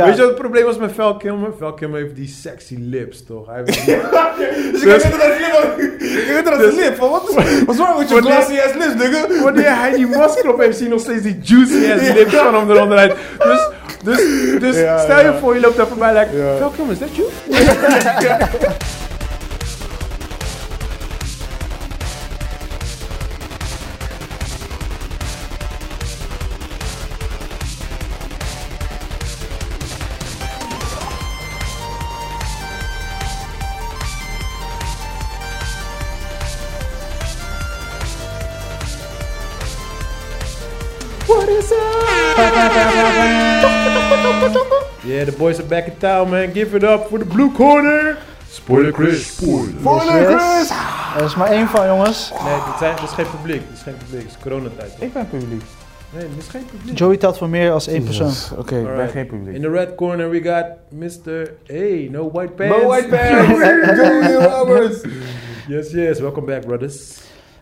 Ja. Weet je wat het probleem was met Val Kilmer? Val Kilmer heeft die sexy lips, toch? Hij heeft Dus ik weet dat dat lip, ik weet dat dat lip, van wat is, what's wrong your Wanneer- glassy ass lips, nigga? Wanneer hij die masker op heeft, zie je nog steeds die juicy ass lips van hem eronderuit. Dus, dus, dus Ja, stel je ja. voor, je loopt daar voorbij, like. Val Kilmer, is that you? Yeah, the boys are back in town, man. Give it up for the blue corner. Spoiler Chris. Spoiler. Chris! Er is maar één van, jongens. Nee, dit, zijn, dit is geen publiek. Dit is geen publiek. Het is coronatijd. toch? Ik ben publiek. Nee, dit is geen publiek. Joey telt voor meer als één persoon. Oké, ik ben Alright. geen publiek. In the red corner we got Mr. Hey, no white pants. No white pants! Joey Roberts! Yes, yes. Welcome back, brothers.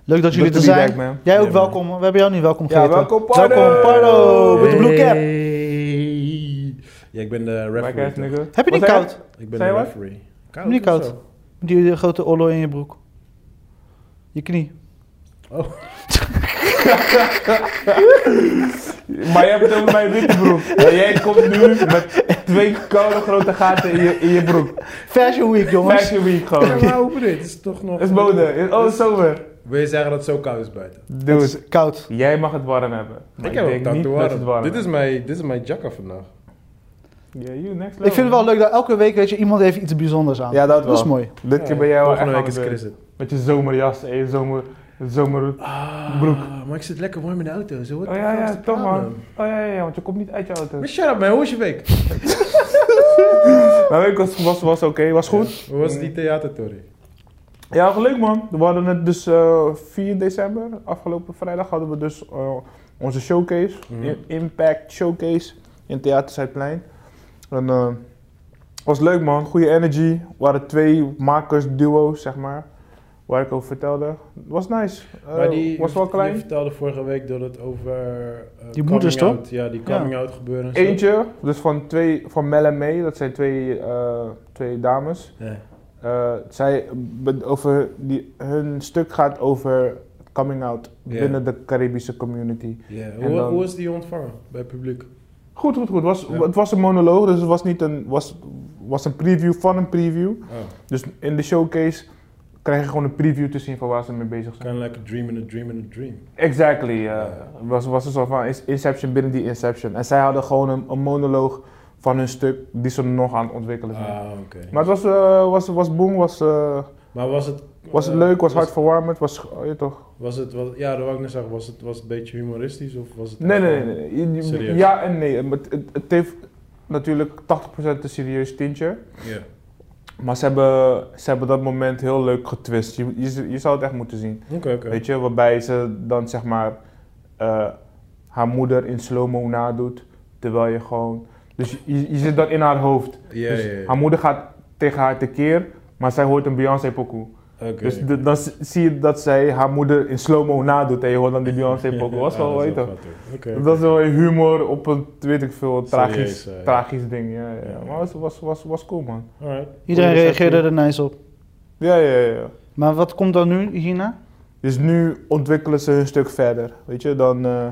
Leuk dat jullie er zijn. back, man. Jij ook Ja, man. welkom. We hebben jou nu welkom Ja, geheten. welkom, Pardo. Welkom Pardo, met de blue cap. Ja, ik ben de referee. toch? Heb je niet Wat zei koud? Ik ben Zei de je wat? referee. Koud Niet koud. Die eh, grote ollo in je broek. Je knie. Oh. Maar jij hebt het over mijn witte broek. En jij komt nu met twee koude grote gaten in je, in je broek. Fashion Week, jongens. Fashion week Ja, gewoon. maar hoe bedoel je? Het is toch nog... Het is mode. Oh, het is zomer. Wil je zeggen dat het zo koud is buiten? Het Dude, is koud. jij mag het warm hebben. Maar ik heb ook denk tak niet dat het warm. warm Dit is mijn, dit is mijn jacka vandaag. Yeah, you next level. Ik vind het wel leuk dat elke week weet je, iemand heeft iets bijzonders aan. Ja, dat Dat is mooi. Dit keer ben jij wel Volgende week is Chris het. Met je zomerjas en je zomer, zomer... Ah, Broek. maar ik zit lekker warm in de auto. Zo, Oh ja, is ja, toch man. Oh ja, ja, ja, want je komt niet uit je auto. Maar shut up man, hoe was je week? Mijn week was, was, was oké, was goed. Hoe was die theatertory? Ja, leuk man. We hadden het dus eh 4 december, afgelopen vrijdag, hadden we dus eh, onze showcase, Mhm. Impact Showcase in Theater Zuidplein. En eh was leuk man, goede energy. Er waren twee makers duo's, zeg maar, waar ik over vertelde. Was nice. Eh, maar die, was wel Je klein. vertelde vorige week dat het over... eh, Die moeders, toch? out- Ja, die coming out gebeuren. en zo. Eentje, dus van, twee, van Mel en May, dat zijn twee, eh, twee dames. Ja. Eh, zij, over die, hun stuk gaat over coming out Ja. binnen de Caribische community. Hoe, dan- hoe was die ontvangen bij het publiek? Goed, goed, goed. Was, Ja. Het was een monoloog, dus het was niet een, was, was een preview van een preview. Oh, Dus in de showcase krijg je gewoon een preview te zien van waar ze mee bezig zijn. kind of like a dream in a dream in a dream. Exactly. Ja. was, was een soort van Inception binnen die Inception. En zij hadden gewoon een, een monoloog van hun stuk die ze nog aan het ontwikkelen zijn. Ah, oké. Maar het was, eh, was, was boom, was, eh, Maar was het... was het leuk, was hartverwarmend, was, oh, je toch? Was het, was, ja, dat wou ik net zeggen. Was het, was het een beetje humoristisch of was het... Nee, nee, nee. nee. Serieus? Ja en nee. Het, het, het heeft natuurlijk 80% een serieus tintje. Ja. Maar ze hebben, ze hebben dat moment heel leuk getwist. Je, je, je zou het echt moeten zien. Oké, oké. Weet je, waarbij ze dan zeg maar eh, haar moeder in slow-mo nadoet. Terwijl je gewoon. Dus je, je zit dan in haar hoofd. Ja, dus ja, ja. Haar moeder gaat tegen haar tekeer, maar zij hoort een Beyoncé pokoe. Oké. Dus de- dan zie je dat zij haar moeder in slow-mo nadoet en je hoort dan die Beyoncé pokoe. Was wel, dat is weet je. Dat is wel humor op een, weet ik veel, tragisch, Serieus, eh, ja. tragisch ding. Ja, ja. Ja. Maar het was, was, was, was cool, man. Alright. Iedereen reageerde er nice op. Ja, ja, ja. ja. Maar wat komt dan nu hierna? Dus nu ontwikkelen ze een stuk verder. Weet je, dan. eh,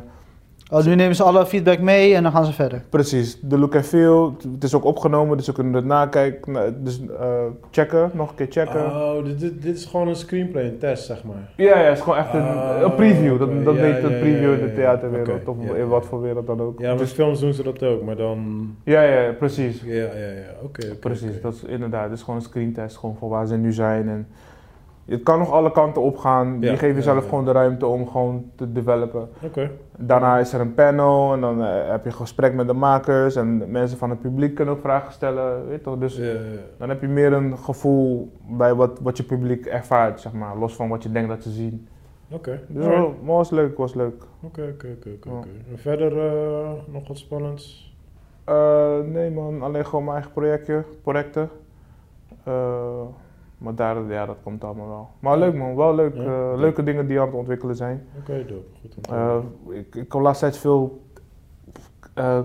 Oh, nu nemen ze alle feedback mee en dan gaan ze verder. precies, de look en feel. Het is ook opgenomen, dus we kunnen het nakijken. Dus eh, checken, nog een keer checken. Oh, dit, dit, dit is gewoon een screenplay, een test, zeg maar. Ja, ja, het is gewoon echt een, Oh, een preview. Dat, dat Ja, weet ja, een preview ja, in de theaterwereld. oké. Of Ja, in wat voor wereld dan ook. Ja, met Dus- films doen ze dat ook, maar dan... ja, ja, ja, precies. Ja, ja, ja. Oké. Precies, dat is inderdaad. Het is gewoon een screentest gewoon van waar ze nu zijn. En het kan nog alle kanten op gaan. Ja, je geeft jezelf ja. gewoon de ruimte om gewoon te developen. Daarna is er een panel en dan eh, heb je een gesprek met de makers. En mensen van het publiek kunnen ook vragen stellen. Weet toch? Dus dan heb je meer een gevoel bij wat, wat je publiek ervaart, zeg maar. Los van wat je denkt dat ze zien. Oké. Dus wel, maar was leuk, was leuk. Oké, oké, oké, verder eh, nog wat spannends? Eh, nee man, alleen gewoon mijn eigen projectje, projecten. Maar daar, ja, dat komt allemaal wel. Maar leuk man, wel leuk. Ja. eh, leuke dingen die aan het ontwikkelen zijn. Oké, dope. Goed Eh, horen. ik, ik kom laatst veel eh,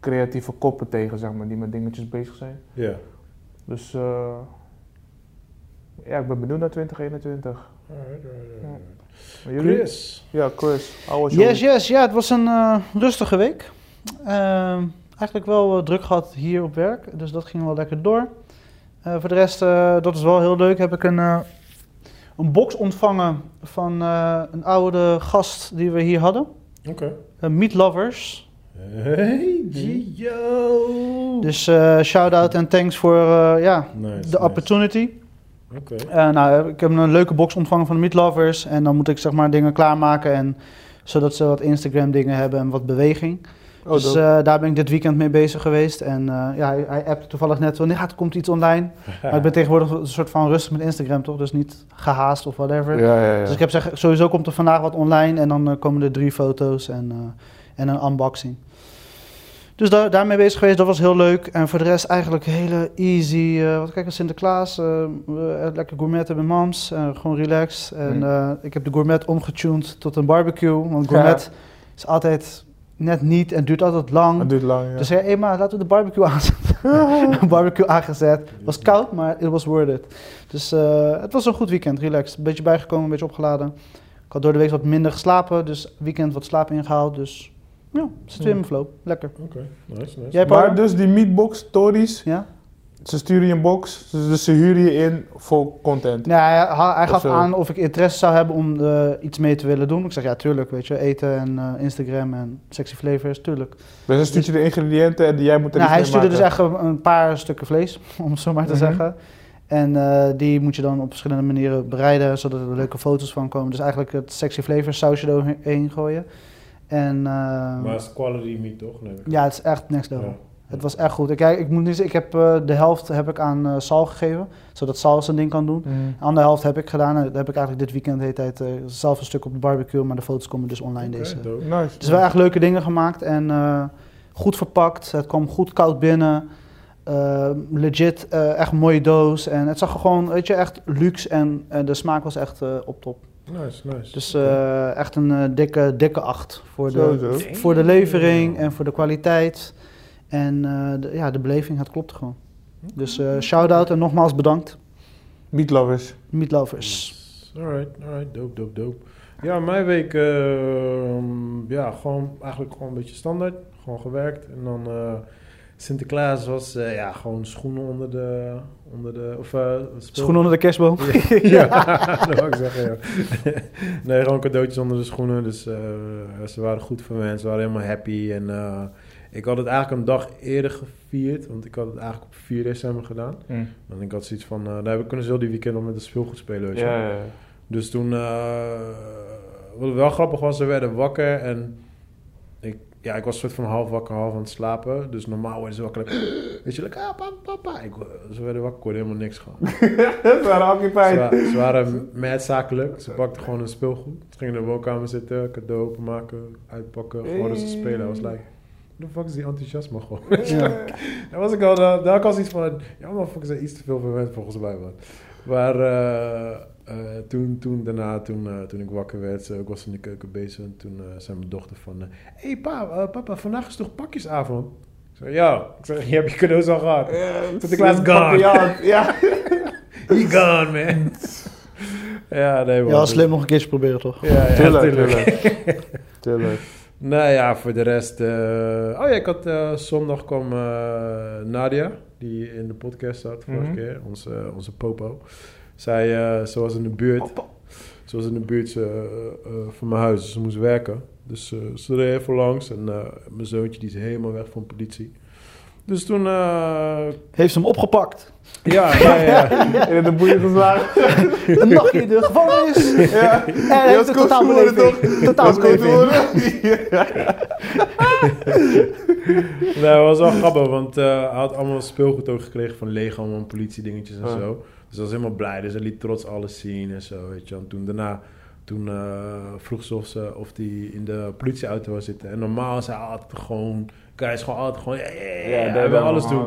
creatieve koppen tegen, zeg maar, die met dingetjes bezig zijn. Ja. Dus eh, ja, ik ben benieuwd naar 2021. Alright, alright, alright. Jullie? Chris. Ja, Chris. How was your Yes, yes. Ja, het was een eh, rustige week. Ehm, eigenlijk wel druk gehad hier op werk, dus dat ging wel lekker door. Eh, voor de rest, eh, dat is wel heel leuk, heb ik een, eh, een box ontvangen van een oude gast die we hier hadden. Oké. Uh, Meat Lovers. Hey, Gio. Dus shout-out en thanks voor ja, Nice, de nice. opportunity. Oké. Nou, ik heb een leuke box ontvangen van de Meat Lovers. En dan moet ik zeg maar dingen klaarmaken. En, zodat ze wat Instagram dingen hebben en wat beweging. Oh, dus eh, daar ben ik dit weekend mee bezig geweest. En eh, ja, hij, hij appte toevallig net, wanneer gaat, komt iets online? Maar ik ben tegenwoordig een soort van rustig met Instagram, toch? Dus niet gehaast of whatever. ja, ja, ja. Dus ik heb zeg, sowieso komt er vandaag wat online. En dan eh, komen er drie foto's en, en een unboxing. Dus daar, daarmee bezig geweest, dat was heel leuk. En voor de rest eigenlijk hele easy. eh wat kijk, Sinterklaas, we- lekker gourmetten met mams, eh, gewoon relaxed. En Mm. ik heb de gourmet omgetuned tot een barbecue. Want gourmet is altijd net niet en duurt altijd lang. Het duurt lang, ja. Dus zei, hey, maar laten we de barbecue aanzetten. Barbecue aangezet. Het was koud, maar it was worth it. Dus eh, het was een goed weekend, relaxed. Een beetje bijgekomen, een beetje opgeladen. Ik had door de week wat minder geslapen, dus weekend wat slaap ingehaald. Dus ja, zit weer in mijn flow. Lekker. Oké, nice, nice. Jij, maar dus die meatbox stories, Ja? Ze sturen je een box, dus, dus ze huren je in voor content. Nee, hij, hij- gaf zo. aan of ik interesse zou hebben om eh, iets mee te willen doen. Ik zeg ja, tuurlijk, weet je, eten en eh, Instagram en sexy flavors, tuurlijk. Dus dan stuurt je de ingrediënten en die jij moet er Nou, hij stuurde dus echt een, paar stukken vlees, om het zo maar te Mhm. zeggen. En eh, die moet je dan op verschillende manieren bereiden, zodat er leuke foto's van komen. Dus eigenlijk het sexy flavor sausje doorheen gooien. En Maar het is quality meat toch? Nee. ja, het is echt next level. Ja. Het was echt goed. Ik, kijk, ik moet niet zeggen, ik heb eh, de helft heb ik aan eh, Sal gegeven, zodat Sal zijn ding kan doen. Mhm. De andere helft heb ik gedaan. En dat heb ik eigenlijk dit weekend de hele tijd eh, zelf een stuk op de barbecue, maar de foto's komen dus online deze. Nice. Dus wel echt leuke dingen gemaakt en eh, goed verpakt. Het kwam goed koud binnen. Eh, legit, eh, echt mooie doos. En het zag er gewoon, weet je, echt luxe en eh, de smaak was echt eh, op top. Nice, nice. Dus eh, echt een dikke, dikke acht voor de, Sowieso. voor de levering en voor de kwaliteit. En eh, de, ja, de beleving, het klopt gewoon. Dus eh shout-out en nogmaals bedankt. Meat lovers. Meat lovers. Alright, alright, dope, dope, dope. Ja, mijn week, ehm, ja, gewoon eigenlijk gewoon een beetje standaard. Gewoon gewerkt. En dan eh, Sinterklaas was, eh, ja, gewoon schoenen onder de, onder de, of eh, Schoenen onder de kerstboom. ja, dat wou ik zeggen, ja. nee, gewoon cadeautjes onder de schoenen. Dus eh, ze waren goed voor me. Ze waren helemaal happy. En eh, ik had het eigenlijk een dag eerder gevierd. Want ik had het eigenlijk op 4 december gedaan. Mm. En ik had zoiets van, eh daar kunnen zo die weekend nog met de speelgoed spelen. Weet je. Ja, ja, ja. Dus toen, eh, wat wel grappig was, ze werden wakker en ik, ja, ik was soort van half wakker, half aan het slapen. Dus normaal worden ze wakker, weet je, like, ah, papa, papa. Ik, ze werden wakker, ik hoorde helemaal niks gewoon. Dat waren niet Ze, ze waren mad zakelijk, ze pakten gewoon een speelgoed. Ze gingen in de woonkamer zitten, cadeau openmaken, uitpakken, gewoon eens spelen. I was like, the fuck is die enthousiasme gewoon? Ja. Daar was ik al, daar, daar was iets van, ja, maar fuck, zijn iets te veel verwend volgens mij, man. Maar eh, eh, toen, toen, daarna, toen, eh, toen ik wakker werd, ik was in de keuken bezig. En toen eh, zei mijn dochter van, hé hey, pa, papa, vandaag is toch pakjesavond? Ik zei, ja. Ik zeg, je hebt je cadeaus al gehad. Sinterklaas gone. Ja, ja. He gone, man. ja, nee, man. Ja, slim nog een keertje proberen toch? Ja, ja, Tuurlijk, tuurlijk. tuurlijk. Nou ja, voor de rest. eh, oh ja, ik had eh, zondag kwam eh, Nadia, die in de podcast zat vorige Mhm. keer, onze, onze popo. Zij, ze was in de buurt. Ze was in de buurt van mijn huis, dus ze moest werken. Dus ze reed even langs en mijn zoontje die is helemaal weg van politie. Dus toen, eh, Heeft ze hem opgepakt. ja, ja, ja. In de boeien geslagen. Een nachtje in de gevangenis. Ja. En hij was heeft een geworden, totaalbeleving. Totaalbeleving. Nee, dat was wel grappig, want eh, hij had allemaal speelgoed ook gekregen van Lego, allemaal politiedingetjes en Ah. zo. Dus hij was helemaal blij, dus hij liet trots alles zien en zo, weet je. En toen daarna, toen eh, vroeg ze of, ze of die in de politieauto wou zitten. En normaal is hij altijd gewoon, guy is gewoon altijd gewoon, hij wil alles doen.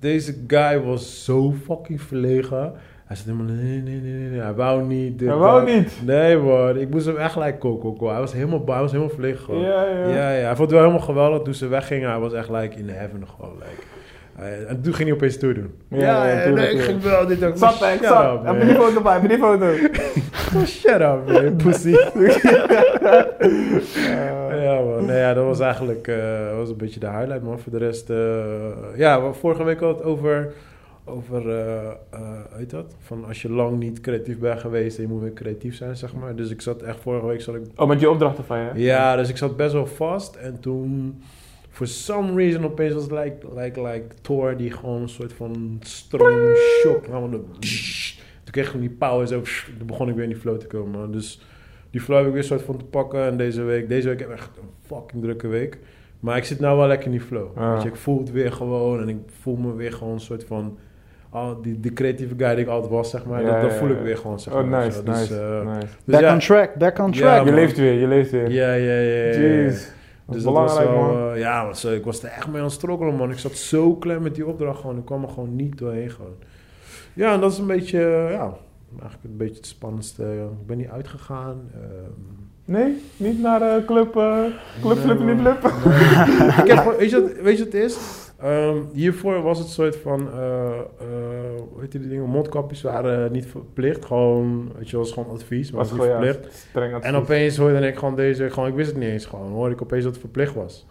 Deze guy was zo fucking verlegen. Hij zei helemaal, nee, nee, nee, nee, hij wou niet. dit, Hij wou niet. Nee man, ik moest hem echt gelijk koken. Hij was helemaal, hij was helemaal verlegen gewoon. Ja, ja. Ja, ja, hij vond het wel helemaal geweldig. Toen ze weggingen, hij was echt like in heaven gewoon. Like. Eh, en toen ging hij opeens toe doen. Ja, nee, ik ging wel dit ook. Zat, Shut zat. up, Heb je die foto bij? Heb je die foto? Shut up, man, pussy. Ja, man. Nee, ja, dat was eigenlijk eh, was een beetje de highlight, man. Voor de rest, eh, ja, we- vorige week had het over, over eh, eh, weet dat? Van als je lang niet creatief bent geweest, en je moet weer creatief zijn, zeg maar. Dus ik zat echt, vorige week zat ik Oh, met die opdrachten van je? Ja, dus ik zat best wel vast. En toen, for some reason, opeens was het like, like, like Thor die gewoon een soort van stroomshock. De toen kreeg ik gewoon die power zo. Toen begon ik weer in die flow te komen. man. Dus die flow heb ik weer een soort van te pakken. En deze week, deze week heb ik echt een fucking drukke week. Maar ik zit nou wel lekker in die flow. Ah. Weet je, ik voel het weer gewoon. En ik voel me weer gewoon een soort van... al die, die creatieve guy die ik altijd was, zeg maar. Ja, dat, dat ja, voel ik weer gewoon, zeg Oh, maar. nice, Zo, dus, nice, eh, nice. dus Back ja, on track, back on Ja, track. Je leeft weer, je leeft weer. Ja, ja, ja. ja, ja. Jeez. Dus dat was wel, eh, ja, want ik was er echt mee aan het struggelen, man. Ik zat zo klem met die opdracht gewoon. Ik kwam er gewoon niet doorheen, gewoon. Ja, en dat is een beetje, eh, ja, eigenlijk een beetje het spannendste. Ik ben niet uitgegaan. ehm, Nee? Niet naar de club, eh, club Nee, flippen? ik heb, gewoon- weet, je wat, weet je wat het is? Ehm, hiervoor was het soort van, eh, hoe heet die dingen, mondkapjes waren niet verplicht. Gewoon, weet je, was gewoon advies, maar Was niet verplicht. streng advies. En opeens hoorde ik gewoon deze, gewoon, ik wist het niet eens gewoon, hoorde ik opeens dat het verplicht was.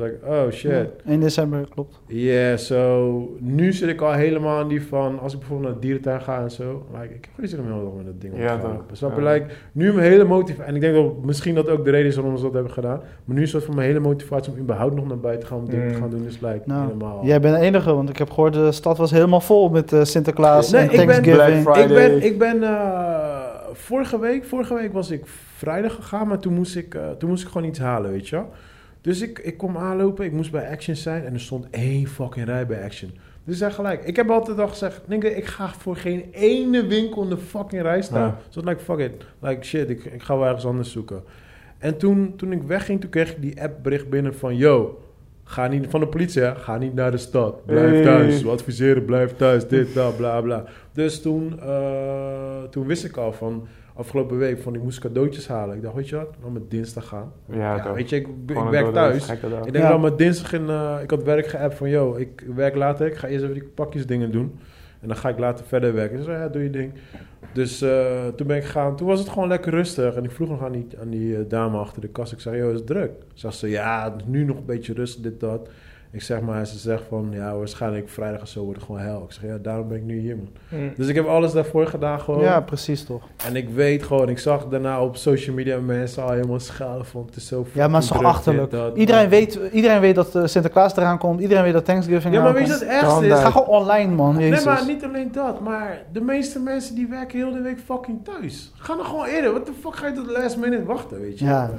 Dus ik, oh shit. 1 december, klopt. Ja, zo. nu zit ik al helemaal in die van, als ik bijvoorbeeld naar de dierentuin ga en zo. Like, ik heb geen zin om heel met dat ding op te Ja, gaan. Snap je? Ja. Like, nu mijn hele motivatie, en ik denk dat misschien dat ook de reden is waarom ze dat hebben gedaan. Maar nu is het van mijn hele motivatie om überhaupt nog naar buiten te gaan, om dingen te Mm. gaan doen, is like Nou, helemaal... Jij bent de enige, want ik heb gehoord de stad was helemaal vol met eh, Sinterklaas Nee, en ik ben- Thanksgiving. Black Ik Friday. ben, ik ben eh, vorige week, vorige week was ik vrijdag gegaan, maar toen moest ik, eh, toen moest ik gewoon iets halen, weet je wel. Dus ik, ik kom aanlopen, ik moest bij Action zijn en er stond één fucking rij bij Action. Dus ik gelijk, ik heb altijd al gezegd, denk ik, ik ga voor geen ene winkel in de fucking rij staan. Dus ik like, fuck it, like shit, ik, ik ga wel ergens anders zoeken. En toen, toen ik wegging, toen kreeg ik die app bericht binnen van, yo, ga niet, van de politie hè, ga niet naar de stad, blijf Hey. thuis, we adviseren, blijf thuis, dit, dat, bla, bla. Dus toen, eh, toen wist ik al van, afgelopen week, van ik moest cadeautjes halen. Ik dacht, weet je wat, dan met dinsdag gaan. Ja, weet je, ik, werk thuis. Ik denk Ja. dan met dinsdag in, eh, ik had werk geappt van, yo, ik werk later, ik ga eerst even die pakjes dingen doen. En dan ga ik later verder werken. Dus ja, doe je ding. Dus eh, toen ben ik gegaan. Toen was het gewoon lekker rustig. En ik vroeg nog aan die, aan die eh, dame achter de kast. Ik zei, joh, is het druk? Zag ze, ja, het is nu nog een beetje rustig, dit, dat. Ik zeg maar, ze zegt van, ja, waarschijnlijk vrijdag of zo wordt het gewoon hel. Ik zeg, ja, daarom ben ik nu hier, man. Mm. Dus ik heb alles daarvoor gedaan gewoon. Ja, precies toch. En ik weet gewoon, ik zag daarna op social media mensen al helemaal schelden van, het is zo Ja, maar het is toch achterlijk. dit, dat, Iedereen dat. weet, iedereen weet dat eh, Sinterklaas eraan komt. Iedereen weet dat Thanksgiving Ja, maar weet je het ergste is? Ga gewoon online, man. Jezus. Nee, maar niet alleen dat, maar de meeste mensen die werken heel de week fucking thuis. Ga dan gewoon eerder. Wat de fuck ga je tot de last minute wachten, weet je? Ja,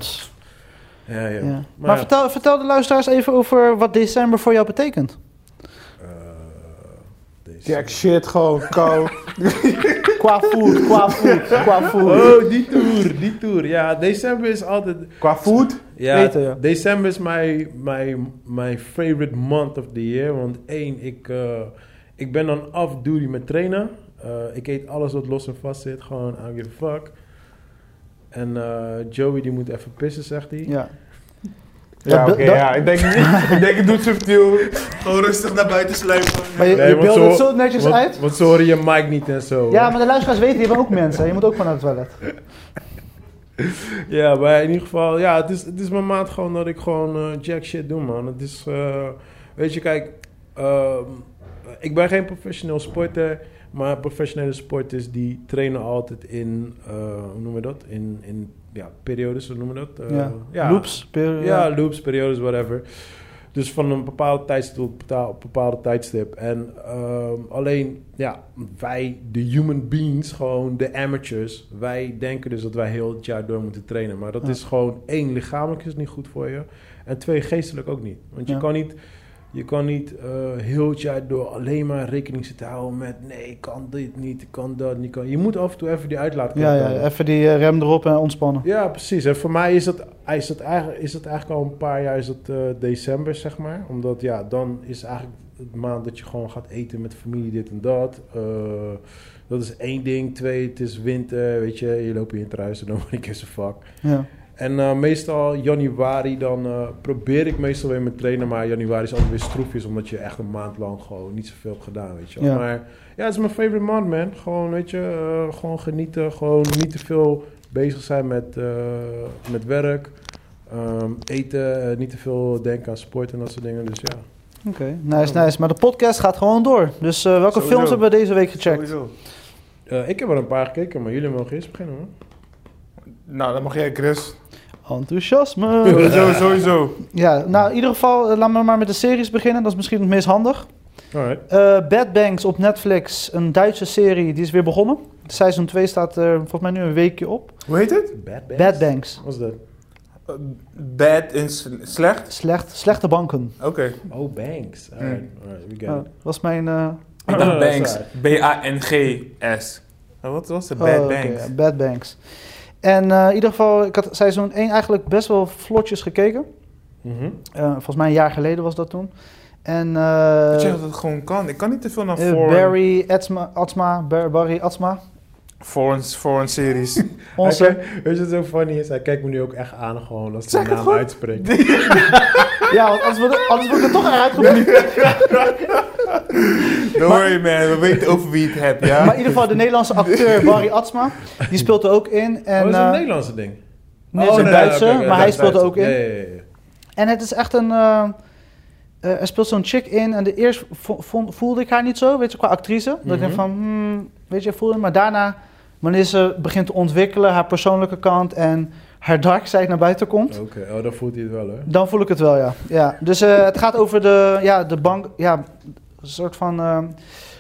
ja, ja. ja. Maar, vertel, vertel de luisteraars even over wat december voor jou betekent. eh, deze- Jack shit, gewoon kou. Qua food, qua food, qua food. Oh, die tour, die tour. Ja, december is altijd... Qua food? Ja, december is mijn mijn mijn favorite month of the year. Want één, ik, eh, ik ben dan off-duty met trainen. Eh, ik eet alles wat los en vast zit. Gewoon, I don't give a fuck. En eh, Joey die moet even pissen, zegt hij. Ja. Ja, oké, ja. Ik denk, ik denk, het doet subtiel. Gewoon rustig naar buiten sluipen. Maar je, Nee, je want beeldt zo- het zo netjes uit. want ze horen je mic niet en zo. Ja, maar de luisteraars weten, je bent ook mensen. Je moet ook naar het toilet. Ja, maar in ieder geval, ja, het is, het is mijn maat gewoon dat ik gewoon eh, jack shit doe, man. Het is, eh, weet je, kijk, ehm, ik ben geen professioneel sporter, maar professionele sporters die trainen altijd in, eh, hoe noemen we dat? In, in ja, periodes, hoe noemen we dat? Eh, ja. ja. Loops. per- Ja, loops, periodes, whatever. Dus van een bepaalde tijdstip tot een bepaal- bepaalde tijdstip. En ehm, alleen, ja, wij, de human beings, gewoon de amateurs, wij denken dus dat wij heel het jaar door moeten trainen. Maar dat Ja. is gewoon, één, lichamelijk is niet goed voor je. En twee, geestelijk ook niet. Want je Ja. kan niet, je kan niet eh, heel het jaar door alleen maar rekening zitten houden met, nee, ik kan dit niet, ik kan dat niet. Kan. Je moet af en toe even die uitlaatklep Ja, hebben. ja, even die eh, rem erop en ontspannen. Ja, precies. En voor mij is het, is het, eigenlijk, is het eigenlijk al een paar jaar is het, eh, december, zeg maar. Omdat ja, dan is eigenlijk maand dat je gewoon gaat eten met familie, dit en dat. Dat is één ding. Twee, het is winter, weet je. Je loopt in je truis en dan ik is een fuck. Ja. En eh, meestal januari, dan eh, probeer ik meestal weer met trainen. Maar januari is altijd weer stroefjes, omdat je echt een maand lang gewoon niet zoveel hebt gedaan, weet je wel. Ja. Maar ja, het is mijn favorite maand, man. Gewoon, weet je, eh, gewoon genieten. Gewoon niet te veel bezig zijn met, eh, met werk. Ehm, eten, niet te veel denken aan sport en dat soort dingen. Dus ja. Oké, nice, nice. Maar de podcast gaat gewoon door. Dus eh, welke Sowieso. films hebben we deze week gecheckt? Eh, ik heb er een paar gekeken, maar jullie mogen eerst beginnen, hoor. Nou, dan mag jij, Chris. Enthousiasme. Sowieso, sowieso. Ja, nou in ieder geval, eh, laten we maar met de series beginnen. Dat is misschien het meest handig. Alright. Eh Bad Banks op Netflix, een Duitse serie, die is weer begonnen. Seizoen 2 staat er volgens mij nu een weekje op. Hoe heet het? Bad Banks? Bad Banks. Wat is dat? Uh, bad in slecht? Slecht, slechte banken. Oké. Oh, Banks. Alright, alright, we Uh, was mijn... eh, Ik dacht Banks. B-A-N-G-S. Oh, Wat was het? Bad oh, oké, Banks. Bad Banks. En eh, in ieder geval, ik had seizoen 1 eigenlijk best wel vlotjes gekeken. Mhm. Eh, volgens mij een jaar geleden was dat toen. En eh, Weet je dat het gewoon kan? Ik kan niet te veel naar eh, foreign, Barry Atsma, Atsma, Bar- Barry Atsma. foreign, foreign series. Onze, Hij kijkt- weet je wat zo funny is? Hij kijkt me nu ook echt aan gewoon als hij de naam gewoon. ja, want anders wordt, anders wordt het toch eruit geblikt. Don't worry man, we weten over wie het hebt, ja? Maar in ieder geval, de Nederlandse acteur Barry Atsma, die speelt er ook in. En, oh, dat is een eh, Nederlandse ding. nee, het is een nee, Duitse, maar hij speelt er ook in. Ja, ja, ja. En het is echt een. eh, eh, er speelt zo'n chick in. En de eerst voelde ik haar niet zo, weet je, qua actrice. Dat ik Mhm. denk van, hmm, weet je, voelde. Maar daarna, wanneer ze begint te ontwikkelen, haar persoonlijke kant en haar dark side naar buiten komt. Oké, oh, dan voelt hij het wel, hè? Dan voel ik het wel, ja. ja. Dus eh, het gaat over de, ja, de bank, ja, een soort van eh,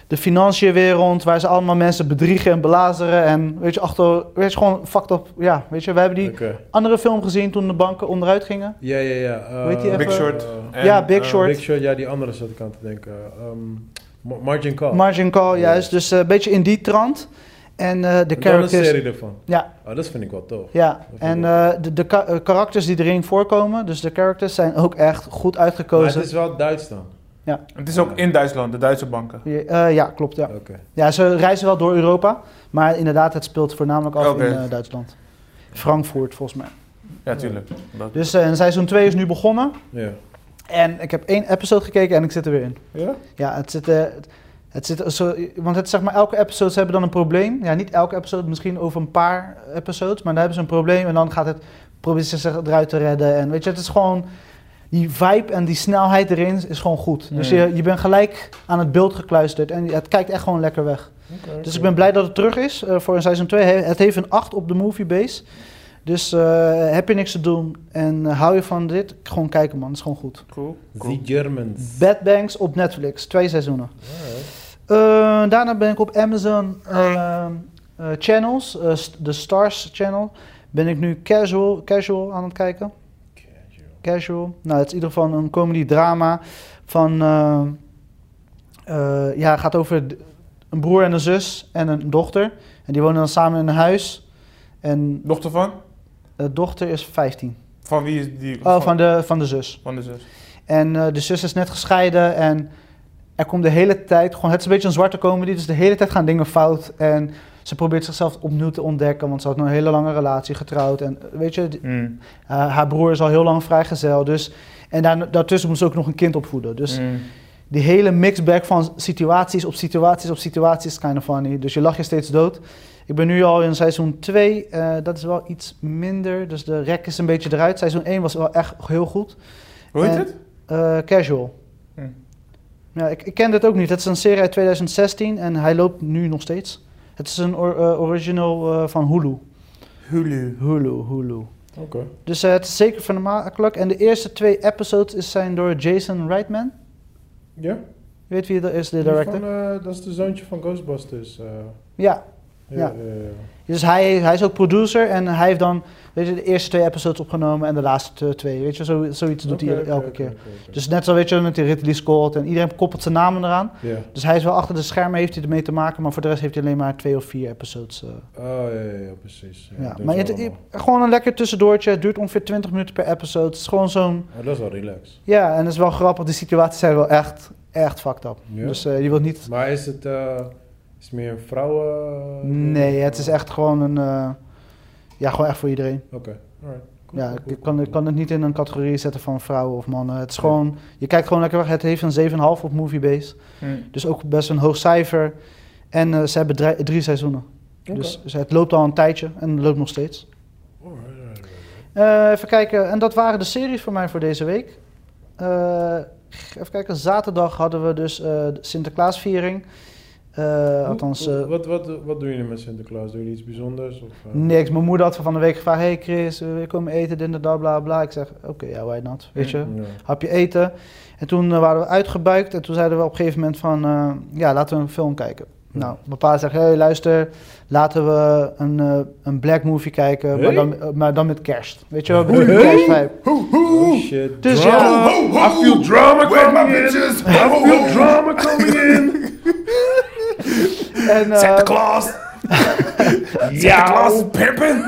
de financiënwereld, waar ze allemaal mensen bedriegen en belazeren. En weet je, achter, weet je, gewoon fucked up. Ja, weet je, we hebben die andere film gezien toen de banken onderuit gingen. Ja, ja, ja. eh, Hoe heet die Big? Short. eh, Ja, Big eh, Short. Big Short, ja, die andere zat ik aan te denken. Ehm, Ma- Margin Call. Margin Call, Ja. juist. Dus eh, een beetje in die trant. En eh, de En dan een characters. serie ervan. Ja, Oh, dat vind ik wel tof. ja. En eh, de, de ka- eh, karakters die erin voorkomen, dus de characters, zijn ook echt goed Maar uitgekozen. het is wel Duits dan. Het is ook in Duitsland, de Duitse banken. Ja, eh, ja, klopt. Ja. Oké. ja, ze reizen wel door Europa, maar inderdaad, het speelt voornamelijk af in eh, Duitsland. Frankfurt, volgens mij. Ja, tuurlijk. Dat- Dus en seizoen 2 is nu begonnen. Ja. En ik heb één episode gekeken en ik zit er weer in. Ja? Ja, het zit, eh, het zit zo, want het, zeg maar, elke episode ze hebben dan een probleem. Ja, niet elke episode, misschien over een paar episodes, maar dan hebben ze een probleem en dan gaat het, proberen ze zich eruit te redden. En weet je, het is gewoon, die vibe en die snelheid erin is gewoon goed. Dus je, je bent gelijk aan het beeld gekluisterd en het kijkt echt gewoon lekker weg. Dus ik ben blij dat het terug is eh, voor een seizoen 2. Het heeft een 8 op de moviebase. Dus eh, heb je niks te doen en eh, hou je van dit, gewoon kijken man, het is gewoon goed. Cool. The. Germans. Bad Banks op Netflix, twee seizoenen. Alright. Eh, daarna ben ik op Amazon eh, eh, Channels, eh, de Stars Channel, ben ik nu casual, casual aan het kijken. Casual. Casual. Nou, het is in ieder geval een comedy-drama van, ja, gaat over een broer en een zus en een dochter. En die wonen dan samen in een huis. En Dochter van? de dochter is 15. Van wie is die? Oh, van de, van de zus. van de zus. En de zus is net gescheiden en er komt de hele tijd, gewoon, het is een beetje een zwarte comedy, dus de hele tijd gaan dingen fout. En ze probeert zichzelf opnieuw te ontdekken, want ze had een hele lange relatie getrouwd. En weet je, Mm. haar broer is al heel lang vrijgezel, dus... En daar, daartussen moest ze ook nog een kind opvoeden. Dus Mm. die hele mixbag van situaties op situaties op situaties is kind of funny. Dus je lacht je steeds dood. Ik ben nu al in seizoen 2. eh, dat is wel iets minder. Dus de rek is een beetje eruit. Seizoen 1 was wel echt heel goed. Hoe heet En- het? Eh, casual. Ja, ik, ik ken dit ook niet. Het is een serie uit 2016 en hij loopt nu nog steeds. Het is een or- eh, original eh, van Hulu. Hulu. Hulu, Hulu. Oké. Dus eh, het is zeker vermakelijk. En de eerste twee episodes is- zijn door Jason Reitman. Ja? Je weet wie dat is, de director? Van, dat is de zoontje van Ghostbusters. Ja. ja, ja. Dus hij, hij is ook producer en hij heeft dan weet je, de eerste twee episodes opgenomen en de laatste twee. Weet je, zo, zoiets doet hij elke keer. Dus net zo weet je met die Ridley Scott en iedereen koppelt zijn namen eraan. Dus hij is wel achter de schermen, heeft hij ermee te maken, maar voor de rest heeft hij alleen maar twee of vier episodes. eh. Oh, ja, ja, ja, precies. Ja, dat Maar het, gewoon een lekker tussendoortje. Het duurt ongeveer 20 minuten per episode. Het is gewoon zo'n. Oh, dat is wel relaxed. Ja, en het is wel grappig. Die situaties zijn wel echt echt fucked up. Dus eh, je wilt niet... Maar is het, eh, is het meer een vrouwen... Nee, het is echt gewoon een... ja, gewoon echt voor iedereen. Oké, alright. Cool, Ja, cool, ik kan, ik kan het niet in een categorie zetten van vrouwen of mannen. Het is gewoon... Je kijkt gewoon lekker weg. Het heeft een 7,5 op Moviebase. Mm. Dus ook best een hoog cijfer. En eh, ze hebben drie, drie seizoenen. Dus, dus het loopt al een tijdje en loopt nog steeds. Alright, alright, alright. Eh, even kijken. En dat waren de series voor mij voor deze week. Eh, even kijken. Zaterdag hadden we dus de Sinterklaasviering. Eh, althans, Hoe- eh, wat, wat, wat doen jullie met Sinterklaas? Doen jullie iets bijzonders? Of, eh? niks. Mijn moeder had van de week gevraagd: Hey Chris, uh, we komen eten, dit en dat, bla bla. Ik zeg: Oké, ja, why not? Weet je, Ja. hapje eten. En toen waren we uitgebuikt. En toen zeiden we op een gegeven moment: van, eh, Ja, laten we een film kijken. Ja. Nou, mijn pa zegt: Hey, luister, laten we een, een black movie kijken, maar, dan, maar dan met kerst. Weet je beetje Hey? kerstvibe. Oh shit. Dus drama. ja. I feel drama coming in. bitches? I feel drama coming in. En, eh, Santa Claus! Santa Claus is pimpin'!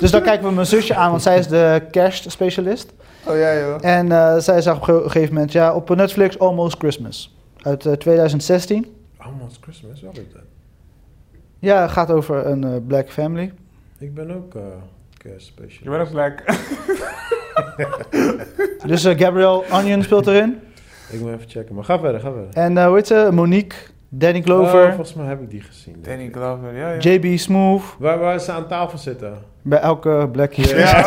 Dus dan kijken we mijn zusje aan, want zij is de kerstspecialist. Oh ja, joh. En eh, zij zag op een ge- gegeven moment, ja, op Netflix Almost Christmas. Uit eh, 2016. Almost Christmas, wat is dat? Ja, het gaat over een eh, black family. Ik ben ook uh, kerstspecialist. Je bent ook black. Dus eh, Gabrielle Onion speelt erin. Ik moet even checken, maar ga verder, ga verder. En eh hoe heet ze? Monique, Danny Oh, Glover, volgens mij heb ik die gezien. Danny ik. Glover, ja, ja. JB Smooth. Waar, waar ze aan tafel zitten. Bij elke black hier. Ja.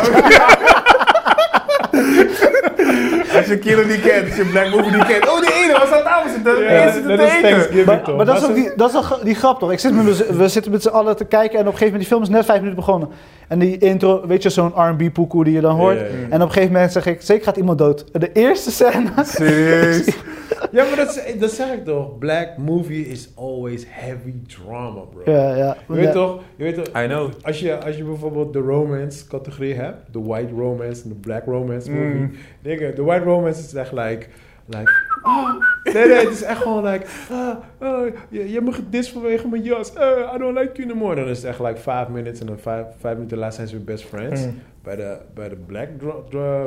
Als je Kilo niet kent, als je Black Movie niet kent. Oh, die ene was aan tafel zitten. Zit dat te is eten. Thanksgiving Maar, toch? maar dat is ook die, dat is ook die grap toch? Ik zit met, we zitten met z'n allen te kijken en op een gegeven moment, die film is net vijf minuten begonnen. En die intro, weet je, zo'n R&B poekoe die je dan hoort. En op een gegeven moment zeg ik, zeker gaat iemand dood. De eerste scène, Serieus? Ja, maar dat, dat zeg ik toch. Black movie is always heavy drama, bro. ja, ja. Je weet toch, je weet toch I know. als, je, als je bijvoorbeeld de romance categorie hebt, de white romance en de black romance movie. Mm. Dingen, de white romance is echt like, like ah, nee, nee, het is echt gewoon like, ah, ah, je, je hebt me gedist vanwege mijn jas, eh, I don't like you no more. Dan is het echt like five minutes en dan vijf, vijf minuten later zijn ze weer best friends. Mm. Bij de, bij de black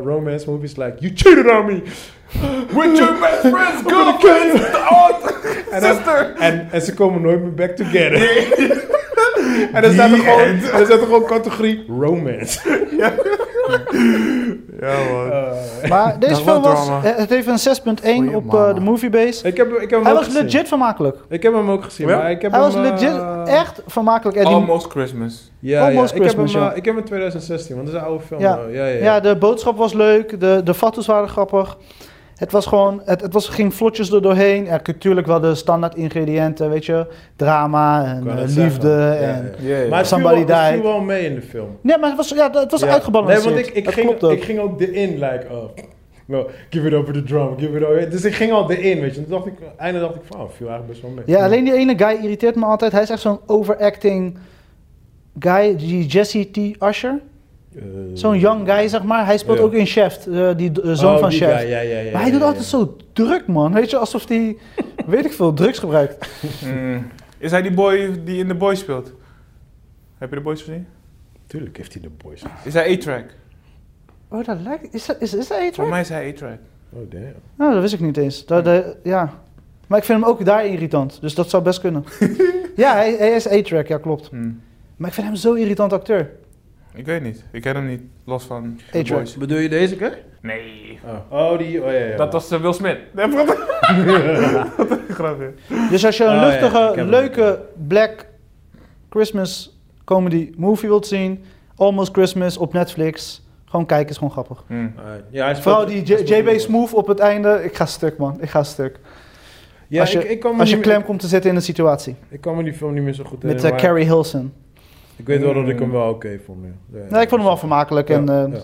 romance movies like, you cheated on me. With your best friend's girlfriend, sister. en, en ze komen nooit meer back together. en dan staat er gewoon, end. en dan staat er gewoon categorie romance. Ja, man. Uh, Maar deze film was drama. eh, het heeft een 6.1 Goeie op eh, de Moviebase. ik, heb, ik heb hem Hij was gezien. legit vermakelijk. Ik heb hem ook gezien, Ja? maar ik heb Hij hem... was legit eh, echt vermakelijk. Almost Christmas. Ja, Almost ja. Ik, heb hem, Christmas, eh, ja. ik heb hem in 2016, want dat is een oude film. Ja. eh, ja, ja, ja, de boodschap was leuk. De, de foto's waren grappig. Het was gewoon, het, het was, ging vlotjes er doorheen. Er natuurlijk wel de standaard ingrediënten, weet je. Drama en eh, liefde. Ja, en... ja. Ja, Maar Somebody wel, het viel wel mee in de film. Nee, maar het was, ja, het was Ja. uitgebalanceerd. Nee, want ik, ik, Dat ging, ik ging ook erin, like, oh, no, give it up for the drum, give it up. Dus ik ging al erin, weet je. Toen dacht ik, einde dacht ik van, oh, viel eigenlijk best wel mee. Ja, alleen die ene guy irriteert me altijd. Hij is echt zo'n overacting guy, die Jesse T. Usher. Eh, Zo'n young guy, zeg maar. Hij speelt ook in Chef, eh, die eh, zoon oh, van die Chef. guy, ja, ja, ja, maar hij ja, doet ja, altijd ja. zo druk, man. Weet je, alsof hij, weet ik veel, drugs gebruikt. Mm. Is hij die boy die in The Boys speelt? Heb je The Boys gezien? Tuurlijk heeft hij de boys. Is hij A-Track? Oh, dat lijkt... Is dat, is, is dat A-Track? Voor mij is hij A-Track. Oh, damn. Nou, dat wist ik niet eens. Dat, dat- ja. Maar ik vind hem ook daar irritant. Dus dat zou best kunnen. ja, hij, hij is A-Track, ja, klopt. Mm. Maar ik vind hem zo'n irritant acteur. Ik weet niet. Ik ken hem niet. Los van The A-Track. Boys. Bedoel je deze keer? Nee. Oh, oh die, oh ja, ja. Dat was eh, Will Smith. Grapje. Dus als je een Oh, ja, luchtige, ik heb hem. leuke black Christmas comedy movie wilt zien... Almost Christmas op Netflix... Gewoon kijken, is gewoon grappig. Mm. Ah, ja, hij Vooral die J- JB. Smooth op het einde. Ik ga stuk, man. Ik ga stuk. Ja, als je, ik, ik kan me als je niet- klem komt te zitten in een situatie. Ik kan me die film niet meer zo goed Met herinneren, eh, maar Carrie Hilson. Ik weet wel dat ik hem wel oké vond. Ja. Ja, Nee, ik vond hem wel vermakelijk. En, eh,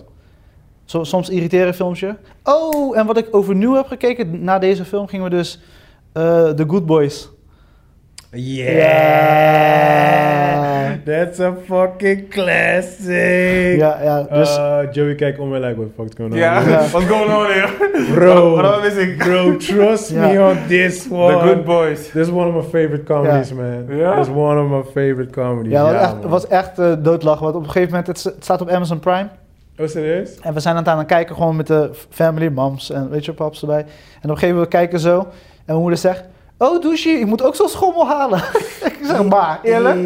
soms irriteren filmpje. Oh, en wat ik overnieuw heb gekeken. Na deze film gingen we dus... eh The Good Boys. Yeah! That's a fucking classic! Ja, ja. Dus, Uh, Joey kijkt om en like, what the fuck is going on? Ja, what's going on here? Bro, wist ik? bro, trust me on this one. The Good Boys. This is one of my favorite comedies, man. Ja? This is one of my favorite comedies. ja, Ja, het was echt, was echt eh, doodlachen. Want op een gegeven moment, het, staat op Amazon Prime. Oh, serieus? En we zijn aan het aan het kijken gewoon met de family, moms en weet je, paps erbij. En op een gegeven moment kijken zo. mijn moeder zegt, oh douche, ik moet ook zo'n schommel halen. ik zeg, maar eerlijk,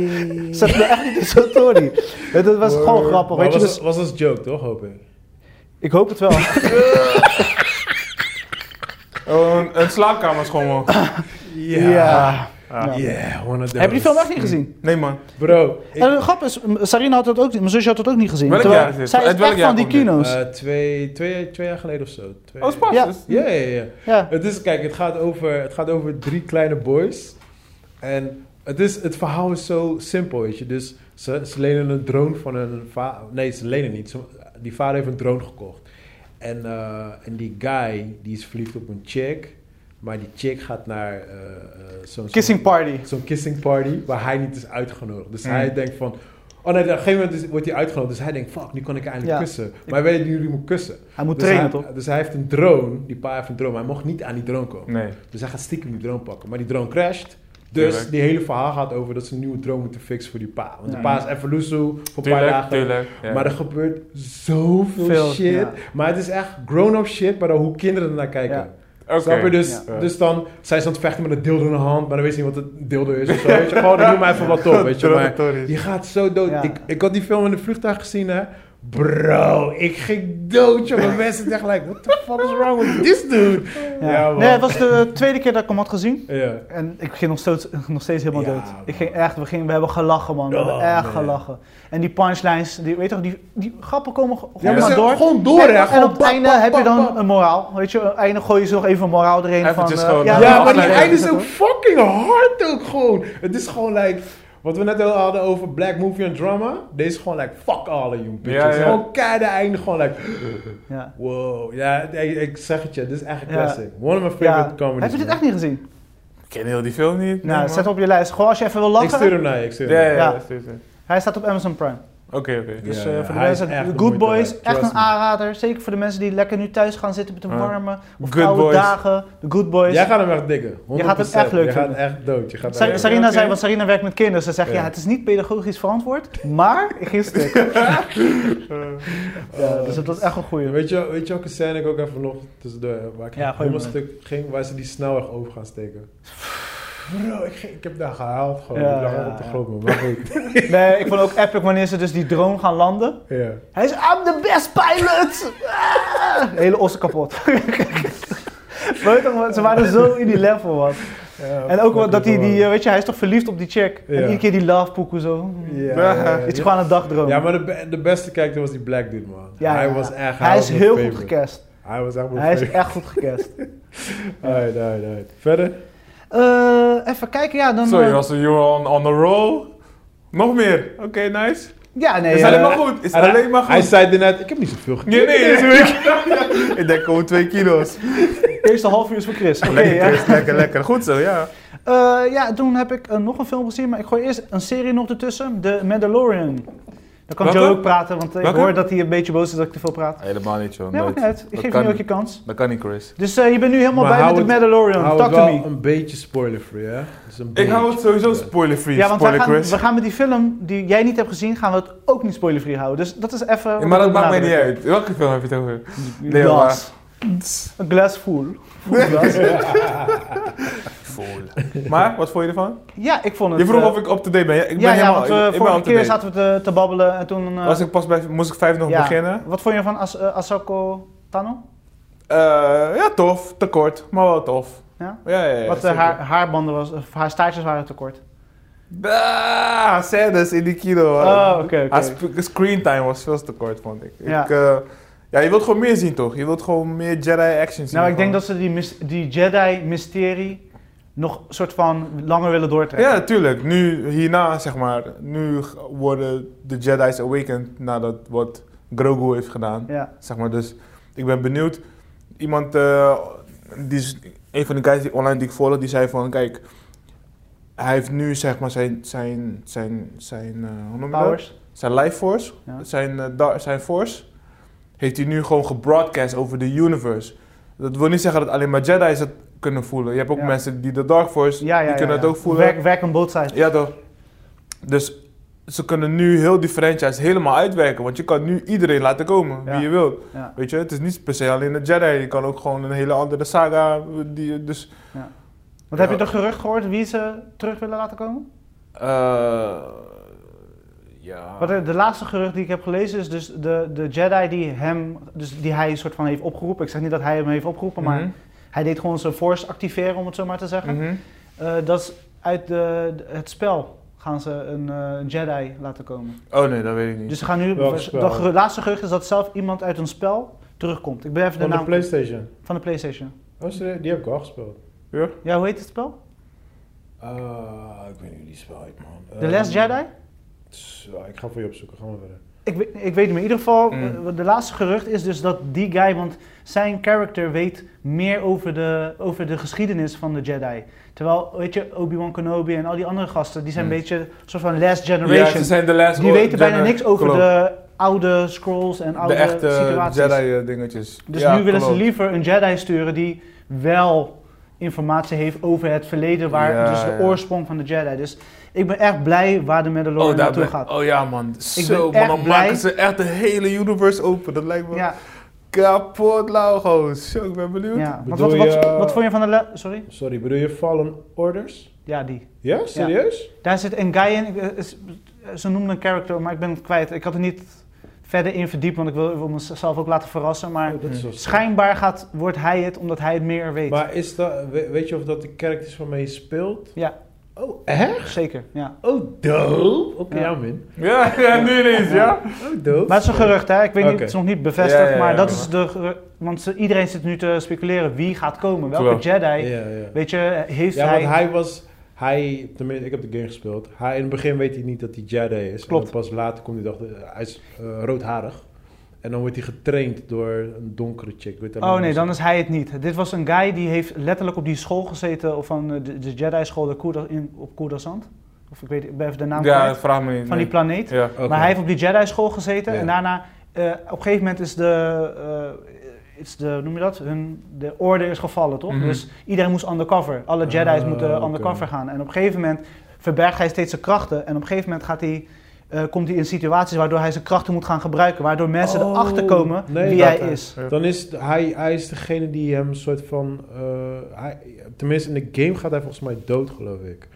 zet me echt niet in zo'n story. Dat was gewoon grappig, Maar weet je. was, Dus, was als joke, toch? Hoop ik. ik hoop het wel. Oh, een, een slaapkamerschommel. Ja. Ja. Ja. Yeah, one of those. Heb je die film echt niet gezien? Nee man. Bro, ik, En de grap is, Sarina had dat ook niet, mijn zusje had dat ook niet gezien. Welk Terwijl jaar is dit? zij is echt jaar van die kino's. eh, twee, twee, twee jaar geleden of zo. Twee, Oh, is pas. Ja. Ja, ja. Het is, kijk, het gaat, over, het gaat over drie kleine boys. En het, is, het verhaal is zo simpel, weet je. Dus ze, ze lenen een drone van een vader. Nee, ze lenen niet. Ze- die vader heeft een drone gekocht. En, eh, en die guy, die is verliefd op een chick. Maar die chick gaat naar eh, eh, zo'n... Kissing party. Zo'n kissing party waar hij niet is uitgenodigd. Dus Mm. hij denkt van... Oh nee, op een gegeven moment is- wordt hij uitgenodigd. Dus hij denkt, fuck, nu kan ik eindelijk Ja. kussen. Maar hij weet niet hoe hij moet kussen. Hij moet Dus trainen, hij, toch? Dus hij heeft een drone. Die pa heeft een drone. Maar hij mocht niet aan die drone komen. Nee. Dus hij gaat stiekem die drone pakken. Maar die drone crasht. Dus Tuurlijk. die hele verhaal gaat over dat ze een nieuwe drone moeten fixen voor die pa. Want Ja. de pa is even loesoe voor een paar dagen. tuurlijk. ja. Maar er gebeurt zoveel Veel, shit. Maar het is echt grown-up shit, maar dan hoe kinderen ernaar kijken. Snap je? Dus, Ja. dus dan zijn ze aan het vechten met een dildo in de hand, maar dan weet je niet wat een dildo is of zo. Weet je, gewoon, noem maar even wat op, weet je. Maar je gaat zo dood. Ja. Ik, ik had die film in het vliegtuig gezien, hè. Bro, ik ging dood, jongen. Mensen dachten like, what the fuck is wrong with this dude? Ja. Ja, man. nee, het was de tweede keer dat ik hem had gezien. Ja. En ik ging nog steeds, nog steeds helemaal Ja, dood. man. Ik ging echt, we, gingen, we hebben gelachen, man. We Oh, hebben echt man. gelachen. En die punchlines, die, weet je toch, die, die grappen komen gewoon Ja, maar maar ze- door. gewoon door, en, hè. en Gewoon op het einde heb je dan een moraal. Weet je, op het einde gooi je zo nog even een moraal erin. Van, eh, gewoon, ja, eh, maar die einde is ook fucking hard ook gewoon. Het is gewoon like... Wat we net al hadden over black movie en drama. Deze is gewoon like, fuck all of you bitches. Ja, ja. Gewoon keiharde einde, gewoon like... Ja. Wow. Ja, ik, ik zeg het je, dit is echt een Ja. classic. One of my favorite Ja. comedies. Heb je dit man. echt niet gezien? Ik ken heel die film niet. nou, Nee, zet op je lijst. Gewoon als je even wil Ik lachen. stuur hem naar je, ik stuur hem Ja, ja. Hij staat op Amazon Prime. Oké, oké. Dus Ja, eh, ja, voor de mensen, de Good Boys, echt een aanrader. Zeker voor de mensen die lekker nu thuis gaan zitten met een warme of Good koude Boys. dagen. The Good Boys. Jij gaat hem echt dikken. 100%. Je gaat hem echt leuk Je gaat echt dood. Je gaat Sa- Sarina zei, want Sarina werkt met kinderen. Ze zegt, ja. Ja. het is niet pedagogisch verantwoord, maar ik ging stuk. ja, dus het was echt een goeie. Weet je, weet je welke scène ik ook even nog tussendoor heb? Waar ik Ja, maar. stuk ging, waar ze die snelweg over gaan steken. Bro, ik, heb daar gehaald gewoon. Ja, ik lag ja, op de grond, man. Maar goed. Nee, ik vond ook epic wanneer ze dus die drone gaan landen. ja. Hij is, I'm the best pilot! Ah! De hele ossen kapot. Weet je toch, ze waren zo in die level, man. Ja, En ook dat hij, die, eh, weet je, hij is toch verliefd op die chick. En iedere keer die love poekoe zo. Ja, is gewoon een dagdroom. Ja, maar de, de beste kijker was die black dude, man. Ja, hij ja. was echt... Hij is was mijn heel goed gecast. Hij was echt Hij is echt goed gecast. Alright, alright, alright. Verder? Eh, even kijken, ja, dan... Zo, eh, je was you on, on the roll. Nog meer. Oké, nice. Ja, nee. is eh, alleen maar goed. Is Hij- alleen maar goed. Hij zei net, ik heb niet zoveel gekeken. Nee, nee, deze week. Ik denk gewoon twee kilo's. Eerste half uur is voor Chris. Oké, lekker, ja. Chris, lekker, lekker. Goed zo, ja. Eh, ja, toen heb ik eh, nog een film gezien, maar ik gooi eerst een serie nog ertussen. The Mandalorian. Dan kan Welke? Joe ook praten, want ik hoor dat hij een beetje boos is dat ik te veel praat. Helemaal niet, joh. Nee, maakt niet uit. Ik Dat geef je nu ook je kans. Dat kan niet, Chris. Dus eh, je bent nu helemaal Maar bij met het- Mandalorian. Talk to wel me. een beetje spoiler-free, hè? Dus een Ik hou het sowieso spoiler-free. Ja, want spoiler, gaan, Chris. we gaan met die film die jij niet hebt gezien, gaan we het ook niet spoilerfree houden. Dus dat is even... Ja, maar dat maakt mij niet uit. Welke film heb je het over? Nee. Een glas full. Full glas. Vol. Maar, wat vond je ervan? Ja, ik vond het... Je vroeg eh, of ik up-to-date ben. Ja, ik ben ja, ja, helemaal want we ik, ik ben vorige keer zaten we te, te babbelen en toen... eh, Was ik pas bij, moest ik vijf nog ja. beginnen? Wat vond je van As eh, Asako Tano? Eh, ja, tof. Te kort, maar wel tof. Ja? Ja, ja, ja. Wat eh, haar, haarbanden was, of haar staartjes waren te kort. Ah, scènes in die kino. Oh, oké, oké. Haar sp- screentime was veel te kort, vond ik. Ja. Ik, eh, ja, je wilt gewoon meer zien, toch? Je wilt gewoon meer Jedi action zien. Nou, ik denk dat ze die, die Jedi-mysterie nog een soort van langer willen doortrekken. Ja, natuurlijk. Nu, hierna, zeg maar, nu worden de Jedi's awakened nadat wat Grogu heeft gedaan. Ja. Zeg maar, dus ik ben benieuwd. Iemand, eh, die is, een van de guys die online die ik volg, die zei van, kijk, hij heeft nu zeg maar zijn, zijn, zijn, zijn, eh, hoe noem je dat? Powers. Zijn life force, Ja. zijn, eh, zijn force, heeft hij nu gewoon gebroadcast over de universe. Dat wil niet zeggen dat alleen maar Jedi's het kunnen voelen. Je hebt ook Ja. mensen die de dark force, Ja, ja, die kunnen het ook voelen. Werk, werk aan both sides. Ja toch. Dus ze kunnen nu heel die franchise helemaal uitwerken. Want je kan nu iedereen laten komen, wie je wilt. Weet je, het is niet per se alleen de Jedi. Je kan ook gewoon een hele andere saga. Die, dus Ja. Want heb je de gerucht gehoord wie ze terug willen laten komen? Eh, ja. Want de, de laatste gerucht die ik heb gelezen is dus de, de Jedi die hem, dus die hij soort van heeft opgeroepen. Ik zeg niet dat hij hem heeft opgeroepen, maar Mhm. hij deed gewoon zijn force activeren, om het zo maar te zeggen. Mhm. Eh, dat is uit de, het spel gaan ze een, eh, een Jedi laten komen. Oh nee, dat weet ik niet. Dus ze gaan nu, Welk de laatste gerucht is dat zelf iemand uit een spel terugkomt. Ik ben even de Van de naam PlayStation. van de PlayStation. Oh, die heb ik al gespeeld. ja? Ja, hoe heet het spel? Ah, ik weet niet hoe die spel heet, man. The Ehm, Last Jedi? Ja, ik ga voor je opzoeken, gaan we verder. Ik weet, ik weet niet meer. In ieder geval, Mm. eh, de laatste gerucht is dus dat die guy, want zijn character weet meer over de, over de geschiedenis van de Jedi. Terwijl, weet je, Obi-Wan Kenobi en al die andere gasten, die zijn Mm. een beetje een soort van last Ja, generation. ze zijn de last die weten bijna niks over klopt. de oude scrolls en oude de echte situaties. Jedi eh, dingetjes. Dus Ja, nu willen klopt. ze liever een Jedi sturen die wel informatie heeft over het verleden, waar, Ja, dus de ja. oorsprong van de Jedi. Dus ik ben echt blij waar de Mandalorian Oh, naartoe ben- gaat. oh ja man, zo ben man, dan blij. maken ze echt de hele universe open. Dat lijkt me Ja, kapot lauw gewoon. Zo, ik ben benieuwd. ja. Wat, wat, je- wat vond je van de... Sorry? Sorry, bedoel je Fallen Orders? Ja, die. Ja, serieus? Daar zit een guy in. eh, is- Ze noemden een character, maar ik ben het kwijt. Ik had er niet verder in verdiept, want ik wil, wil mezelf ook laten verrassen. Maar Oh, is schijnbaar gaat, wordt hij het, omdat hij het meer weet. Maar is dat, we- weet je of dat de characters van mij speelt? Ja, Oh, echt? zeker. Ja. Oh, dope. Oké, Ja. ja, min. Ja, ja, nu ineens, ja. Oh, dope. Maar het is een gerucht, hè? Ik weet niet, het is nog niet bevestigd, Ja, ja, ja, maar dat ja. is de Want iedereen zit nu te speculeren wie gaat komen. Welke. Jedi, Ja, ja. weet je, heeft Ja, hij... want hij was... Hij, tenminste, ik heb de game gespeeld. Hij, in het begin weet hij niet dat hij Jedi is. Klopt. En pas later komt hij dachten, hij is eh, roodharig. En dan wordt hij getraind door een donkere chick. Weet Oh nee, dan is hij het niet. Dit was een guy die heeft letterlijk op die school gezeten, of van eh, de, de Jedi-school de Kuda- in, op Coruscant. Of ik weet ik ben even de naam Ja, kwijt. vraag me niet. Van die nee. planeet. Ja. Maar hij heeft op die Jedi-school gezeten Ja. en daarna, eh, op een gegeven moment is de, eh, is de, hoe noem je dat? Hun, de orde is gevallen, toch? Mhm. Dus iedereen moest undercover. Alle Jedi's Ah, moeten undercover gaan. En op een gegeven moment verbergt hij steeds zijn krachten. En op een gegeven moment gaat hij, eh, komt hij in situaties waardoor hij zijn krachten moet gaan gebruiken. Waardoor mensen Oh, erachter komen nee, wie hij is. Dan is hij, hij is degene die hem een soort van... eh, hij, tenminste, in de game gaat hij volgens mij dood, geloof ik.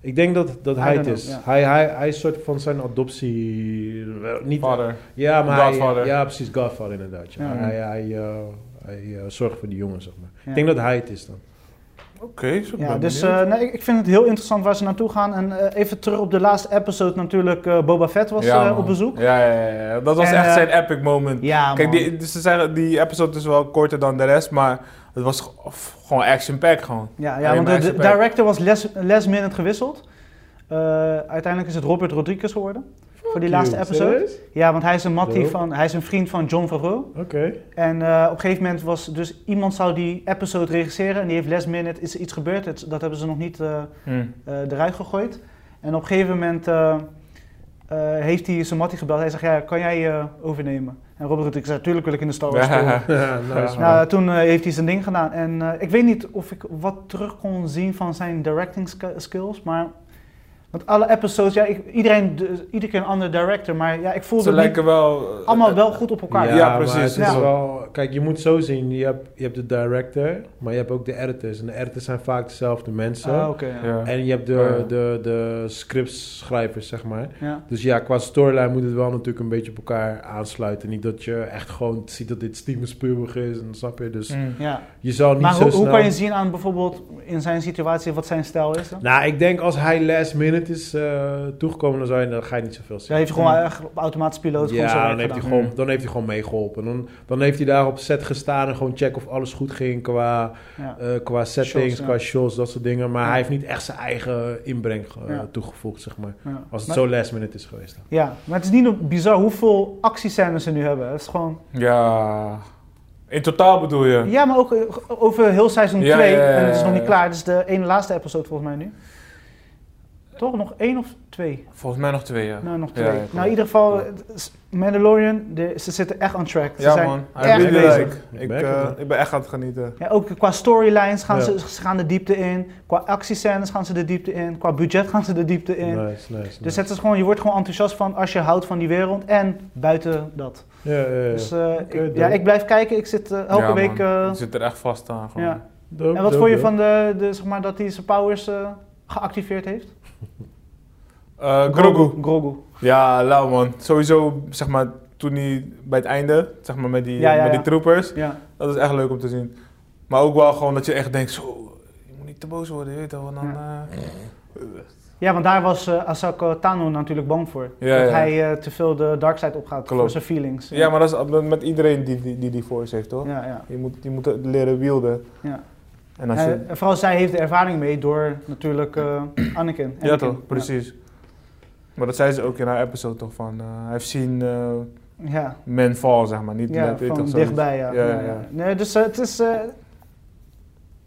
Ik denk dat, dat I hij het is. know. Hij, hij, hij is een soort van zijn adoptie... Niet, Vader. Ja, maar hij, Godfather. ja, precies, Godfather inderdaad. Ja. Ja. Hij, hij, eh, hij eh, zorgt voor die jongen, zeg maar. Ja. Ik denk dat hij het is dan. Oké, zo Ja, dus eh, nee, ik- vind het heel interessant waar ze naartoe gaan. En eh, even terug op de laatste episode natuurlijk. eh, Boba Fett was Ja, op bezoek. Ja, ja, ja, ja. Dat was En, echt zijn epic moment. Ja, Kijk, man. die, dus ze zeggen, die episode is wel korter dan de rest, maar het was gewoon action-pack gewoon. Ja, ja want de, director was last, last minute gewisseld. Uiteindelijk is het Robert Rodriguez geworden. Voor die laatste episode. Serieus? Ja, want hij is een mattie van, hij is een vriend van John Favreau. Oké. En eh, op een gegeven moment was dus iemand zou die episode regisseren en die heeft last minute is er iets gebeurd. Het- dat hebben ze nog niet eh, Hm. eh, eruit gegooid. En op een gegeven moment eh, eh, heeft hij zijn mattie gebeld. Hij zegt, ja, kan jij eh, overnemen? En Robert Rodriguez zei, natuurlijk wil ik in de Star Wars spelen. Ja. Ja, nice, man. Nou, toen eh, heeft hij zijn ding gedaan. En eh, ik weet niet of ik wat terug kon zien van zijn directing sk- skills, maar... Want alle episodes, ja, ik, iedereen, de- iedere keer een andere director, maar ja, ik voelde Ze lijken wel... eh, allemaal wel goed op elkaar. Ja, precies. het is wel, kijk, je moet zo zien. Je hebt, je hebt de director, maar je hebt ook de editors. En de editors zijn vaak dezelfde mensen. Ah, ja. Ja. En je hebt de, Ja. de, de scriptschrijvers, zeg maar. Ja. Dus ja, qua storyline moet het wel natuurlijk een beetje op elkaar aansluiten. Niet dat je echt gewoon ziet dat dit Steven Spielberg is. En snap je? Dus ja. je zal niet Maar zo hoe, snel... hoe kan je zien aan bijvoorbeeld in zijn situatie wat zijn stijl is dan? Nou, ik denk als hij last minute is eh, toegekomen, dan, zou je, dan ga je niet zoveel zien. Ja, heeft hij gewoon eigenlijk op automatisch piloot Ja, dan heeft, hij gewoon, dan heeft hij gewoon meegeholpen. Dan, dan heeft hij daar op set gestaan en gewoon checken of alles goed ging qua, Ja. eh, qua settings, Shots, ja. qua shows, dat soort dingen. Maar Ja. hij heeft niet echt zijn eigen inbreng Ja. toegevoegd, zeg maar. Ja. Als het Maar- zo last minute is geweest. dan. Ja, maar het is niet bizar hoeveel actiescènes ze nu hebben. Het is gewoon... Ja. In totaal bedoel je? Ja, maar ook eh, over heel seizoen Ja, 2. ja, ja, En het is nog niet klaar. Het is de ene laatste episode volgens mij nu. Toch? Nog één of twee? Volgens mij nog twee, ja. Nou, nog twee. ja, nou, in ieder geval, is- Mandalorian, de, ze zitten echt on track. Ze Ja zijn man, echt really bezig. like. Ik eh, ik ben echt aan het genieten. Ja, ook qua storylines gaan Ja. ze, ze gaan de diepte in. Qua actiescènes gaan ze de diepte in. Qua budget gaan ze de diepte in. Nice, nice, nice. Dus het is gewoon, je wordt gewoon enthousiast van als je houdt van die wereld en buiten dat. Ja, ja, ja. Dus eh, ik, ja, ik blijf kijken. Ik zit eh, elke Ja, week. man. eh, Ik zit er echt vast aan gewoon. ja. Dope, En wat dope, vond je dope. van de, de, zeg maar, dat hij zijn powers eh, geactiveerd heeft? Eh, Grogu. Grogu. Ja, lauw man. Sowieso, zeg maar, toen hij bij het einde, zeg maar, met die, Ja, ja, met die ja. troopers. Ja. Dat is echt leuk om te zien. Maar ook wel gewoon dat je echt denkt, zo, je moet niet te boos worden, je weet wel. want Dan, eh, ja, want daar was eh Asako Tano natuurlijk bang voor. Ja, dat ja. hij eh, te veel de dark side opgaat voor zijn feelings. ja, maar dat is met iedereen die die, die, die voice heeft, toch? Ja, ja, Je, moet, je moet het leren wielden. ja. En als je... Eh, en vooral zij heeft er ervaring mee door natuurlijk eh Anakin. ja, toch? Precies. Maar dat zei ze ook in haar episode toch van, eh hij heeft zien Ja, men fall, zeg maar. Niet ja, net, van dichtbij, ja. Ja, ja, ja. Nee, dus het is...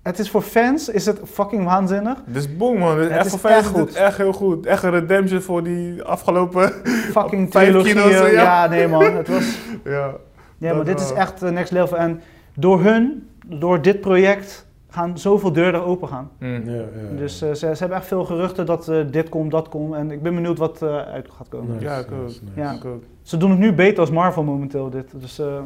het is voor fans is het fucking waanzinnig. Dit is boom man, Het echt is voor fans echt goed. echt heel goed. Echt een redemption voor die afgelopen... Fucking trilogie. ja. ja. nee man. Het was, ja. ja, maar dit is echt next level. En door hun, door dit project, gaan zoveel deuren open gaan. Mm. Ja, ja, ja. Dus eh, ze, ze hebben echt veel geruchten dat eh, dit komt, dat komt. En ik ben benieuwd wat eh, uit gaat komen. Nice, Ja, ik ook. nice, nice. Ja. Ik ook. Ze doen het nu beter als Marvel momenteel, dit. Dus eh,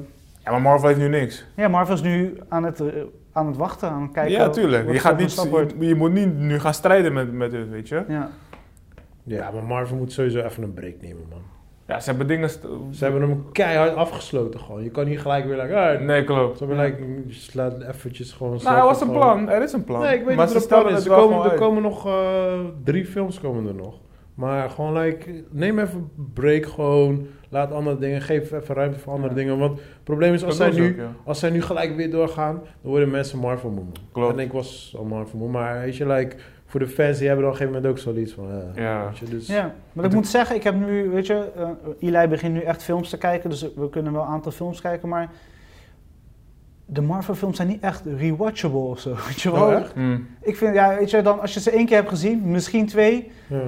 Ja, maar Marvel heeft nu niks. ja, Marvel is nu aan het, eh, aan het wachten, aan het kijken. ja, tuurlijk. Je, de gaat niet, je, je moet niet nu gaan strijden met, met hun, weet je. Ja. Ja, maar Marvel moet sowieso even een break nemen, man. Ja, ze hebben dingen... Ze hebben hem keihard afgesloten gewoon. Je kan niet gelijk weer like, ah, Nee, klopt. Ze hebben like, je slaat eventjes gewoon... Nou, er was een gewoon. plan. Er is een plan. Nee, ik weet maar niet wat plan is. Er komen, er komen nog eh, drie films komen er nog. Maar gewoon like, neem even een break gewoon. Laat andere dingen, geef even ruimte voor andere Ja. dingen. Want het probleem is, als Dat zij, nu, ook, ja. als zij nu gelijk weer doorgaan, dan worden mensen Marvel moe. Klopt. En ik was al Marvel moe. Maar weet je, like, voor de fans, die hebben dan op een gegeven moment ook zoiets van... eh, Ja. weet je, dus, ja, maar ik moet zeggen, ik heb nu, weet je, eh Eli begint nu echt films te kijken, dus we kunnen wel een aantal films kijken, maar de Marvel films zijn niet echt rewatchable of zo, weet je wel. Oh, echt? Mm. Ik vind, ja, weet je, dan, als je ze één keer hebt gezien, misschien twee, ja.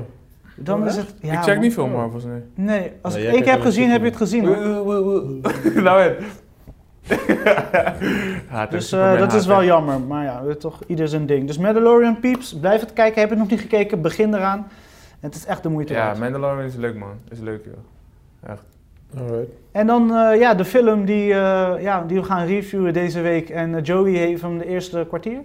dan Oh, is het... Ja, ik check niet veel Marvels, nee. Nee, als Nee, ik één keer heb gezien, heb je het gezien hoor. nou. Ja, Dus het eh, dat is wel jammer, maar ja, toch, ieder zijn ding. Dus Mandalorian Peeps, blijf het kijken, heb je het nog niet gekeken, begin eraan. En het is echt de moeite Ja, waard. Mandalorian is leuk, man. Is leuk, joh. Echt. Alright. En dan eh, ja, de film die, eh, ja, die we gaan reviewen deze week. En Joey heeft hem de eerste kwartier.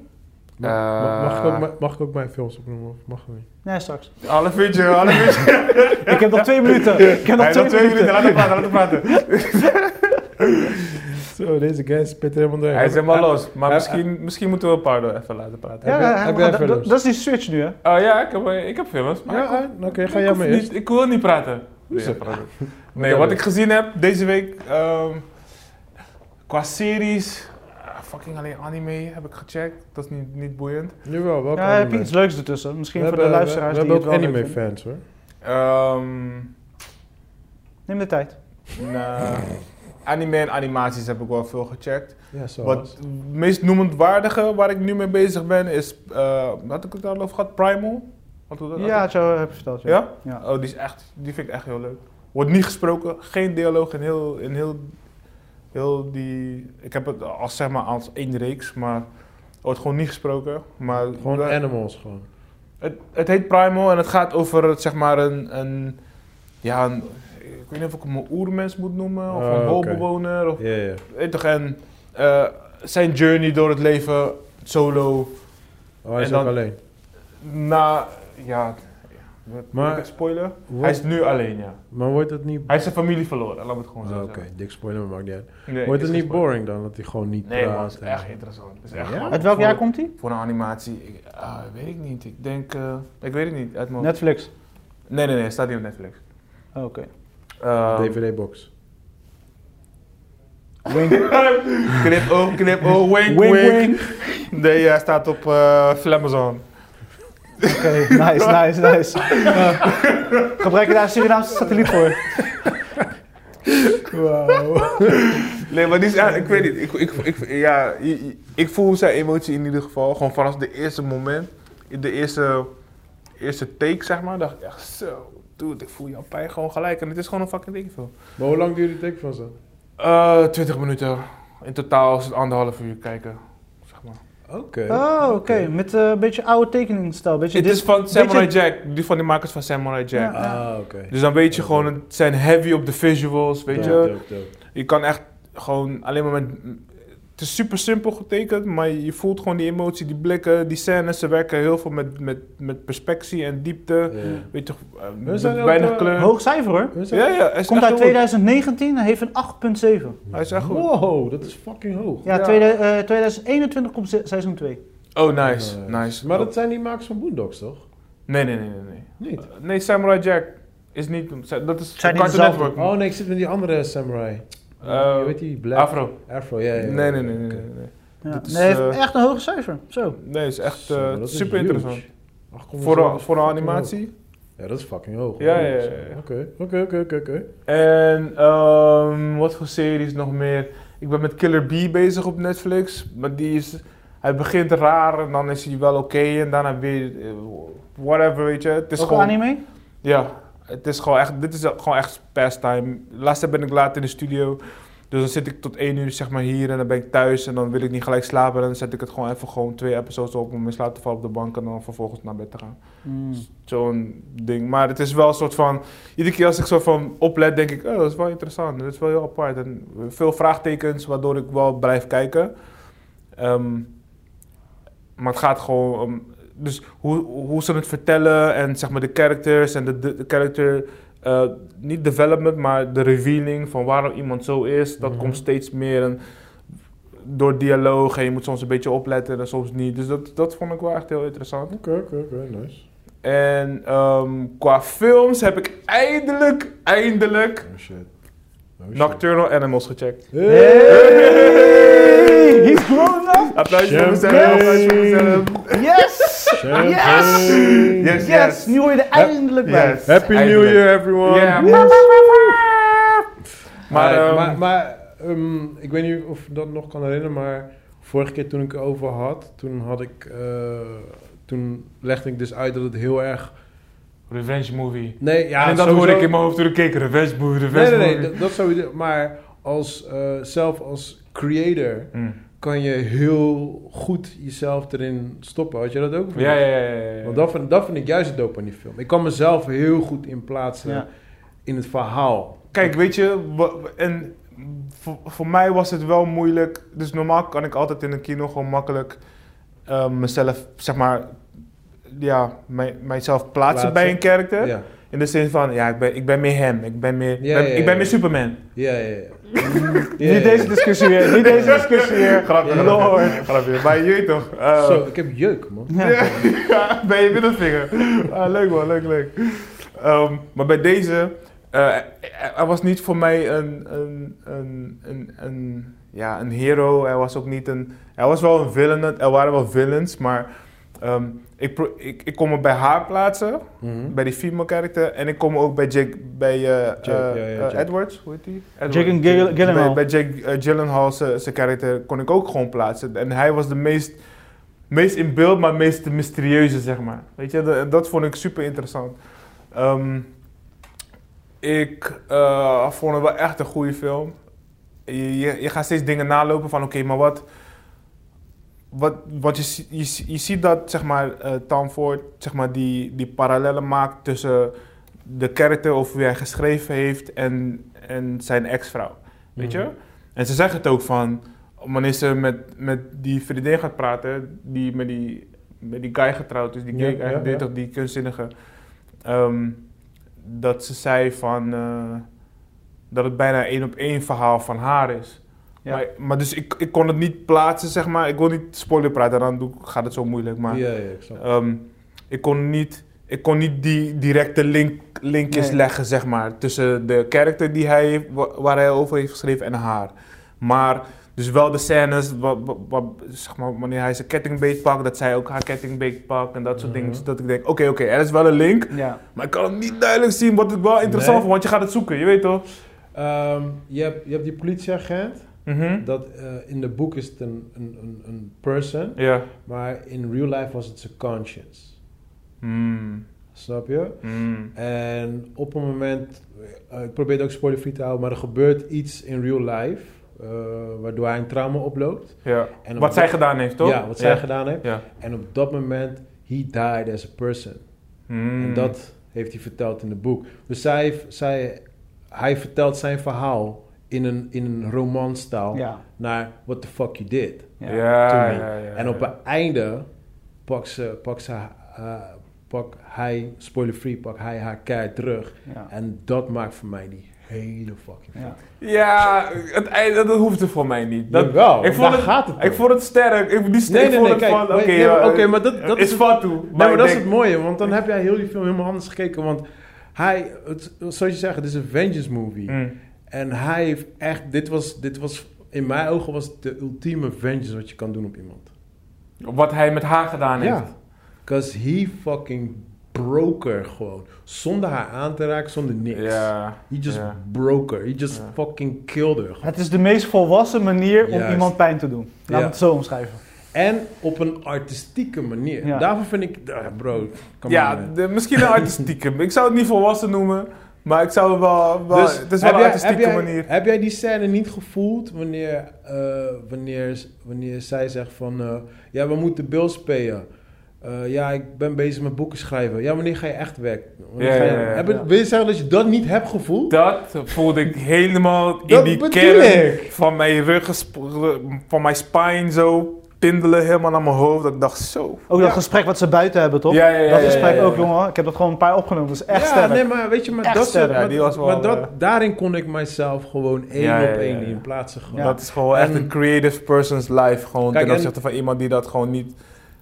Mag, mag, mag, ik ook, mijn- mag ik ook mijn films opnoemen? Of mag ik niet? Nee, straks. Alle uurtje, alle uurtje. ik heb nog twee minuten. Ik heb nog twee, nog twee minuten, minuten. laat hem praten, laat hem praten. Zo, deze guy spit helemaal door. Hij is helemaal los, maar misschien, misschien moeten we Pardo even laten praten. Ja, Heb jij- we dat, films? dat is die switch nu, hè? Oh ja, ik heb, ik heb films. Maar Ja, ik, ah, oké, ga jij maar eerst. Ik wil niet praten. Nee. Wat ik gezien heb deze week, ehm, qua series, ah, fucking alleen anime heb ik gecheckt. Dat is niet, niet boeiend. Jawel, welke Ja, heb je iets leuks ertussen? Misschien We voor de hebben- luisteraars We, die hebben ook anime-fans hoor. Ehm, Neem de tijd. nou, anime en animaties heb ik wel veel gecheckt. Ja, zo. Wat het meest noemendwaardige waar ik nu mee bezig ben is, eh had ik het al over gehad, Primal? Wat dat? Ja, zo heb je verteld. Ja? Ja? Ja. Oh, die, is echt, die vind ik echt heel leuk. Wordt niet gesproken, geen dialoog in heel, in heel, heel die... Ik heb het als zeg maar als één reeks, maar wordt gewoon niet gesproken. Maar Gewoon het, animals gewoon. het, het heet Primal en het gaat over zeg maar een, een ja, een, ik weet niet of ik hem een oermens moet noemen of Oh, een of ja. weet toch en eh, zijn journey door het leven solo Oh, hij is En ook dan- alleen. na ja, maar Maar- ik? Wordt- Hij is nu alleen, ja. Maar wordt het niet... Hij heeft zijn familie verloren, laat me het gewoon Oh, zo Oké, dik spoiler, maar maakt niet uit. Nee, Wordt is het niet spoiler. boring dan, dat hij gewoon niet Nee man, het is echt interessant. Het is echt Ja? Uit welk voor- jaar komt hij? Voor een animatie, ik, ah, weet ik niet. Ik denk, eh, ik weet het niet. Uit mijn... Netflix. Nee, nee, nee, het staat niet op Netflix. Oh, Oké. Ehm, DVD-box. Wink, knip oh, knip oh, wink, wink, wink. wink. Nee, hij staat op eh Flamazon. Oké, nice, nice, nice. Eh, gebruik je daar een Surinaamse satelliet voor? Wauw. Nee, maar die is echt, ik weet niet. Ik, ik, ik, ja, ik voel zijn emotie in ieder geval. Gewoon vanaf de eerste moment. In de eerste, eerste take, zeg maar. dacht ik echt zo. Dude, ik voel jouw pijn gewoon gelijk. En het is gewoon een fucking tekenfilm. Maar hoe lang duurt die take van zo? Eh 20 minuten. In totaal is het anderhalf uur kijken. Zeg maar. Oké. Oh, oké. Met eh, een beetje oude tekeningsstijl. Beetje Het dit- is van Samurai beetje- Jack. Die van die makers van Samurai Jack. Ja. Ah, oké. Dus dan weet je gewoon, het zijn heavy op de visuals, weet Dope, je. dope, dope. Je kan echt gewoon alleen maar met het is super simpel getekend, maar je voelt gewoon die emotie, die blikken, die scènes. Ze werken heel veel met, met, met perspectie en diepte. Ja. Weet je, eh, weinig eh, kleur. Hoog cijfer hoor. Ja, ja, Komt uit heel goed. 2019 en heeft een 8,7. Hij is echt goed. Wow, dat is fucking hoog. Ja, Ja. tweede- eh, 2021 komt se- seizoen 2. Oh, nice, nice. Maar dat zijn die makers van Boondocks, toch? Nee, nee, nee, nee. nee. Niet. Uh, nee, Samurai Jack is niet... Dat is Zijn Cartoon? Network. Oh nee, ik zit met die andere samurai. Eh, Hoe heet die? Black? Afro. Afro, ja, ja. ja. Nee, nee, nee, nee. Nee, nee. Ja. Dat is, nee, heeft eh, echt een hoge cijfer. Zo. Nee, is echt Zo, eh, is super interessant. 8,7 Voor een, is voor een animatie. hoog. Ja, dat is fucking hoog. Ja, ja, ja. Oké, oké, oké, oké. En ehm, wat voor series nog meer? Ik ben met Killer Bee bezig op Netflix. Maar die is... Hij begint raar en dan is hij wel oké. en daarna weer... whatever, weet je. Het is Ook gewoon... anime? Ja, het is gewoon echt... Dit is gewoon echt pastime. Laatst ben ik laat in de studio. Dus dan zit ik tot één uur zeg maar hier en dan ben ik thuis. En dan wil ik niet gelijk slapen. En dan zet ik het gewoon even gewoon twee episodes op om in slaap te vallen op de bank. En dan vervolgens naar bed te gaan. Hmm. Zo'n ding. Maar het is wel een soort van. Iedere keer als ik zo van oplet, denk ik: oh, dat is wel interessant. Dat is wel heel apart. En veel vraagtekens, waardoor ik wel blijf kijken. Ehm, maar het gaat gewoon om. Dus hoe, hoe ze het vertellen en zeg maar de characters en de, de, de character. eh, niet development, maar de revealing van waarom iemand zo is. Dat Mhm. komt steeds meer en door dialoog. En je moet soms een beetje opletten en soms niet. Dus dat, dat vond ik wel echt heel interessant. Oké, oké, oké, nice. En ehm, qua films heb ik eindelijk, eindelijk Oh shit. Oh, shit. Nocturnal Animals gecheckt. Hey! He's grown up! Applausje voor Champagne. mezelf, applausje voor mezelf. Yes! Champagne. Yes, Yes! Nu hoor je er eindelijk bij. Yes. Happy New. Year, everyone. Yeah. Yes. Maar, Maar, ehm, maar, maar ehm, ik weet niet of je dat nog kan herinneren, maar vorige keer toen ik het over had, toen had ik, eh, toen legde ik dus uit dat het heel erg, Revenge movie. nee, ja, en dat sowieso- hoorde ik in mijn hoofd toen ik keek. Revenge movie, Nee, revenge nee, nee, movie. dat, dat sowieso, maar als, eh, zelf als creator Mm. Kan je heel goed jezelf erin stoppen. Had je dat ook? Ja, ja, ja. ja, ja. Want dat vind, dat vind ik juist het dope aan die film. Ik kan mezelf heel goed in plaatsen Ja. in het verhaal. Kijk, weet je, en voor, voor mij was het wel moeilijk. Dus normaal kan ik altijd in een kino gewoon makkelijk eh, mezelf, zeg maar, ja, mij, mijzelf plaatsen, Plaatsen. bij een karakter. Ja, In de zin van, ja, ik ben, ik ben meer hem. Ik ben meer, Ja, ben- ja, ik ben ja. meer Superman. ja, ja. Niet deze discussie weer, niet deze discussie weer. Grapje, lord. Grapje, maar je weet toch. eh, Zo, ik heb jeuk, man. Ja. Bij je middelvinger. Ah, leuk man, leuk, leuk. Ehm, maar bij deze, eh, hij was niet voor mij een, een, een, een, een, ja, een hero. Hij was ook niet een, hij was wel een villain, er waren wel villains, maar ehm, ik, pro- ik, ik kon me bij haar plaatsen, Mhm. bij die female character, en ik kom ook bij Jake, bij Jake, ja, ja, Jake. Edwards, hoe heet die? Jake and Gill- Gyllenhaal. Bij, bij Jake Gyllenhaal, zijn karakter, kon ik ook gewoon plaatsen. En hij was de meest meest in beeld, maar meest mysterieuze, zeg maar. Weet je, dat, dat vond ik super interessant. Ehm, ik eh, vond het wel echt een goede film. Je, je, je gaat steeds dingen nalopen van, oké, maar wat... wat want je, je, je ziet dat, zeg maar, eh Tom Ford, zeg maar, die, die parallellen maakt tussen de karakter over wie hij geschreven heeft en, en zijn ex-vrouw. Weet je? Mhm. En ze zeggen het ook van, wanneer ze met, met die vriendin gaat praten, die met die, met die guy getrouwd is, die gay, ja, ja. die kunstzinnige, ehm, dat ze zei van, eh, dat het bijna één op één verhaal van haar is. Ja. Maar, maar dus ik, ik kon het niet plaatsen, zeg maar. Ik wil niet spoiler praten, dan doe, gaat het zo moeilijk. Maar Ja, ja, ik snap. Ehm, ik kon niet, ik kon niet die directe link, linkjes Nee. leggen, zeg maar, tussen de karakter die hij, wa- waar hij over heeft geschreven en haar. Maar, dus wel de scènes, wa- wa- wa- zeg maar, wanneer hij zijn kettingbeet pakt, dat zij ook haar kettingbeet pakt en dat soort Mhm. dingen. Dat ik denk, oké, oké, er is wel een link, Ja. maar ik kan het niet duidelijk zien wat ik wel interessant Nee. vond, want je gaat het zoeken, je weet toch? Ehm, je, hebt, je hebt die politieagent. Mhm. Dat, eh, in de boek is het een, een, een, person. Maar in real life was het zijn conscience. Mm. Snap je? Mm. En op een moment, eh, ik probeer het ook spoilerfree te houden, maar er gebeurt iets in real life, eh, waardoor hij een trauma oploopt. Ja. En Wat zij dat- gedaan heeft, toch? Ja, wat zij gedaan heeft. Ja. En op dat moment, he died as a person. Mm. En dat heeft hij verteld in het boek. Dus zij, zij, hij vertelt zijn verhaal in een, in een romanstaal Ja. naar what the fuck you did. Ja. Ja, to ja, me. ja, ja. En op het einde pakt ze, pakt ze, eh, pak hij, spoiler free, pak hij haar keihard terug. Ja. En dat maakt voor mij die hele fucking Ja. Ja, het einde, dat hoefde voor mij niet. Dat, Jawel, ik, vond daar het, gaat het ik vond het sterk. Ik, die Nee, ik nee, vond nee, het kijk, van, oké, maar- nee, dat- dat is Fatu. Nee, maar dat is het mooie, want dan heb jij heel die film helemaal anders gekeken. Want hij, het, zoals je zegt, het is een vengeance movie. Mm. En hij heeft echt, dit was, dit was, in mijn ogen was het de ultieme vengeance wat je kan doen op iemand. Wat hij met haar gedaan heeft. Ja. Because he fucking broke her gewoon. Zonder haar aan te raken, zonder niks. Ja. He just ja. broke her. He just Ja. fucking killed her. gewoon. Het is de meest volwassen manier om Juist. iemand pijn te doen. Laat Ja. het zo omschrijven. En op een artistieke manier. Ja. Daarvoor vind ik, ah, bro, Ja, de, misschien een artistieke. ik zou het niet volwassen noemen, maar ik zou wel, wel Dus het is wel heb een artistieke jij, manier. Heb jij die scène niet gevoeld wanneer, eh, wanneer, wanneer zij zegt van... eh, ja, we moeten bills payen. Eh, ja, ik ben bezig met boeken schrijven. Ja, wanneer ga je echt weg? Wanneer Ja, ga je- ja, ja, Heb- ja. Wil je zeggen dat je dat niet hebt gevoeld? Dat voelde ik helemaal in die kern ik. van mijn rug, van mijn spine zo tindelen helemaal naar mijn hoofd. Dat ik dacht zo. Ook Ja. dat gesprek wat ze buiten hebben, toch? Ja, ja, ja, dat ja, gesprek ja, ja. ook, jongen. Ik heb dat gewoon een paar opgenomen. Dat is echt ja, sterk. nee, maar weet je, maar, Echt dat, sterk. maar, Ja, die was wel, maar dat, eh, daarin kon ik mijzelf gewoon één Ja, ja, op één ja. in plaatsen gewoon. Ja. Dat is gewoon echt En- een creative person's life. Gewoon Kijk, ten en- opzichte van iemand die dat gewoon niet,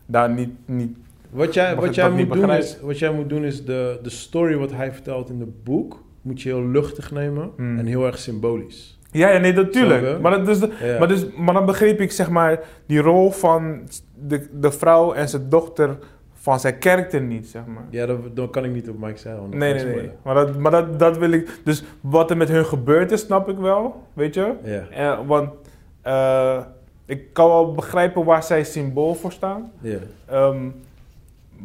daar niet, niet Wat jij, wat jij, moet doen is, wat jij moet doen is de, de story wat hij vertelt in het boek, moet je heel luchtig nemen Hmm. en heel erg symbolisch. Ja, ja, nee, natuurlijk. Maar, dat, dus, Ja. maar, dus, maar dan begreep ik zeg maar die rol van de, de vrouw en zijn dochter van zijn karakter niet, zeg maar. Ja, dan, dan kan ik niet op Mike dan Nee, nee, nee. Maar, dat, maar dat, dat wil ik. Dus wat er met hun gebeurd is, snap ik wel, weet je? Ja, Eh, want eh, ik kan wel begrijpen waar zij symbool voor staan. ja. Ehm,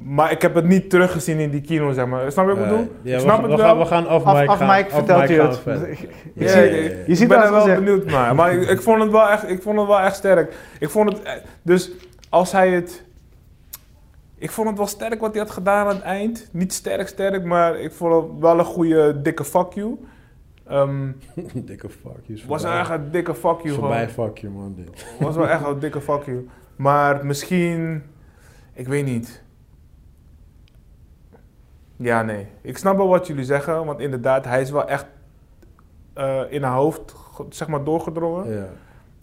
maar ik heb het niet teruggezien in die kino, zeg maar. Snap je wat ik bedoel? Ja, ik we, snap gaan- het we, wel. gaan, we gaan af Af, Mike af gaan. Mike vertelt je het. we. Ik- Ja, ik Ja, ik- ja, ik Je ziet ben wel er wel benieuwd naar. Maar ik, ik vond het wel echt, ik vond het wel echt sterk. Ik vond het, eh, dus als hij het, ik vond het wel sterk wat hij had gedaan aan het eind. Niet sterk, sterk, maar ik vond het wel een goede dikke fuck you. Ehm, Dikke fuck you. was voorbij. echt een dikke fuck you. Voorbij gewoon. fuck you, man. Dit. Was wel echt een dikke fuck you. Maar misschien, ik weet niet. Ja, nee. Ik snap wel wat jullie zeggen, want inderdaad, hij is wel echt eh, in haar hoofd, zeg maar, doorgedrongen. Ja.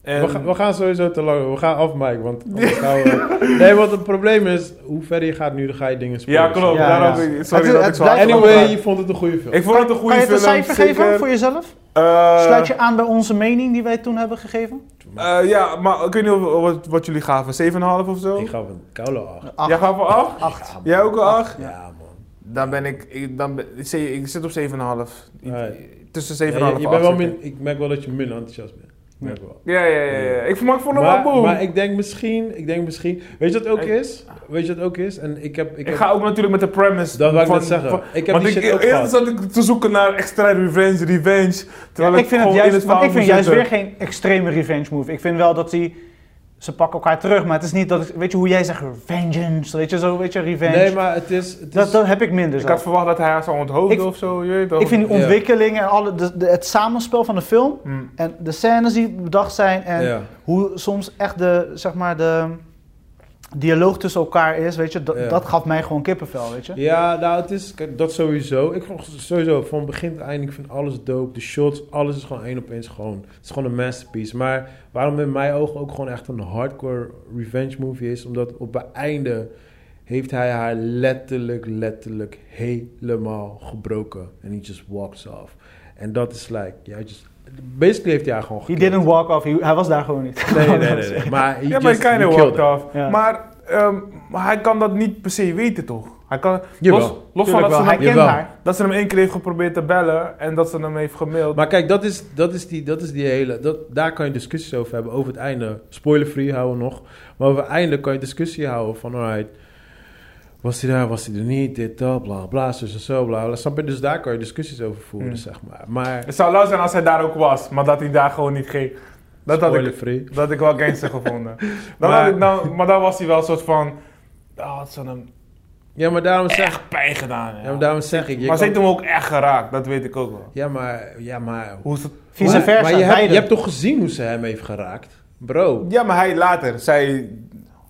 En, We, gaan, we gaan sowieso te lang. We gaan af, Mike. Want anders gaan we- Nee, want het probleem is, hoe verder je gaat nu, dan ga je dingen spelen. ja, klopt. Ja, daarom, ja. Sorry Het- dat het ik Anyway, je vond het een goede film. Ik vond het een goede kan je het een film. cijfer zeker. geven voor jezelf? Eh, Sluit je aan bij onze mening die wij toen hebben gegeven? eh, ja, maar ik weet niet of- wat, wat jullie gaven. 7,5 of zo? Ik ga een koude 8. Acht. Jij gaat voor 8? Acht. Jij ook een 8? Ja, man. Dan ben ik, ik, dan ben, ik, zit- ik zit op 7,5. I- Ja. Tussen Ja, 7,5 je, en je 8 bent wel zit min, ik. merk wel dat je minder enthousiast bent. Ik merk wel. Ja, ja, ja. ja. Ik, maar ik vond hem Maar, wel boem. maar ik denk misschien, ik denk misschien, weet je wat ook Ik- is? Weet je wat ook is? En ik heb, ik Ik heb, ga ook natuurlijk met de premise. dat wou ik van- net zeggen. van- ik heb want die ik, shit ook eerst gehad. zat ik te zoeken naar extra revenge, revenge. Terwijl ik vind het gewoon in juist, ik vind juist weer geen extreme revenge move. Ik vind wel dat die, ze pakken elkaar terug, maar het is niet dat, ik- weet je hoe jij zegt, vengeance, weet je zo, weet je, revenge. Nee, maar het is, het is dat, dat heb ik minder Ik zo. had verwacht dat hij haar zou onthoofden Ik- of zo. Je? Ik vind die Ja. ontwikkeling en alle, de, de- het samenspel van de film Hm. en de scènes die bedacht zijn en ja. hoe soms echt de, zeg maar, de dialoog tussen elkaar is, weet je, dat, Ja. dat gaf mij gewoon kippenvel, weet je. Ja, nou, het is, kijk, dat sowieso. Ik vond sowieso van begin tot eind, ik vind alles dope. De shots, alles is gewoon één op één gewoon. Het is gewoon een masterpiece. Maar waarom in mijn ogen ook gewoon echt een hardcore revenge movie is, omdat op het einde heeft hij haar letterlijk, letterlijk helemaal gebroken. En he just walks off. En dat is like, ja, just, basically heeft hij haar gewoon He didn't walk off, hij was daar gewoon niet. Nee, nee, nee, nee. Maar he Ja, just, kind of walked off. Ja. Maar, ehm, maar hij kan dat niet per se weten, toch? Hij kan, Jawel. los, los van dat wel, ze, hij hem, Jawel. haar. dat ze hem één keer heeft geprobeerd te bellen en dat ze hem heeft gemaild. Maar kijk, dat is, dat is, die, dat is die hele... Dat, daar kan je discussies over hebben. Over het einde. Spoiler-free houden nog. Maar over het einde kan je discussie houden van... Alright, was hij daar, was hij er niet? Dit, dat, bla, bla, en zo, bla, bla. Snap je? Dus daar kan je discussies over voeren, Hmm. zeg maar. Maar het zou leuk zijn als hij daar ook was, maar dat hij daar gewoon niet ging. Dat had ik, dat had ik wel gangster gevonden. Dan Maar- had ik, dan, maar dan was hij wel een soort van... Had ze hem Ja, maar daarom zeg, echt pijn gedaan. Ja. ja, maar daarom zeg ik... je maar ze heeft hem ook echt geraakt, dat weet ik ook wel. Ja, maar... Ja, maar... Hoe is het? Vice versa, maar je, hebt, je hebt toch gezien hoe ze hem heeft geraakt? Bro. Ja, maar hij later zei...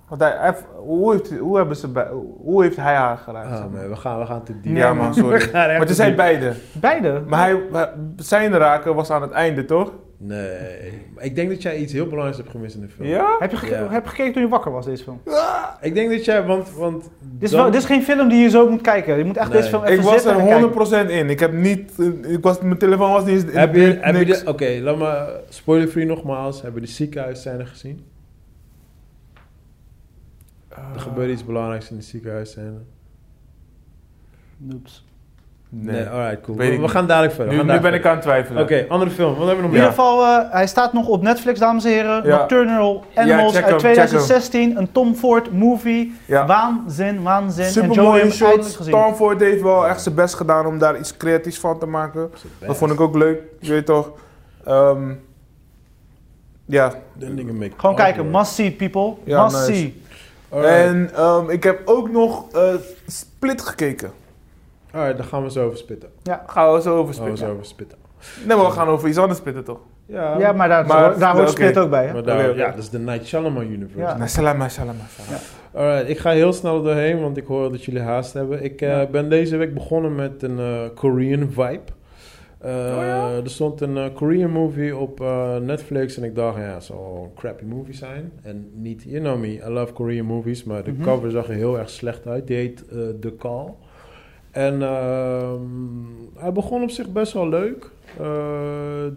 Want hij, hoe, heeft, hoe, hebben ze bij, hoe heeft hij haar geraakt? Oh maar? man, we gaan, we gaan te diep. ja man, sorry. We gaan echt maar ze zijn beide. Beide. Maar hij, maar zijn raken was aan het einde, toch? Nee. Ik denk dat jij iets heel belangrijks hebt gemist in de film. Ja? Heb je, ge- Ja. heb je gekeken toen je wakker was, deze film? Ik denk dat jij... Want... want Dit is, dan- wel, dit is geen film die je zo moet kijken. Je moet echt Nee. deze film even Ik was er 100% in. Ik heb niet... Ik was, mijn telefoon was niet eens... Heb je, heb je Oké, laat me spoiler-free nogmaals. Hebben we de ziekenhuisscène gezien? Er gebeurde iets belangrijks in de ziekenhuisscène. Oeps. Nee. Nee, alright, cool. We, gaan dadelijk verder. Nu, nu ben ik aan het twijfelen. Oké, andere film. Wat hebben we nog In meer? ieder geval, eh, hij staat nog op Netflix, dames en heren. Ja. Nocturnal Animals uit hem, check 2016. Een Tom Ford movie. Ja. Waanzin, waanzin. Super Enjoy mooie hem, shot. gezien. Tom Ford heeft wel echt zijn best gedaan om daar iets creatiefs van te maken. Dat vond ik ook leuk. Je weet toch. Ehm, ja. Gewoon kijken, must see people. Ja, must nice. see. Alright. En ehm, ik heb ook nog eh, Split gekeken. Alright, daar gaan we zo over spitten. Gaan we zo over Gaan we spitten. zo over spitten. Nee, maar we gaan over iets anders spitten toch? Ja, Ja, maar daar, Maar- daar hoort. Split ook bij, hè? maar daar, ja, dat is de Night Shyamalan universe. Ja. Salama, salama, salama. Alright, ik ga heel snel doorheen, want ik hoor dat jullie haast hebben. Ik eh, Ja. ben deze week begonnen met een eh, Korean vibe. Eh, Er stond een eh, Korean movie op eh, Netflix en ik dacht, ja, het zal een crappy movie zijn. En niet, you know me, I love Korean movies, maar de Mhm. cover zag er heel erg slecht uit. Die heet The Call. En ehm, hij begon op zich best wel leuk. Eh,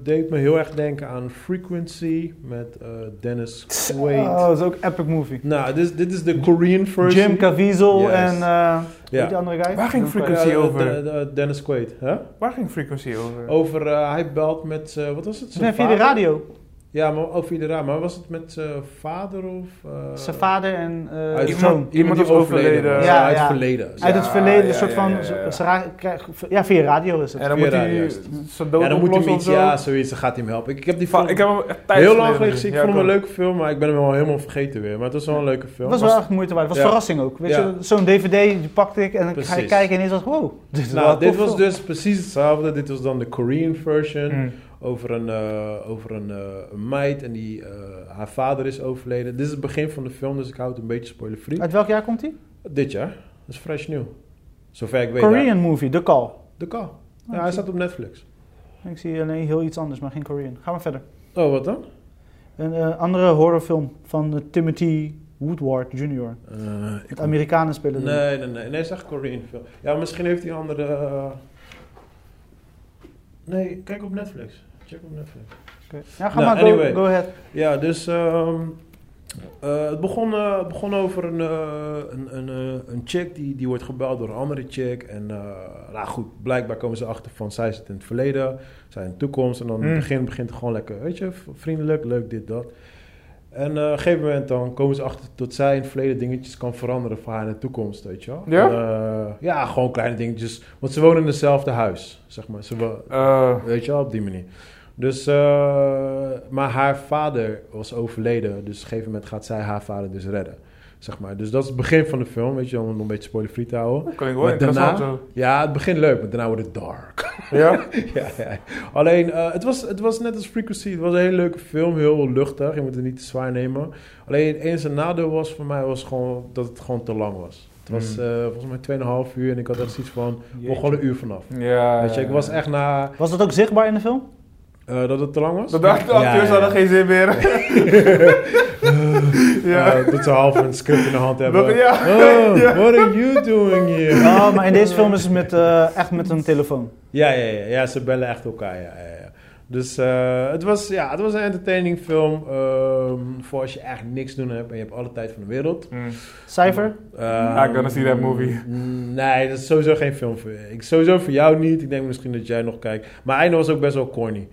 deed me heel erg denken aan Frequency met eh, Dennis Quaid. Oh, dat is ook een epic movie. Nou, dit, is- dit is de Korean version. Jim Caviezel Yes. en... eh Ja. hoe die andere guy? Waar ging Frequency Ja, over? de- de- Dennis Quaid. Hè? Waar ging Frequency over? Over, eh, hij belt met, wat was het? Nee, via de radio. Ja, maar over de radio. Maar was het met zijn vader of... eh, Zijn vader en eh uit- zoon. iemand- iemand die is overleden. Ja, Ja, uit het verleden. Uit het verleden, ja, een soort ja, van... ja, via radio is het. En dan Via moet hij zijn dood Ja, dan moet hij iets, ja, zoiets, dan gaat hij hem helpen. Ik, ik heb die film Ik heb hem heel lang geleden gezien. Ik Ja, vond hem een leuke film, maar ik ben hem wel helemaal vergeten weer. Maar het was wel een leuke film. Het was wel echt moeite waard. Het was Ja. verrassing ook. Weet Ja. je, zo'n dvd die pakte ik en dan ga je kijken en ineens dacht ik, wow, dit is Nou, dit was dus precies hetzelfde. Dit was dan de Korean version. Over een, eh, over een, eh, een meid en die, eh, haar vader is overleden. Dit is het begin van de film, dus ik hou het een beetje spoiler-free. Uit welk jaar komt die? Dit jaar, dat is fresh nieuw. Zover ik weet. Korean movie, The Call. De Call. Ja, Oh, hij staat op Netflix. Ik zie alleen heel iets anders, maar geen Korean. Gaan we verder. Oh, wat dan? Een andere horrorfilm van Timothy Woodward Jr. Eh, ik Het Amerikanen spelen. Nee, nee, nee. Nee, het is echt Korean film. Ja, misschien heeft hij een andere... Nee, kijk op Netflix. Check. Ja, ga Nou, maar, go, anyway. go ahead. Ja, dus ehm, eh, het begon, eh, het begon over een, eh, een, een, eh, een chick die, die wordt gebeld door een andere chick. En eh, nou goed, blijkbaar komen ze achter van zij zit in het verleden, zij in de toekomst. En dan in het Mm. begin begint het gewoon lekker, weet je, vriendelijk, leuk, dit, dat. En eh, op een gegeven moment dan komen ze achter dat zij in het verleden dingetjes kan veranderen voor haar in de toekomst, weet je wel. Ja? En, eh, ja, gewoon kleine dingetjes. Want ze wonen in hetzelfde huis, zeg maar. Ze wo- Eh, Weet je wel, op die manier. Dus, eh, maar haar vader was overleden. Dus op een gegeven moment gaat zij haar vader dus redden. Zeg maar. Dus dat is het begin van de film, weet je, om het een beetje spoiler-free te houden. dat klinkt wel Maar interessant daarna- zo. Ja, het begint leuk, maar daarna wordt het dark. Ja? ja, ja. Alleen, eh, het, was, het was net als Frequency. Het was een hele leuke film, heel luchtig. Je moet het niet te zwaar nemen. Alleen, het enige nadeel was voor mij was gewoon dat het gewoon te lang was. Het was eh, volgens mij 2,5 uur en ik had echt zoiets van, we Jeetje. gewoon een uur vanaf. Ja. Weet je, ik was echt na... Was dat ook zichtbaar in de film? Eh, dat het te lang was? De dag de Ja, acteurs ja, hadden geen zin meer. ja. Ja, dat ze half een script in de hand hebben. Dat- ja. Oh, Ja. what are you doing here? Oh, maar in deze film is het met, eh, echt met een telefoon. Ja, ja, ja, ja, ze bellen echt elkaar. Ja, ja, ja. Dus eh, het, was, ja, het was een entertaining film. ehm, voor als je echt niks te doen hebt en je hebt alle tijd van de wereld. Mm. Cijfer? Ehm, I'm gonna see that movie. mm, Nee, dat is sowieso geen film voor je. Ik, sowieso voor jou niet. Ik denk misschien dat jij nog kijkt. Maar einde was ook best wel corny.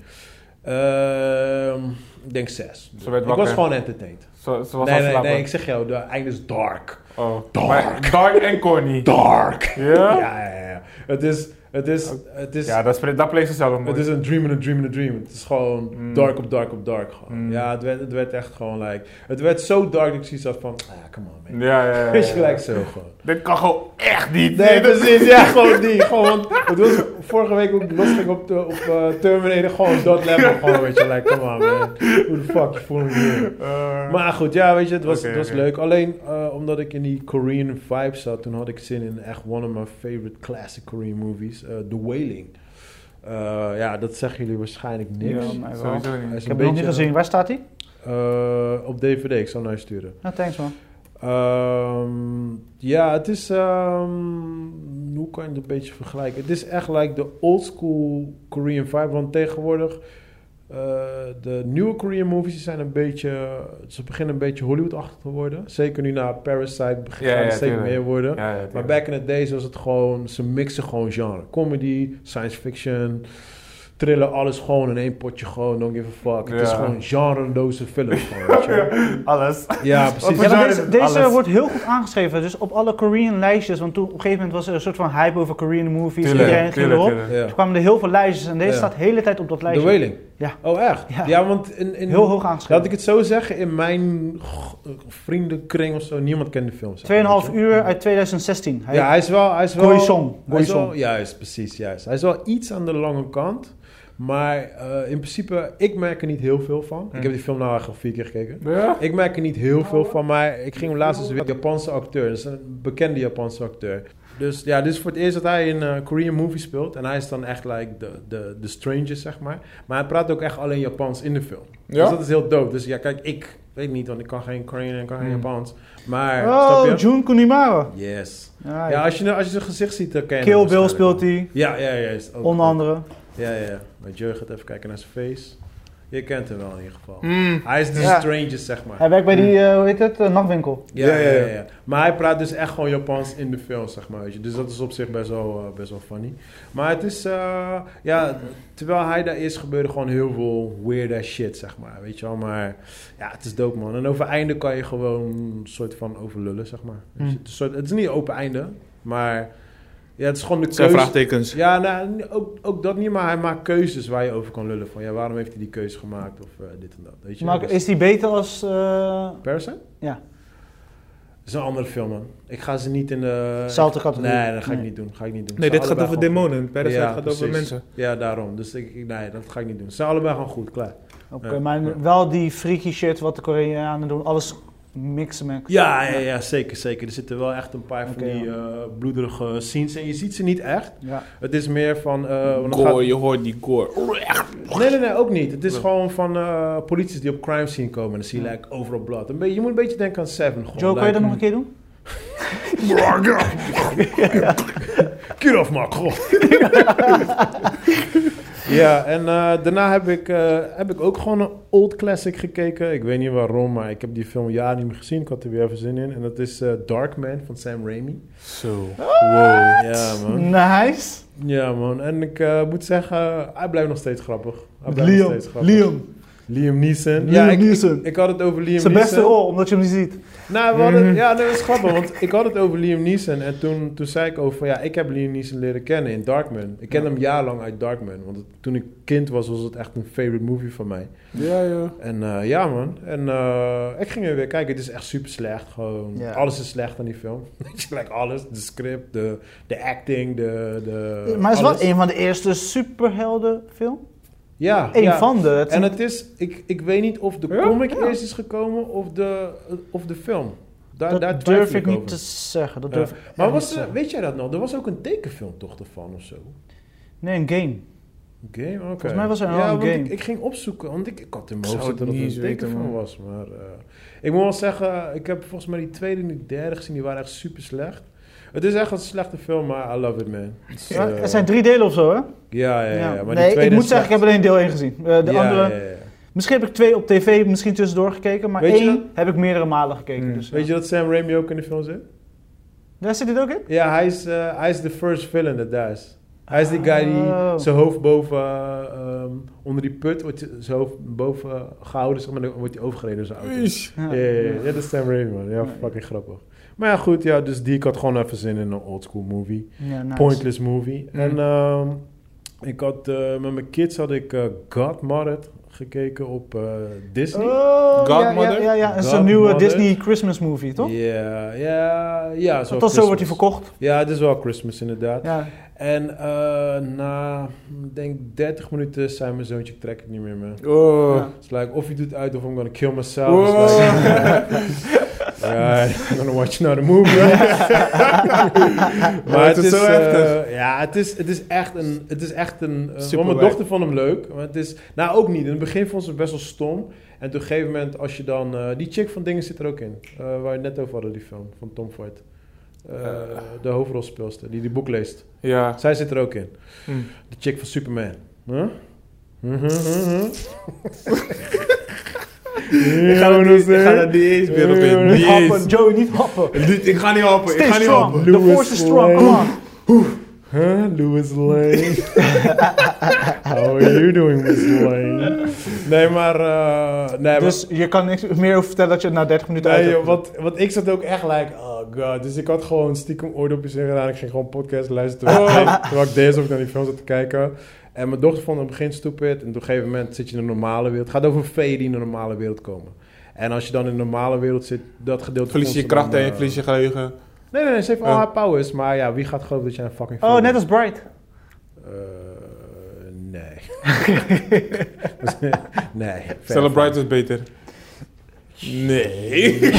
Ehm, ik denk zes. Ze werd ik was gewoon entertained. Zo, ze was Nee, nee, nee, ik zeg jou, de einde is dark. Oh. Dark. Maar dark en corny. Dark. Ja? Ja, ja, ja. Het is, Het is, het is, Ja, dat, is, dat plays zichzelf het is een dream in a dream in a dream. Het is gewoon Mm. dark op dark op dark. Gewoon. Mm. Ja, het werd, het werd echt gewoon like... Het werd zo dark dat ik zoiets had van... Ah, come on man. Ja, ja, ja. Weet je ja. gelijk zo gewoon. Dit kan gewoon echt niet. Nee, precies. Ja, gewoon die. Gewoon, want het was vorige week ook losging op, de, op eh, Terminator. Gewoon dat level. Gewoon, weet je. Like, come on, man. Hoe de fuck je voel me hier? Eh, Maar goed, ja, weet je, het was, het leuk. Alleen eh, omdat ik in die Korean vibe zat, toen had ik zin in echt one of my favorite classic Korean movies, eh, The Wailing. Eh, ja, dat zeggen jullie waarschijnlijk niks. Ja, mij wel. Sowieso niet. Ik heb hem nog niet gezien. Waar staat hij? eh, op DVD, ik zal naar je sturen. Nou, thanks man. Ehm, ja, het is. ehm, hoe kan je het een beetje vergelijken? Het is echt like de old school Korean vibe. Want tegenwoordig. eh, de nieuwe Korean movies zijn een beetje. Ze beginnen een beetje Hollywood-achtig te worden. Zeker nu na Parasite begint Ja, het tuurlijk. meer worden. Ja, Maar back in the days was het gewoon. Ze mixen gewoon genre. Comedy, science fiction. Thriller, alles gewoon in één potje gewoon. Don't give a fuck. Het is gewoon genreloze films. Gewoon, weet je wel. Alles. Ja, precies. Ja, deze deze Alles. wordt heel goed aangeschreven. Dus op alle Korean lijstjes. Want toen op een gegeven moment was er een soort van hype over Korean movies. Tuurlijk, Iedereen ging erop. tuurlijk. Kwamen er heel veel lijstjes. En deze staat de hele tijd op dat De lijstje. Wailing? Ja. Oh, echt? Ja. Ja, want in, in, Heel hoog aangeschreven. laat ik het zo zeggen, in mijn vriendenkring of zo, niemand kent de film. zeg maar, 2,5 weet je. uur uit 2016. Hij, Ja, hij is wel... Hij is wel Goisong. hij is wel- Goisong. Juist, precies, juist. Hij is wel iets aan de lange kant. Maar eh, in principe, ik merk er niet heel veel van. Hm. Ik heb die film nou al vier keer gekeken. Ja? Ik merk er niet heel veel van, maar ik ging hem laatst eens weer. Een Japanse acteur, dat is een bekende Japanse acteur. Dus ja, dit is voor het eerst dat hij in een Korean movie speelt. En hij is dan echt like de, de, de stranger, zeg maar. Maar hij praat ook echt alleen Japans in de film. Dus Ja? dat is heel dope. Dus ja, kijk, ik weet niet, want ik kan geen Korean en ik kan geen Hmm. Japans. Maar, Oh, snap je? Jun Kunimura. Yes. Ja, Ja, als je, als je zijn gezicht ziet, dan ken je Kill Bill speelt hij. Ja, ja. Ook Onder andere. Ja, ja, ja. Maar Jur gaat even kijken naar zijn face. Je kent hem wel in ieder geval. Mm. Hij is de Ja. stranger, zeg maar. Hij werkt bij die, eh, hoe heet het, eh, nachtwinkel. Ja, Ja, ja, ja, ja, ja. ja. Maar hij praat dus echt gewoon Japans in de film, zeg maar. Weet je. Dus dat is op zich best wel, eh, best wel funny. Maar het is, eh, ja, terwijl hij daar is, gebeurde gewoon heel veel weird ass shit, zeg maar. Weet je wel, maar ja, het is dope, man. En over einde kan je gewoon een soort van overlullen, zeg maar. Hmm. Het, is soort, het is niet open einde, maar ja, het is gewoon de zijn keuze. vraagtekens. Ja, nou, ook, ook dat niet, maar hij maakt keuzes waar je over kan lullen. Van ja, waarom heeft hij die keuze gemaakt of eh, dit en dat. Weet je? Maar Dus- is die beter als... eh, Parasite? Ja. Dat is een andere film, man. Ik ga ze niet in de... Zelfde categorie. Nee, dat ga ik Nee. niet doen. Ga ik niet doen. Nee, Ze dit gaat over demonen. Parasite Ja, gaat over mensen. Ja, daarom. Dus ik, ik- nee, dat ga ik niet doen. Ze zijn allebei gewoon goed, klaar. Oké, Ja. maar Ja. wel die freaky shit wat de Koreanen doen. Alles mixen met... Ja, ja, ja, zeker, zeker. Er zitten wel echt een paar van die ja. eh, bloederige scenes en je ziet ze niet echt. Ja. Het is meer van... eh, Gore, gaat- je hoort die gore. Nee, nee, nee, ook niet. Het is Nee. gewoon van eh polities die op crime scene komen en dan zie je like, overal bloed. Een beetje, je moet een beetje denken aan Seven. Gewoon, Joe, kan je dat nog een keer doen? Get off my god. ja, en eh, daarna heb ik, eh, heb ik ook gewoon een old classic gekeken. Ik weet niet waarom, maar ik heb die film jaren niet meer gezien. Ik had er weer even zin in. En dat is eh, Darkman van Sam Raimi. Zo. Wow. Ja, man. Nice. Ja, man. En ik moet zeggen, hij blijft nog steeds grappig. Hij blijft nog Liam. steeds grappig. Liam. Liam Neeson. Liam ja, ik, Neeson. Ik, ik had het over Liam Zijn Neeson. beste rol, omdat je hem niet ziet. Nou, we hadden, ja, nee, dat is grappig, want ik had het over Liam Neeson en toen, toen zei ik over, van, ja, ik heb Liam Neeson leren kennen in Darkman. Ik ken Ja. hem jarenlang uit Darkman, want het- toen ik kind was, was het echt een favorite movie van mij. Ja, ja. En eh, ja, man. En eh, ik ging er weer kijken, het is echt super slecht, gewoon. Ja. Alles is slecht aan die film. like alles, de script, de, de acting, de... de maar het is wel een van de eerste superheldenfilm. Ja, ja. van de. Het En het is, ik, ik weet niet of de Ja? comic Ja. eerst is gekomen of de, of de film. Daar, dat daar durf ik niet over. te zeggen. Dat Ja. durf ik Maar was er, weet jij dat nog? Er was ook een tekenfilm toch ervan of zo? Nee, een game. Game? Oké. Volgens mij was er ja, een want game. Ik, ik ging opzoeken, want ik, ik had in mijn hoofd dat het niet een tekenfilm was. Maar eh, ik moet wel zeggen, ik heb volgens mij die tweede en die derde gezien, die waren echt super slecht. Het is echt een slechte film, maar I love it, man. Ja, eh, er zijn drie delen of zo, hè? Ja, ja, ja. Ja. Maar die nee, ik moet zeggen, ik heb alleen deel 1 gezien. Eh, de andere, ja, ja, ja. misschien heb ik twee op tv misschien tussendoor gekeken, maar Weet één dat- heb ik meerdere malen gekeken. Hmm. Dus, Weet je dat Sam Raimi ook in de film zit? Daar zit dit ook in? Ja, hij is, eh, hij is de first villain dat daar is. Hij is die guy die Oh. zijn hoofd boven, eh, ehm, onder die put, wordt zijn hoofd boven gehouden, zeg maar, dan wordt hij overgereden door zijn auto. Ish. Ja, ja, ja, ja, dat is Sam Raimi, man. Ja, fucking grappig. Maar ja, goed, ja, dus die ik had gewoon even zin in een oldschool movie. Ja, nice. Pointless movie. Mm. En ehm, ik had, eh, met mijn kids had ik eh Godmothered gekeken op eh, Disney. Oh, Godmother? Ja, ja, ja. Het is een nieuwe Godmother. Disney Christmas movie, toch? Ja, ja, ja. zo Althans, zo wordt hij verkocht. Ja, het is wel Christmas inderdaad. Ja. En eh, na, ik denk 30 minuten zei mijn zoontje, ik trek het niet meer, man. Oh. Ja. It's like, of je doet uit of I'm gonna kill myself. Wow. Alright, I'm gonna watch another movie. maar het is zo eh, heftig. ja, het is, het is echt een... Het is echt een uh, want mijn dochter vond hem leuk. Maar het is... Nou, ook niet. In het begin vond ze het best wel stom. En op een gegeven moment, als je dan... eh, die chick van Dingen zit er ook in. waar we het net over hadden, die film. Van Tom Ford. De hoofdrolspeelster, die die boek leest. Ja. Zij zit er ook in. Hm. De chick van Superman. Huh? Mhm, mhm. Ik ga er niet, ik ga niet eens meer op in. Niet Niet happen, eens. Joey, niet happen. Niet- Ik ga niet helpen. Ik ga niet helpen. The force is strong, come on. Huh? Louis Lane. How are you doing, Miss Lane? Nee, maar... eh, nee, Dus je kan niks meer over vertellen dat je het na 30 minuten uit nee, hebt joh, want, want ik zat ook echt like, oh god. Dus ik had gewoon stiekem oordopjes ingedaan. Ik ging gewoon podcast luisteren. Terwijl, ik- terwijl ik deze ook naar die film zat te kijken. En mijn dochter vond het begin stupid. En op een gegeven moment zit je in de normale wereld. Het gaat over feeën die in de normale wereld komen. En als je dan in de normale wereld zit, dat gedeelte... Verlies je kracht en je verlies je geheugen. Nee, nee, nee, ze heeft al haar powers. Maar ja, wie gaat geloven dat jij een fucking Oh, net als Bright. Eh, nee. nee. Celebrate is beter. Nee.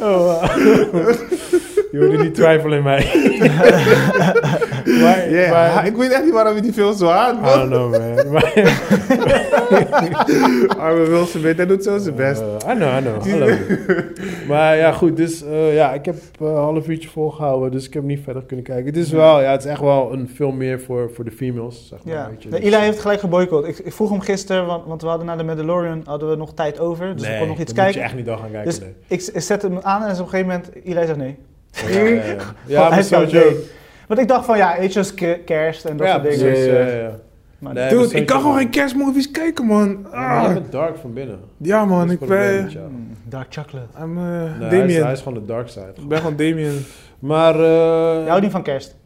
Oh, Je hoorde die twijfel in mij. maar, ik weet echt niet waarom je die film zo haat, I don't know, man. Maar, Arme Wilson weet, hij doet zo zijn best. Eh, I know, I know. I love you. maar ja, goed. Dus eh, ja, ik heb eh, een half uurtje volgehouden. Dus ik heb niet verder kunnen kijken. Het is wel, ja, het is echt wel een film meer voor, voor de females, zeg maar. Ja. weet je. Nee, Dus, Eli heeft gelijk geboycott. Ik, ik vroeg hem gisteren, want, want we hadden na de Mandalorian hadden we nog tijd over. Dus nee, ik kon nog iets kijken. moet je echt niet dan gaan kijken. Dus nee. ik, ik zet hem aan en op een gegeven moment, Eli zegt nee. Ja, ja, ja. ja, Hij maar nee. Want ik dacht van ja, als ke- kerst en dat Ja, soort dingen. Dus, ja, eh, ja, ja. maar Nee, Dude, ik kan gewoon geen kerstmovies kijken, man. Ja, maar Ah. je bent dark van binnen. Ja, man, is ik het ben... Mm, Dark chocolate. I'm, eh, Nee, hij, is, Damien. hij is gewoon de dark side. Ik ben gewoon Damien. Maar... eh Je houdt niet van kerst?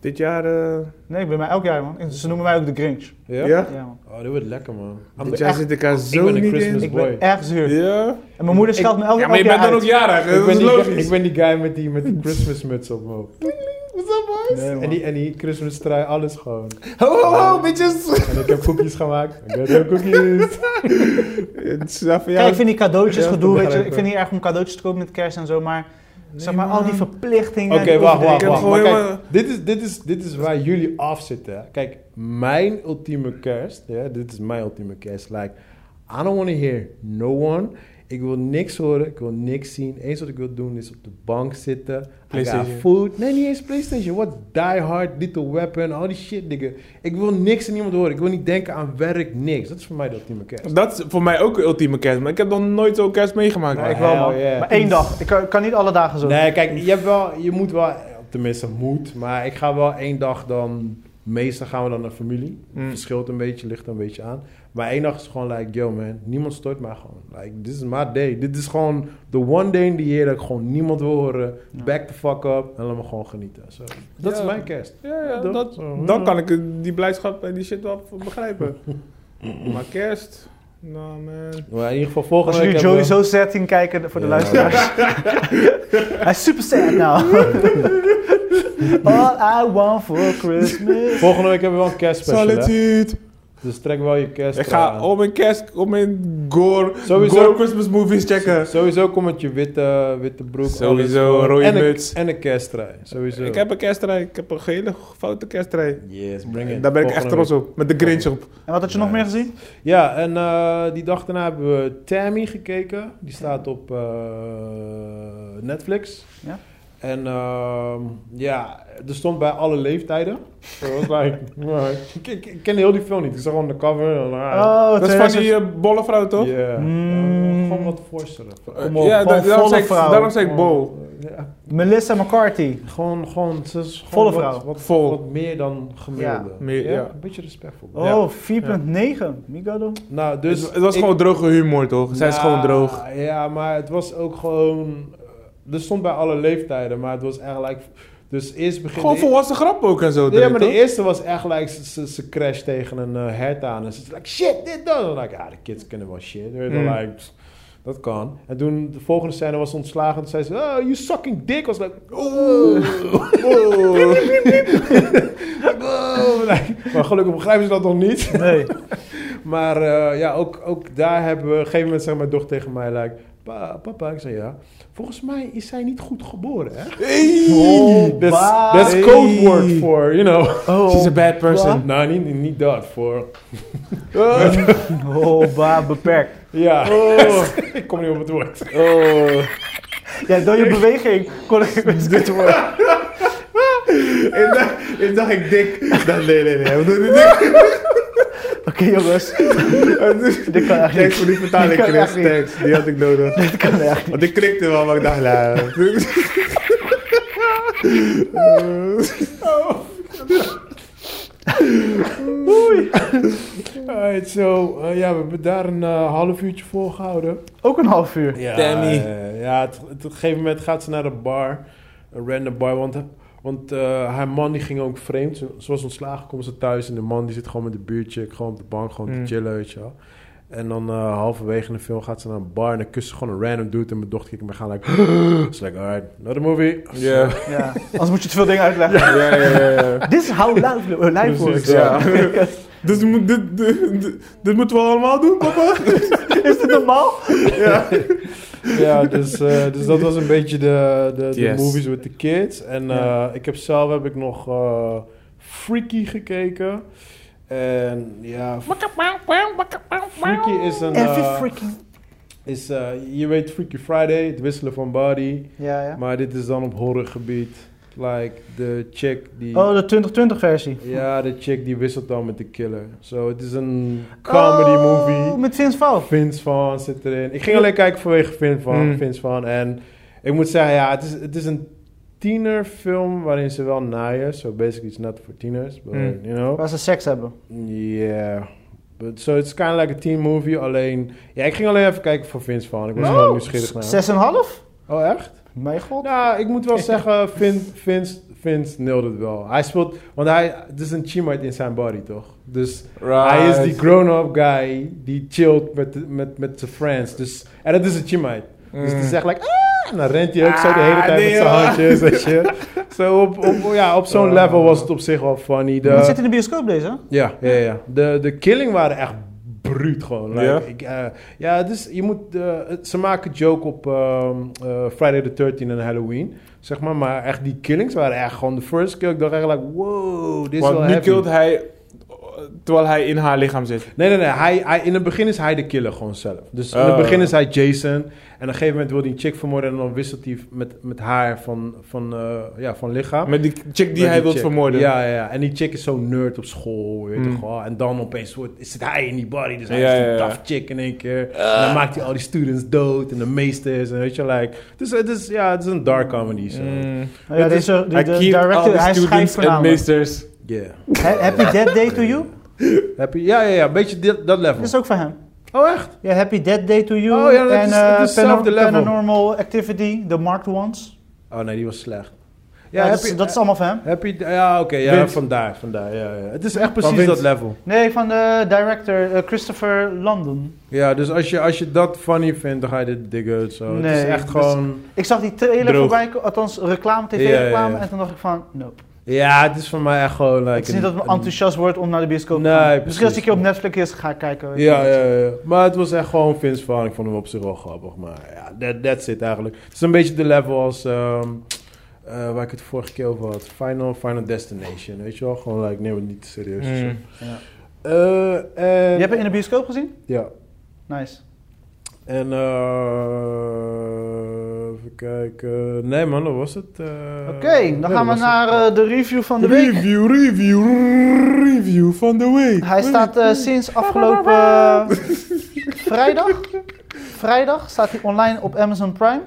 Dit jaar... eh, Nee, ik ben mij elk jaar man. Ze noemen mij ook de Grinch. Ja? ja? Ja, man. Oh, dit wordt lekker, man. Dit jaar zit ik zo ben een niet Christmas in. Ik boy. ben erg zuur. Ja? En mijn moeder scheldt me elk, Ja, elk maar je bent dan uit. ook jarig. ik, Dat ben is die, guy- logisch. ik ben die guy met die, met die Christmas muts op mijn hoofd. What's up, boys? Nee, man. En die, en die Christmas trui, alles gewoon. Ho, ho, ho, bitches. En ik heb koekjes gemaakt. Ik heb ook koekjes. Het is even, ja, Kijk, ik vind die cadeautjes Ja, gedoe, weet je. Ik ik. vind het niet erg om cadeautjes te kopen met kerst en zo, maar... Nee, zeg maar, al die verplichtingen... Oké, wacht, wacht, wacht. Maar kijk, dit is, dit, is, dit is waar jullie af zitten. hè. Kijk, mijn ultieme kerst, ja, dit is mijn ultieme kerst. Like, I don't want to hear no one. Ik wil niks horen, ik wil niks zien. Eens wat ik wil doen is op de bank zitten. I got PlayStation. food. Nee, niet eens PlayStation. What? Die Hard, Little Weapon, al die shit, dingen. Ik wil niks en niemand horen. Ik wil niet denken aan werk, niks. Dat is voor mij de ultieme kerst. Dat is voor mij ook een ultieme kerst, maar ik heb nog nooit zo'n kerst meegemaakt. Nee, ik wel, man. Yeah. Maar één dag. Ik kan, niet alle dagen zo. Nee, kijk, je, hebt wel, je moet wel, tenminste moet, maar ik ga wel één dag dan, meestal gaan we dan naar familie. Mm. Verschilt een beetje, ligt er een beetje aan. Maar één dag is gewoon like, yo man, niemand stoort mij gewoon. Like, this is my day. Dit is gewoon the one day in the year dat ik gewoon niemand wil horen. Ja. Back the fuck up en laat me gewoon genieten. So, dat Ja. is mijn kerst. Ja, ja Dat- dat, zo. dan kan ik die blijdschap en die shit wel begrijpen. maar kerst? Nou man. Maar in ieder geval volgende Als jullie week Joey we- zo sad zien kijken voor de Ja. luisteraars. Hij is super sad now. All I want for Christmas. Volgende week hebben we wel een kerstspecial, hè? Dus trek wel je kerst Ik ga aan. op mijn kerst, op mijn gore, Sowieso. gore Christmas movies checken. Sowieso kom met je witte, witte broek. Sowieso, rode en muts. Een, en een kersttrui. Sowieso. Ik heb een kerstrij, ik heb een gele foute kerstrij. Yes, bring it. Daar ben ik echt trots op, met de Grinch op. En wat had je nog meer gezien? Ja, en eh, die dag daarna hebben we Tammy gekeken. Die staat op eh, Netflix. Ja. En ehm, ja, er stond bij alle leeftijden. So was like, ik, ik, ik kende heel die film niet. Ik zag gewoon de cover. En, Oh, Dat is van die eh, bolle vrouw, toch? yeah. Mm. Eh, gewoon wat voorstellen. Eh, Kom op, ja, da- daarom, volle zei ik, vrouw. daarom zei ik bol. Ja, Melissa McCarthy. gewoon, gewoon, ze is gewoon Volle vrouw. Wat, Vol. wat meer dan gemiddelde. Ja, meer, ja. Een beetje respectvol. Oh, 4.9. Migado. Nou, dus het, het was ik- gewoon droge humor, toch? Zij is Ja, gewoon droog. Ja, maar het was ook gewoon... Er stond bij alle leeftijden, maar het was like... Dus eerst begin... Gewoon volwassen grap ook en zo. Ja, maar de eerste was echt like, ze, crasht tegen een eh hert aan. En ze is like, shit, dit, dat. En like, ja, de kids kunnen wel shit. Weet je, Mm. like, dat kan. En toen, de volgende scène was ontslagen. En toen zei ze, oh, you sucking dick. was like, oh. oh. oh. Maar gelukkig begrijpen ze dat nog niet. Nee. Maar eh, ja, ook, ook daar hebben we... Op een gegeven moment zei mijn dochter tegen mij, like, pa, papa, ik zei ja. Volgens mij is zij niet goed geboren, hè? Oh, That's, code word for, you know... Oh, She's a bad person. Nou, niet, dat, voor... oh, ba, beperkt. Ja, ik kom niet op het woord. Oh. Ja, door je beweging kon ik dit worden. Ik dacht, ik dacht ik dik. Ik dacht, nee, nee, nee. Wat doe je dik? Oké jongens, dit kan echt Thanks niet. voor die vertaling, Chris. Thanks. Die had ik nodig. Dit kan echt niet. Want ik klikte wel, maar ik dacht, nou... Alright, so, eh, ja, we hebben daar een eh, half uurtje voor gehouden. Ook een half uur. Ja, Tammy. eh, ja, het, het- op een gegeven moment gaat ze naar de bar. Een random bar, want, want eh, haar man die ging ook vreemd. Ze, ze was ontslagen, komt ze thuis en de man die zit gewoon met de buurtje, gewoon op de bank, gewoon Mm. te chillen, weet je wel. En dan eh, halverwege in de film gaat ze naar een bar en dan kust ze gewoon een random dude en mijn dochter kijkt me gaan like, it's like, alright, another movie. Ja. Ja, anders moet je te veel dingen uitleggen. Ja, ja, ja, ja. Dit is how life, life works. Precies, ja. Dus moet- dit, dit, dit, dit moeten we allemaal doen, papa? Is dit normaal? Ja. ja, dus, eh, dus dat was een beetje de, de, de Yes. movies with the kids. En eh, ik heb zelf heb ik nog eh, Freaky gekeken. En ja, Freaky is een... Is, eh, je weet Freaky Friday, het wisselen van body. Ja, ja. Maar dit is dan op horrorgebied. Like, de chick die... Oh, de 2020 versie. Ja, de chick die wisselt dan met de killer. Zo, het is een comedy Oh, movie. met Vince Vaughn. Vince Vaughn zit erin. Ik ging alleen kijken vanwege Vince Vaughn. Mm. Vince Vaughn. En ik moet zeggen, ja, het is, het is een tienerfilm waarin ze wel naaien. So basically it's not for tieners, but Mm. you know. Waar ze seks hebben. Yeah. But so it's kind of like a teen movie. Alleen, ja, ik ging alleen even kijken voor Vince Vaughn. Ik was gewoon nieuwsgierig naar. 6,5? Oh, echt? Mijn god. Nou, ik moet wel zeggen, Vin, Vince, Vince het wel. Hij speelt, want hij, het is een chimite in zijn body, toch? Dus hij is die grown-up guy die chillt met, met, met zijn friends. Dus, en dat is een chimite. Dus het is echt like, ah, en dan rent hij ook zo de hele Ah, tijd nee, met zijn handjes en shit. Zo op, op, ja, op zo'n Ah. level was het op zich wel funny. De, Dat zit in de bioscoop deze, hè? ja, ja, ja. De, de killing waren echt bruut gewoon. Like, ik, eh, ja, dus je moet... eh, ze maken joke op ehm, eh, Friday the 13th en Halloween. Zeg maar, maar echt die killings waren echt gewoon de first kill. Ik dacht eigenlijk, wow, dit is wel nu heavy. hij terwijl hij in haar lichaam zit. Nee, nee, nee. Hij, hij, in het begin is hij de killer gewoon zelf. Dus in Oh. het begin is hij Jason. En op een gegeven moment wil hij een chick vermoorden. En dan wisselt hij met, met haar van, van, eh, ja, van lichaam. Met die chick die Met hij wil vermoorden. Ja, ja, ja. En die chick is zo'n nerd op school, weet je Mm. toch wel. En dan opeens wordt, zit hij in die body. Dus hij Ja, is een ja. tough chick in één keer. En dan maakt hij al die students dood. En de meesters. En weet je, like... Dus het is, ja, het is een dark comedy, zo. Mm. Oh ja, Het is- deze, die, hij de director, hij schrijft students en voornamelijk. meesters. Yeah. Happy Dead Day to You? Je, ja, ja, ja. Een beetje dit- dat level. Dat is ook van hem. Oh, echt? Ja, Happy Dead Day to You. Oh ja, dat en is- het is hetzelfde level. Paranormal Activity, The Marked Ones. Oh, nee, die was slecht. Ja, dat, is, je- dat is allemaal van hem. Je... Ja, oké. ja, vandaar, vandaar. Ja, ja. Het is echt precies dat level. Nee, van de director eh, Christopher London. Ja, dus als je, als je dat funny vindt, dan ga je dit diggen. Zo. het Nee, is echt dus- gewoon... Ik zag die trailer Droog. voorbij, althans reclame, tv-reclame. ja. En toen dacht ik van, nope. Ja, het is voor mij echt gewoon... Like, het is niet dat ik enthousiast word om naar de bioscoop te Nee, gaan. precies. Misschien als ik hier op Netflix is, ga ik kijken. weet je Ja, ja, ja. Maar het was echt gewoon Vince Vaughn. Ik vond hem op zich wel grappig. Maar ja, that, that's it eigenlijk. Het is een beetje de level als... ehm, eh, waar ik het vorige keer over had. Final, Final Destination. Weet je wel? Gewoon, like, neem het niet te serieus. Mm. Ja. Eh, en, Je hebt het in de bioscoop gezien? Ja. Nice. En eh even kijken. Nee man, dat was het. eh, Oké, dan gaan we naar eh, de review van de week. Review, review, review van de week. Hij staat eh, sinds afgelopen vrijdag. Vrijdag staat hij online op Amazon Prime.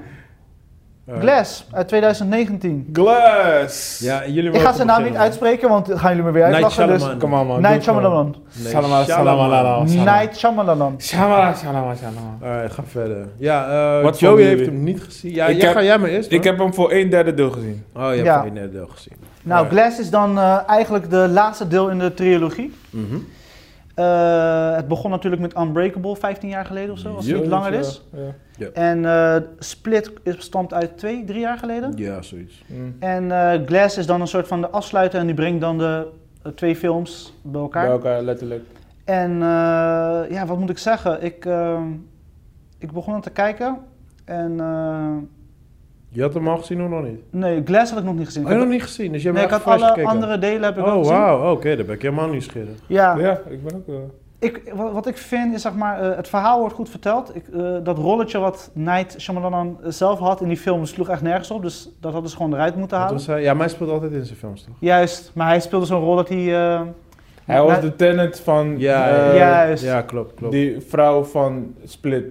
Alright. Glass uit 2019. Glass! Ja, jullie Ik ga zijn naam niet uitspreken, want dan gaan jullie me weer Night uitlachen. Dus Shyamalan. Come on man. Night. Shyamalan. man. Nee, Shalama, Shyamalan. shalama. Night Shyamalan. Shalama, shalama. Alright, ga verder. Ja, eh, Wat Joey heeft hem niet gezien. Ja, Ik jij, heb- ga jij maar eerst. Ik heb hem voor een derde deel gezien. Oh, je hebt Ja. één derde deel gezien. Nou, Alright. Glass is dan eh, eigenlijk de laatste deel in de trilogie. Mhm. Eh, het begon natuurlijk met Unbreakable 15 jaar geleden of zo, als het niet langer is. Ja. En eh, Split is bestond uit twee, drie jaar geleden. Ja, zoiets. Mm. En eh, Glass is dan een soort van de afsluiter en die brengt dan de twee films bij elkaar. Bij elkaar, letterlijk. En eh, ja, wat moet ik zeggen? Ik, eh, ik begon aan te kijken en eh, Je had hem al gezien of nog niet? nee, Glass had ik nog niet gezien. Oh, Ik je heb- nog niet gezien, dus je hebt nee, ik had alle gekeken. andere delen heb ik wel Oh, gezien. wauw. Oké, dan ben ik helemaal nieuwsgierig. Ja, Ja, ik ben ook... eh, Ik, wat, ik vind is, zeg maar, eh, het verhaal wordt goed verteld. Ik, eh, dat rolletje wat Night Shyamalan zelf had in die film sloeg echt nergens op. Dus dat hadden ze gewoon eruit moeten halen. was? Ja, maar hij speelt altijd in zijn films, toch? Juist, maar hij speelde zo'n rol dat hij... eh, Hij was de tenant van Ja, ja, Juist. Ja, klopt, klopt. die vrouw van Split.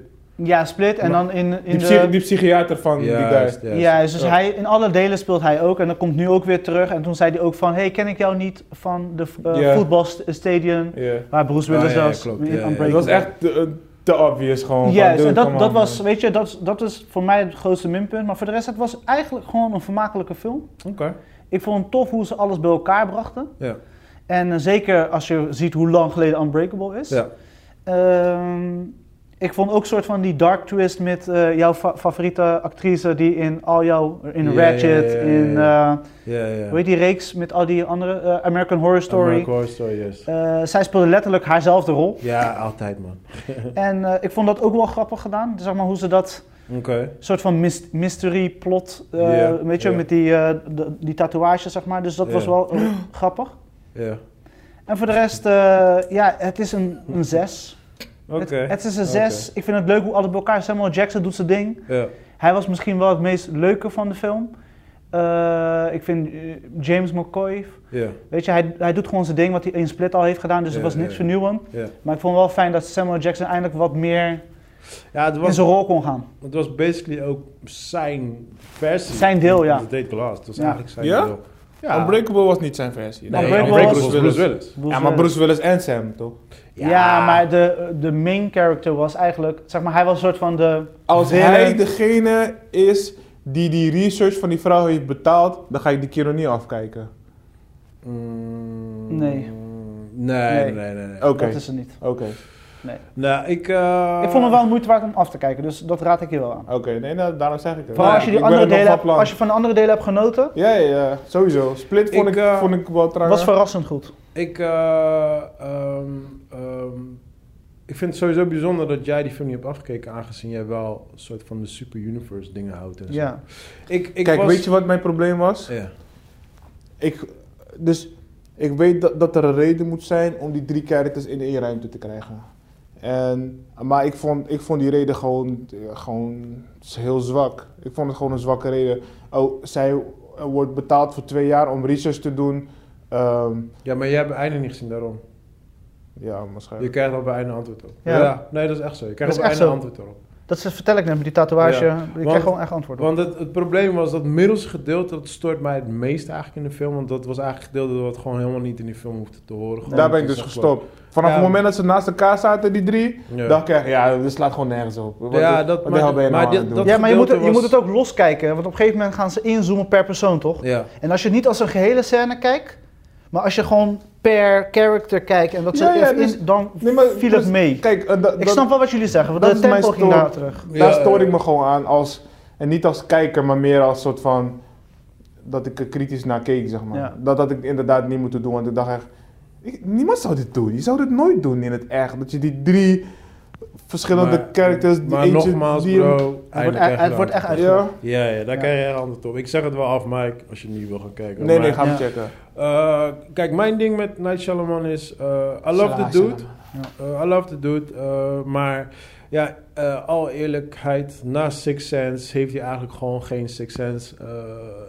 Ja, Split. En Maar- dan in, in Die, de... die psychiater van die guy. Juist, dus Ja. hij, in alle delen speelt hij ook. En dan komt nu ook weer terug. En toen zei hij ook van... Hey, ken ik jou niet van de eh Ja. voetbalstadion? Ja. Waar Bruce Willis Ah, ja, ja, was. Ja, ja. Het was echt te, te obvious gewoon. dude, en dat, dat on, was, man. weet je, dat, dat is voor mij het grootste minpunt. Maar voor de rest, het was eigenlijk gewoon een vermakelijke film. Oké. Ik vond het tof hoe ze alles bij elkaar brachten. Ja. En eh, zeker als je ziet hoe lang geleden Unbreakable is. Ja. Ehm, ik vond ook soort van die dark twist met eh, jouw fa- favoriete actrice die in al jouw... In Ratchet, ja, ja, in... ja. hoe heet die reeks met al die andere... eh, American Horror Story. American Horror Story, yes. Eh, zij speelde letterlijk haarzelfde rol. Ja, altijd, man. En ik vond dat ook wel grappig gedaan. Zeg maar hoe ze dat... Oké. soort van mys- mystery plot, weet je, met die, de- die tatoeage, zeg maar. Dus dat was wel grappig. Ja. En voor de rest, ja, het is een, een zes. Oké. Het, het is een zes. Ik vind het leuk hoe alles bij elkaar Samuel Jackson doet zijn ding. Ja. Hij was misschien wel het meest leuke van de film. Eh, ik vind eh, James McCoy, Ja. weet je, hij, hij doet gewoon zijn ding wat hij in Split al heeft gedaan. Dus er was niks ja. vernieuwend. Maar ik vond het wel fijn dat Samuel Jackson eindelijk wat meer Ja, het in was, zijn rol kon gaan. het was basically ook zijn versie. Zijn deel, ja. Dat deed Glass. Het was Ja. eigenlijk zijn Ja? deel. Ja. Unbreakable was niet zijn versie. Nee, Unbreakable Unbreakable was was Bruce Willis. Bruce Ja, maar. Bruce Willis en Sam, toch? Ja, maar de, de main character was eigenlijk, zeg maar, hij was een soort van de. Als villain. hij degene is die die research van die vrouw heeft betaald, dan ga ik die kerel niet afkijken. Mm, Nee. Nee, nee, Nee. nee. nee, nee. Oké, Dat is er niet. oké. Nou, ik... eh, ik vond het wel moeite waard om af te kijken, dus dat raad ik je wel aan. Oké, nee, nou, daarom zeg ik het. Vooral Ja, als je, die andere er delen hebt, als je van de andere delen hebt genoten, Ja, ja, ja, sowieso. Split vond Ik, ik, eh, vond ik wel trouw. was verrassend goed. Ik, eh, ehm, ehm, ik vind het sowieso bijzonder dat jij die film niet hebt afgekeken, aangezien jij wel een soort van de super universe dingen houdt. En zo. Ja. Ik, ik Kijk, was- weet je wat mijn probleem was? Ja. Ik, dus ik weet dat, dat er een reden moet zijn om die drie characters in één ruimte te krijgen. En, maar ik vond, ik vond die reden gewoon, eh, gewoon heel zwak. Ik vond het gewoon een zwakke reden. Oh, zij wordt betaald voor twee jaar om research te doen. Ehm, ja, maar jij hebt het einde niet gezien daarom. ja, Je waarschijnlijk. krijgt al bij einde antwoord op. Ja. Ja. nee, dat is echt zo. Je krijgt al bij echt einde zo. antwoord erop. Dat is, vertel ik net met die tatoeage. Ja, ik want- krijg gewoon echt antwoord op. Want het, het probleem was dat middelste gedeelte, dat stoort mij het meest eigenlijk in de film. Want dat was eigenlijk het gedeelte wat gewoon helemaal niet in die film hoefde te horen. Gewoon, Daar ben ik dus gestopt. Vanaf Ja. het moment dat ze naast elkaar zaten, die drie, Ja. dacht ik echt, ja, dit slaat gewoon nergens op. Wat, Ja, dat- wat maar- hel ben je maar nou dit- dat- ja, maar je moet, het, je moet het ook loskijken, want op een gegeven moment gaan ze inzoomen per persoon, toch? Ja. En als je niet als een gehele scène kijkt, maar als je gewoon per character kijkt en dat ze Ja, dus- in, dan Nee, maar- viel het dus- mee. Kijk, eh, da- Ik snap wel wat jullie zeggen, want dat de is mijn tempo ging daar terug. Daar stoor ik me gewoon aan als, en niet als kijker, maar meer als soort van, dat ik er kritisch naar keek, zeg maar. Ja. Dat had ik inderdaad niet moeten doen, want ik dacht echt, ik- niemand zou dit doen. Je zou dit nooit doen in het echt. Dat je die drie verschillende Maar- characters, die Maar nogmaals, die bro. Het wordt, einde e- het wordt echt uitgelegd. Ja? Ja, ja, daar Ja. krijg je echt antwoord op. Ik zeg het wel af, Mike, als je niet wil gaan kijken. Nee, Maar, nee, ga Ja. hem checken. eh, kijk, mijn ding met Night Shyamalan is... eh I love the dude. Eh, I love the dude. eh, maar ja, eh, al eerlijkheid, na Six Sense heeft hij eigenlijk gewoon geen Six Sense eh,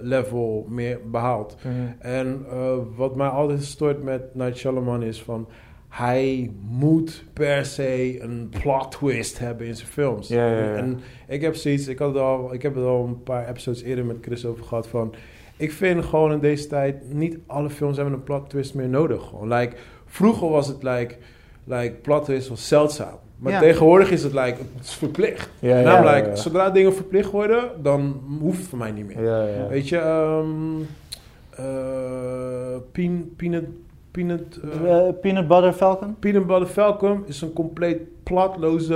level meer behaald. Mhm. En eh, wat mij altijd stoort met Night Shyamalan is van... hij moet per se een plot twist hebben in zijn films. Ja, ja, ja. En ik heb zoiets, ik, had het al, ik heb het al een paar episodes eerder met Chris over gehad van... Ik vind gewoon in deze tijd, niet alle films hebben een plot twist meer nodig. Gewoon, like, vroeger was het like, like plot twist was zeldzaam. Maar Ja. tegenwoordig is het like, het is verplicht. Ja, ja, Namelijk, ja, ja. zodra dingen verplicht worden, dan hoeft het voor mij niet meer. Ja, ja. Weet je, ehm eh, peanut, peanut, Eh, Peanut Butter Falcon. peanut Butter Falcon is een compleet platloze...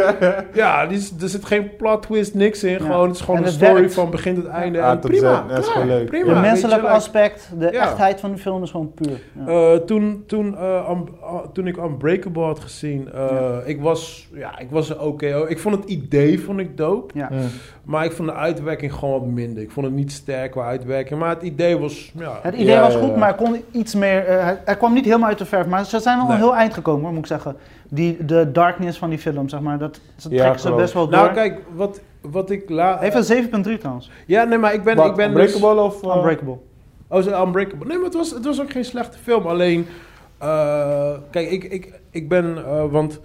ja, die is, er zit geen plot twist, niks in. Ja. Gewoon, het is gewoon En een het story werkt. van begin tot einde. En tot prima, dat is gewoon leuk. prima. Het menselijke aspect, de Ja. echtheid van de film is gewoon puur. Ja. Eh, toen, toen, eh, uh, toen ik Unbreakable had gezien, eh, ik was, ja, ik was er oké. ik vond het idee vond ik dope, ja. Maar ik vond de uitwerking gewoon wat minder. Ik vond het niet sterk qua uitwerking, maar het idee was, ja, Het idee Ja, was goed, ja. maar kon iets meer. eh, hij, hij kwam niet helemaal uit de verf, maar ze zijn wel Nee. een heel eind gekomen, hoor, moet ik zeggen. Die, de darkness van die film, zeg maar, dat, dat Ja, trekken ze best wel door. Nou, kijk, wat, wat ik la... Even 7.3 trouwens. Ja, nee, maar ik ben, Wat, ik ben dus... Unbreakable of... eh, Unbreakable. Oh, zo Unbreakable. Nee, maar het was, het was ook geen slechte film. Alleen, eh, kijk, ik, ik, ik ben, eh, want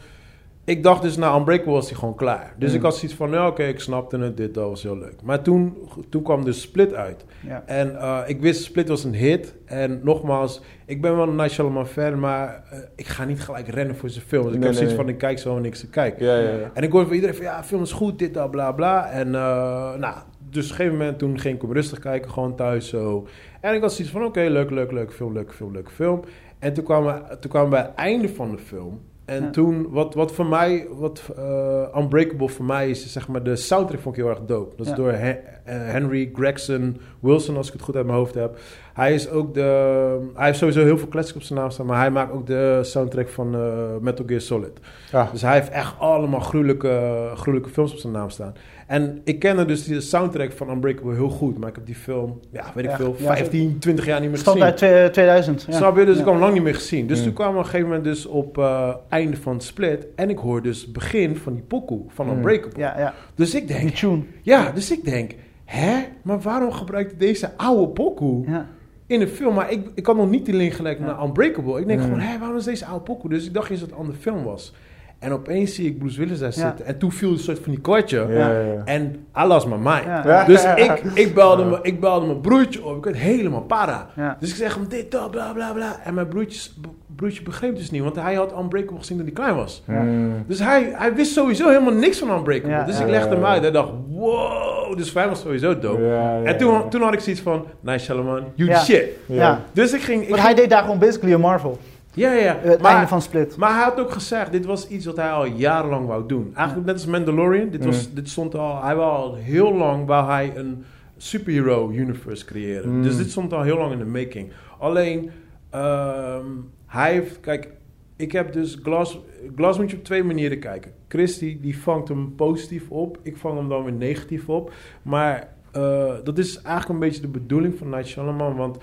ik dacht dus na Unbreakable was hij gewoon klaar. Dus Mm. ik had zoiets van, nou oké, ik snapte het, dit, dat was heel leuk. Maar toen, toen kwam dus Split uit. Ja. En eh, ik wist, Split was een hit. En nogmaals, ik ben wel een Night Shyamalan fan, maar eh, ik ga niet gelijk rennen voor zijn film. Dus ik Nee, heb zoiets nee. van, ik kijk zo en niks te kijken. Ja, ja. En ik hoorde van iedereen van, ja, film is goed, dit, dat, bla, bla. En eh, nou, dus op een gegeven moment toen ging ik hem rustig kijken, gewoon thuis zo. En ik had zoiets van, oké, leuk, leuk, leuk film, leuk film, leuk film. En toen kwamen, toen kwamen we bij het einde van de film. En Ja. toen, wat, wat voor mij, wat eh, Unbreakable voor mij is, zeg maar, de soundtrack vond ik heel erg dope. Dat is Ja. door He- eh, Henry Gregson Wilson, als ik het goed uit mijn hoofd heb. Hij is ook de, hij heeft sowieso heel veel classics op zijn naam staan, maar hij maakt ook de soundtrack van eh, Metal Gear Solid. Ah, Dus hij heeft echt allemaal gruwelijke, gruwelijke films op zijn naam staan. En ik kende dus die soundtrack van Unbreakable heel goed. Maar ik heb die film, ja, weet ik Ja, veel, ja, 15, 20 jaar niet meer Stond gezien. uit twee- 2000. Ja. Snap je? Dus Ja. ik had hem lang niet meer gezien. Dus toen kwamen we op een gegeven moment dus op eh einde van split. En ik hoor dus het begin van die pokoe van Mm. Unbreakable. Ja, ja. Dus ik denk, Die tune. ja, dus ik denk, hè? Maar waarom gebruikt deze oude pokoe Ja. In de film? Maar ik, ik had nog niet die link gelegd Ja. naar Unbreakable. Ik denk gewoon, hé, waarom is deze oude pokoe? Dus ik dacht eerst dat het een andere film was. En opeens zie ik Bruce Willis daar Ja. zitten. En toen viel een soort van die kwartje. ja, ja, ja. En I lost my mind. Ja. Ja. Dus ik, ik, belde me, ik belde mijn broertje op. Ik werd helemaal para. Ja. Dus ik zeg hem dit, dat, bla, bla, bla. En mijn broertje, broertje begreep dus niet. Want hij had Unbreakable gezien toen hij klein was. Ja. Dus hij, hij wist sowieso helemaal niks van Unbreakable. Ja. dus ik legde hem uit. Hij dacht, wow. Dus hem was sowieso dope. Ja, ja, En toen, ja. toen had ik zoiets van, nice Shalman, you shit. Ja. Ja. Dus ik ging... Want hij deed daar gewoon basically een Marvel. Ja, ja. Het Maar- einde van Split. maar hij had ook gezegd, dit was iets wat hij al jarenlang wou doen. Eigenlijk net als Mandalorian. Dit, was, Mm. dit stond al, hij wou al heel lang wou hij een superhero universe creëren. Mm. Dus dit stond al heel lang in de making. Alleen, ehm, hij heeft, kijk, ik heb dus Glass, Glass moet je op twee manieren kijken. Chris die, die vangt hem positief op, ik vang hem dan weer negatief op. Maar eh, dat is eigenlijk een beetje de bedoeling van Night Shyamalan, want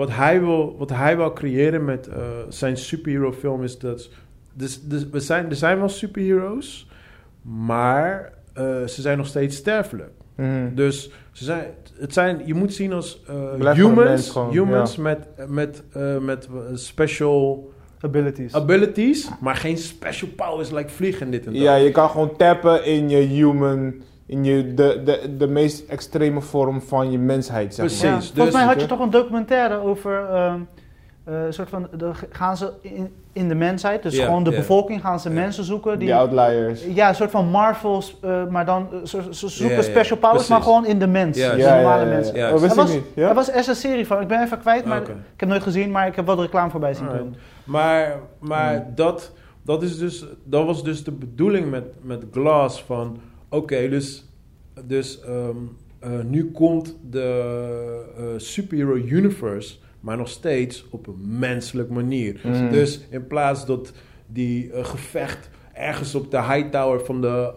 wat hij wil, wat hij wil creëren met eh, zijn superhero film is dat... Dus, dus we zijn, er zijn wel superheroes, maar eh, ze zijn nog steeds sterfelijk. Mm. Dus ze zijn, het zijn, je moet zien als eh, gewoon humans, humans met, met, eh, met special Abilities. abilities, maar geen special powers like vliegen en dit en dat. Ja, je kan gewoon tappen in je human, in je, de, de, de meest extreme vorm van je mensheid, zeg Precies. maar. Ja, dus- volgens mij had je weet je? toch een documentaire over. ehm, eh, een soort van. De, gaan ze in, in de mensheid, dus gewoon de bevolking, gaan ze mensen zoeken. Die, Die outliers. ja, een soort van Marvels, eh, maar dan. eh, ze, ze zoeken special powers, precies. maar gewoon in de mens. Ja, normale mensen. ja. Oh, wist ik was, niet. Er was eerst een serie van, ik ben even kwijt, maar Oké. ik heb nooit gezien, maar ik heb wel de reclame voorbij zien komen. Maar, maar Hmm. dat, dat, is dus, dat was dus de bedoeling met, met Glass van... Oké, dus, dus ehm, eh, nu komt de eh, superhero universe... maar nog steeds op een menselijk manier. Mm. Dus in plaats dat die eh, gevecht ergens op de Hightower van de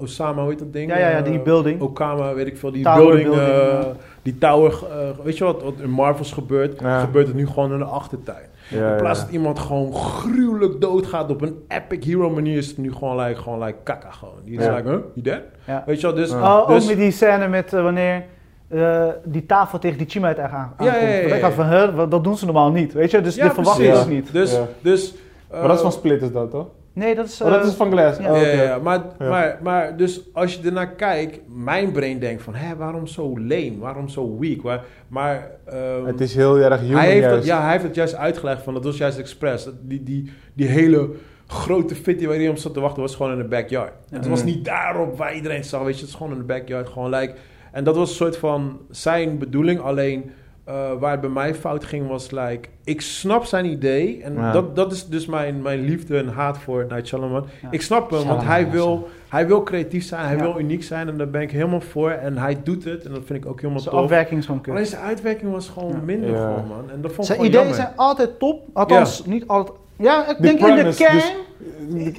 Osama, hoe heet dat ding? Ja, ja, ja, die building. Okama, weet ik veel, die Tower building, die tower, weet je wat, wat in Marvels gebeurt, Ja. gebeurt het nu gewoon in de achtertuin. Ja, in plaats ja. dat iemand gewoon gruwelijk doodgaat op een epic hero manier, is het nu gewoon like, gewoon like kaka gewoon. Die is Ja. like, huh, you dead? Ja. Weet je wel, dus... Ja. Oh, dus ook met die scène met eh, wanneer eh, die tafel tegen die chima uit aan, aankomt. Ja, ja, ja, ja, Want Ik had van, huh, wat- dat doen ze normaal niet, weet je? Dus Ja, dit verwacht je precies. dus niet. Dus, Ja. dus Maar dat is van Split is dat, toch? Nee, dat is... oh, dat eh, is van Glass. ja. Oh, ja, oké. ja, ja. Maar, Ja. Maar, maar dus als je ernaar kijkt, mijn brain denkt van, hé, waarom zo lame? Waarom zo weak? Waar, maar ehm, Het is heel erg human hij, heeft dat, ja, hij heeft het juist uitgelegd van, dat was juist expres. Dat Die, die, die hele grote fitty waar iedereen op zat te wachten, was gewoon in de backyard. En het was Mm. niet daarop waar iedereen zag, weet je, het is gewoon in de backyard. Gewoon like, en dat was een soort van zijn bedoeling, alleen... eh, waar het bij mij fout ging was, like, ik snap zijn idee. En Ja. dat, dat is dus mijn, mijn liefde en haat voor Night Shyamalan. Ja. Ik snap hem, want hij ja, wil, hij wil creatief zijn, hij Ja. wil uniek zijn en daar ben ik helemaal voor. En hij doet het en dat vind ik ook helemaal Zijn tof. afwerking is gewoon kut. Alleen zijn uitwerking was gewoon Ja. minder Ja. gewoon, man. En dat vond ik Zijn ideeën jammer. zijn altijd top. Althans, niet altijd... Ja, ik De denk in de kern... dus-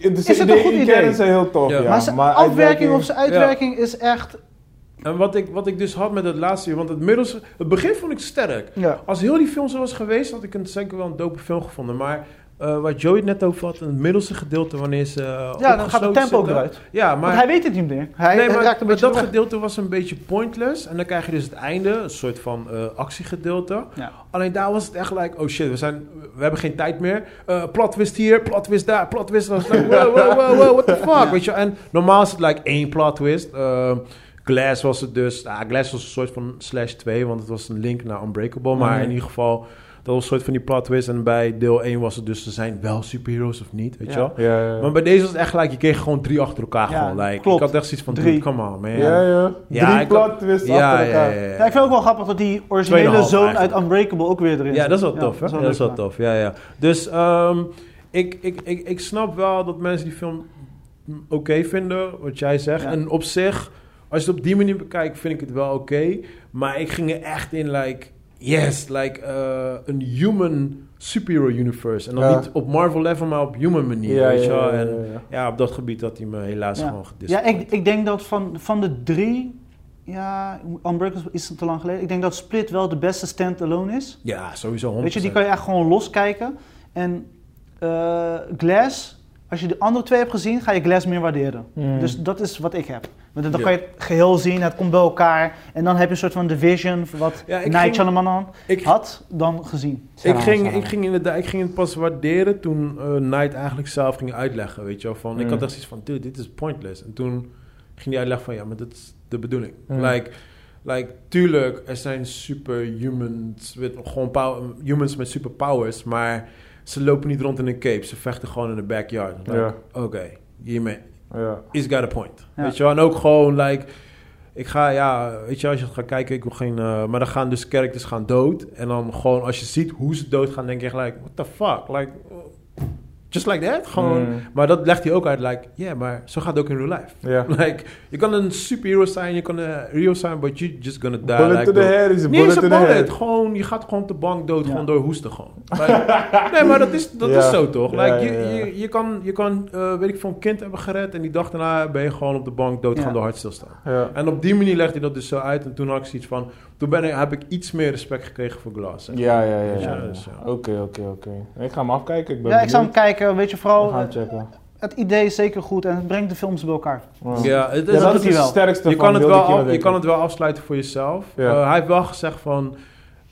Het is, het een goed idee? kern zijn heel tof, Ja. ja. maar zijn maar afwerking uitwerking- of zijn uitwerking is echt... En wat ik, wat ik dus had met het laatste uur, want het, middels, het begin vond ik sterk. Ja. Als heel die film zo was geweest, had ik het zeker wel een dope film gevonden. Maar eh wat Joey het net over had, het middelste gedeelte wanneer ze. eh, Ja, dan gaat het tempo ook eruit. Ja, maar. Want hij weet het niet meer. Hij, nee, maar raakt een beetje dat weg. gedeelte was een beetje pointless. En dan krijg je dus het einde, een soort van eh, actiegedeelte. Ja. Alleen daar was het echt like, oh shit, we, zijn, we hebben geen tijd meer. Eh plot twist hier, plot twist daar, plot twist daar. Like, wow, wow, wow, wow, what the fuck, weet je. En normaal is het like één plot twist. Eh, Glass was het dus, ah, Glass was een soort van slash 2, want het was een link naar Unbreakable. Maar Mhm. in ieder geval, dat was een soort van die plot twist. En bij deel 1 was het dus, ze zijn wel superheroes of niet, weet je Ja. wel. Ja, ja. Maar bij deze was het echt gelijk, je kreeg gewoon drie achter elkaar Ja, gewoon. Like, klopt. Ik had echt zoiets van, Drie. come on, man. ja, ja. Ja, Drie plot twists ja, achter ja, elkaar. ja, ja. Ja, ik vind het ook wel grappig dat die originele zoon uit. Unbreakable ook weer erin Ja, zit. dat is wel tof, hè? wel Ja, dat is wel tof, ja, ja. Dus ehm, ik, ik, ik, ik snap wel dat mensen die film oké vinden, wat jij zegt. Ja. En op zich, als je het op die manier bekijkt, vind ik het wel oké. Maar ik ging er echt in, like, yes, like eh, een human superhero universe. En dan Ja. niet op Marvel level, maar op human manier, Ja, weet je ja, En ja, op dat gebied had hij me helaas Ja. gewoon gedist. Ja, ik, ik denk dat van, van de drie... Ja, Unbreakable is te lang geleden. Ik denk dat Split wel de beste stand-alone is. Ja, sowieso 100%. Weet je, die kan je echt gewoon loskijken. En eh, Glass, als je de andere twee hebt gezien, ga je Glass meer waarderen. Mm. Dus dat is wat ik heb. Want dan Ja. kan je het geheel zien, het komt bij elkaar. En dan heb je een soort van division, wat Ja, ik Night Shyamalan had, dan gezien. Ik ging, ik, ging inderdaad, ik ging het pas waarderen toen eh Knight eigenlijk zelf ging uitleggen, weet je wel. Van, Ik had echt zoiets van, dude, dit is pointless. En toen ging hij uitleggen van, ja, maar dat is de bedoeling. Mm. Like, like, tuurlijk, er zijn superhumans, gewoon power, humans met superpowers, maar ze lopen niet rond in een cape. Ze vechten gewoon in de backyard. Like, Ja. Oké, hiermee, Ja. he's got a point. Ja. Weet je wel, en ook gewoon, like... Ik ga, ja, weet je, als je gaat kijken, ik wil geen... eh, maar dan gaan dus characters gaan dood. En dan gewoon, als je ziet hoe ze doodgaan, denk je gelijk... What the fuck? Like, just like that? Gewoon. Mm. Maar dat legt hij ook uit, like... Yeah, maar zo gaat het ook in real life. Ja. Like, je kan een superhero zijn, je kan een hero zijn, but you just gonna die. Bullet like, to the head is a Nee, is bullet een to the head. Gewoon, je gaat gewoon op de bank dood, gewoon door hoesten gewoon. Like, nee, maar dat is, dat is zo toch? Like, je. Je, je kan, je kan eh, weet ik veel, een kind hebben gered en die dag daarna ben je gewoon op de bank dood, gewoon door hartstilstaan. Ja. En op die manier legt hij dat dus zo uit en toen had ik zoiets van, toen ben ik, heb ik iets meer respect gekregen voor Glass. hè. Ja, ja, ja. Ja, ja, dus ja. Oké, oké, oké. Ik ga hem afkijken. Ik ben Ja, ik zou hem kijken, weet je, We vooral gaan eh, checken. het idee is zeker goed en het brengt de films bij elkaar. Ja. Ja, het is, Ja, dat is het wel. sterkste je, van kan het wel, af- je kan het wel afsluiten voor jezelf. Ja. Eh, hij heeft wel gezegd van,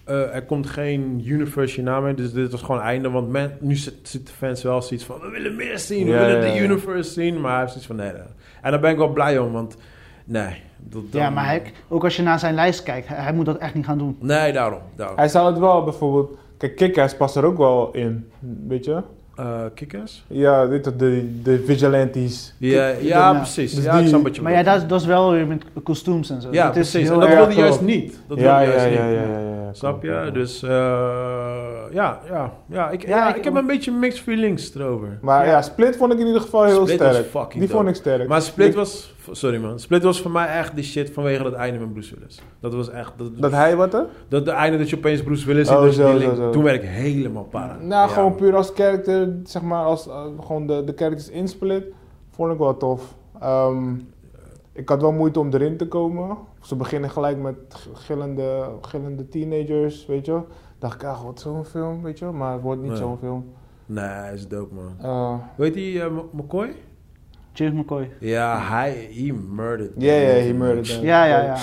eh, er komt geen universe hierna meer, dus dit was gewoon einde. Want men, nu zit- zitten de fans wel zoiets van, we willen meer zien, we Ja, willen ja, de ja. universe zien. Maar hij heeft zoiets van, nee, nee. En daar ben ik wel blij om, want nee. Dat, Ja, maar hij, ook als je naar zijn lijst kijkt, hij, hij moet dat echt niet gaan doen. Nee, daarom. daarom. Hij zou het wel bijvoorbeeld... Kijk, Kick-Ass past er ook wel in, weet je? Eh, Kickers? Ja, dit is de, de vigilantes. Ja, ja, Ja. precies. Dus ja, ik die- snap wat je Maar ja, dat, is- dat is wel weer met kostuums en zo. Ja, dat is precies. heel En dat wilde hij juist niet. Dat ja, wilde juist ja, niet. ja, ja, ja, Snap je? Dus eh, ja, ja, ja, ik, Ja, ja, ik- ik heb een beetje mixed feelings erover. Maar ja. Ja. Split vond ik in ieder geval heel Split sterk. Die dope. vond ik sterk. Maar Split Ik- was, sorry man, Split was voor mij echt die shit vanwege het einde met Bruce Willis. Dat was echt, dat, Dat hij wat hè? dat de einde dat je opeens Bruce Willis ziet, Oh, zo, link, zo, zo. toen werd ik helemaal para. Nou, Ja. gewoon puur als character, zeg maar, als eh, gewoon de, de characters in Split, vond ik wel tof. Ehm, ik had wel moeite om erin te komen. Ze beginnen gelijk met gillende, gillende teenagers, weet je. Dacht ik, ah, wat zo'n film, weet je. Maar het wordt niet Nee. zo'n film. Nee, hij is dope man. Eh, Weet je eh, McCoy? James McCoy. Ja, hij, he murdered. Ja, ja, he murdered them. Ja, ja, ja.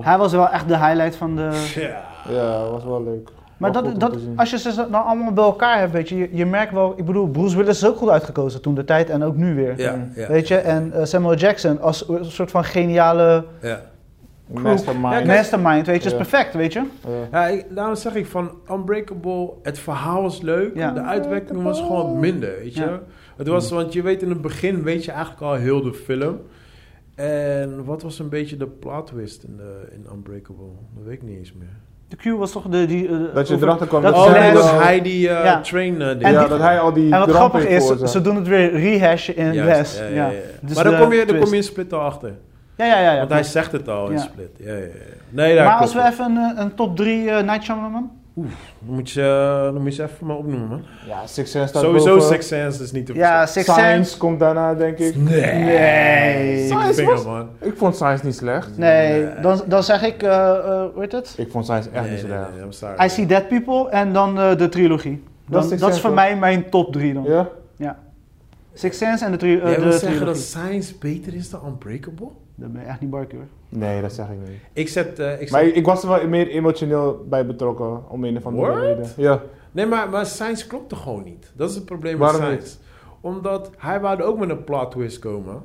Hij was wel echt de highlight van de... Ja. Ja, was wel leuk. Maar Wel dat, dat, als je ze dan allemaal bij elkaar hebt, weet je, je, je merkt wel, ik bedoel, Bruce Willis is ook goed uitgekozen toen de tijd en ook nu weer. Ja, Mm. ja. Weet je, en eh, Samuel Jackson als een soort van geniale ja. Mastermind. Mastermind, weet je, is perfect, weet je. Ja. Ja, ik, daarom zeg ik van Unbreakable, het verhaal was leuk, Ja. de uitwerking was gewoon minder, weet je. Ja. Het was, want je weet in het begin weet je eigenlijk al heel de film. En wat was een beetje de plot twist in, de, in Unbreakable? Dat weet ik niet eens meer. De Q was toch de... Die, eh, Dat je erachter kwam dat Oh nee, hij die eh, Ja. train... En ja, dat hij al die En wat grappig is, ze, doen het weer rehashen in West. ja, Ja, ja, ja. Dus maar dan kom, je, dan kom je in Split achter. Ja, ja, ja. ja Want hij zegt het al in Ja. Split. Ja, ja, ja. Nee, daar maar klopt als we even een, een top 3 uh, Night Shyamalan... Dan moet je, eh, dan moet je ze even maar opnoemen, man. Ja, Six Sense staat Sowieso boven. Six Sense is niet te Ja. Six Science Sense. komt daarna, denk ik. Nee. Nee. Six Science Finger, was- man. Ik vond Science niet slecht. Nee, Nee. dan, dan zeg ik, eh eh, hoe heet het? Ik vond Science echt Nee, niet nee, slecht. nee, I'm sorry. I See Dead People en dan eh, de trilogie. Dan, dat, is voor mij mijn top 3 dan. Ja? Six Sense en de, tri eh, Jij de wil zeggen trilogie. dat Science beter is dan Unbreakable? Dat ben je echt niet barkie hoor. Nee, dat zeg ik niet. Ik zet... eh, ik Maar zet ik, ik was er wel meer emotioneel bij betrokken, om een of andere Word? reden. Ja. nee, maar, maar Science klopte gewoon niet. Dat is het probleem Waarom met Science. Omdat hij wilde ook met een plot twist komen.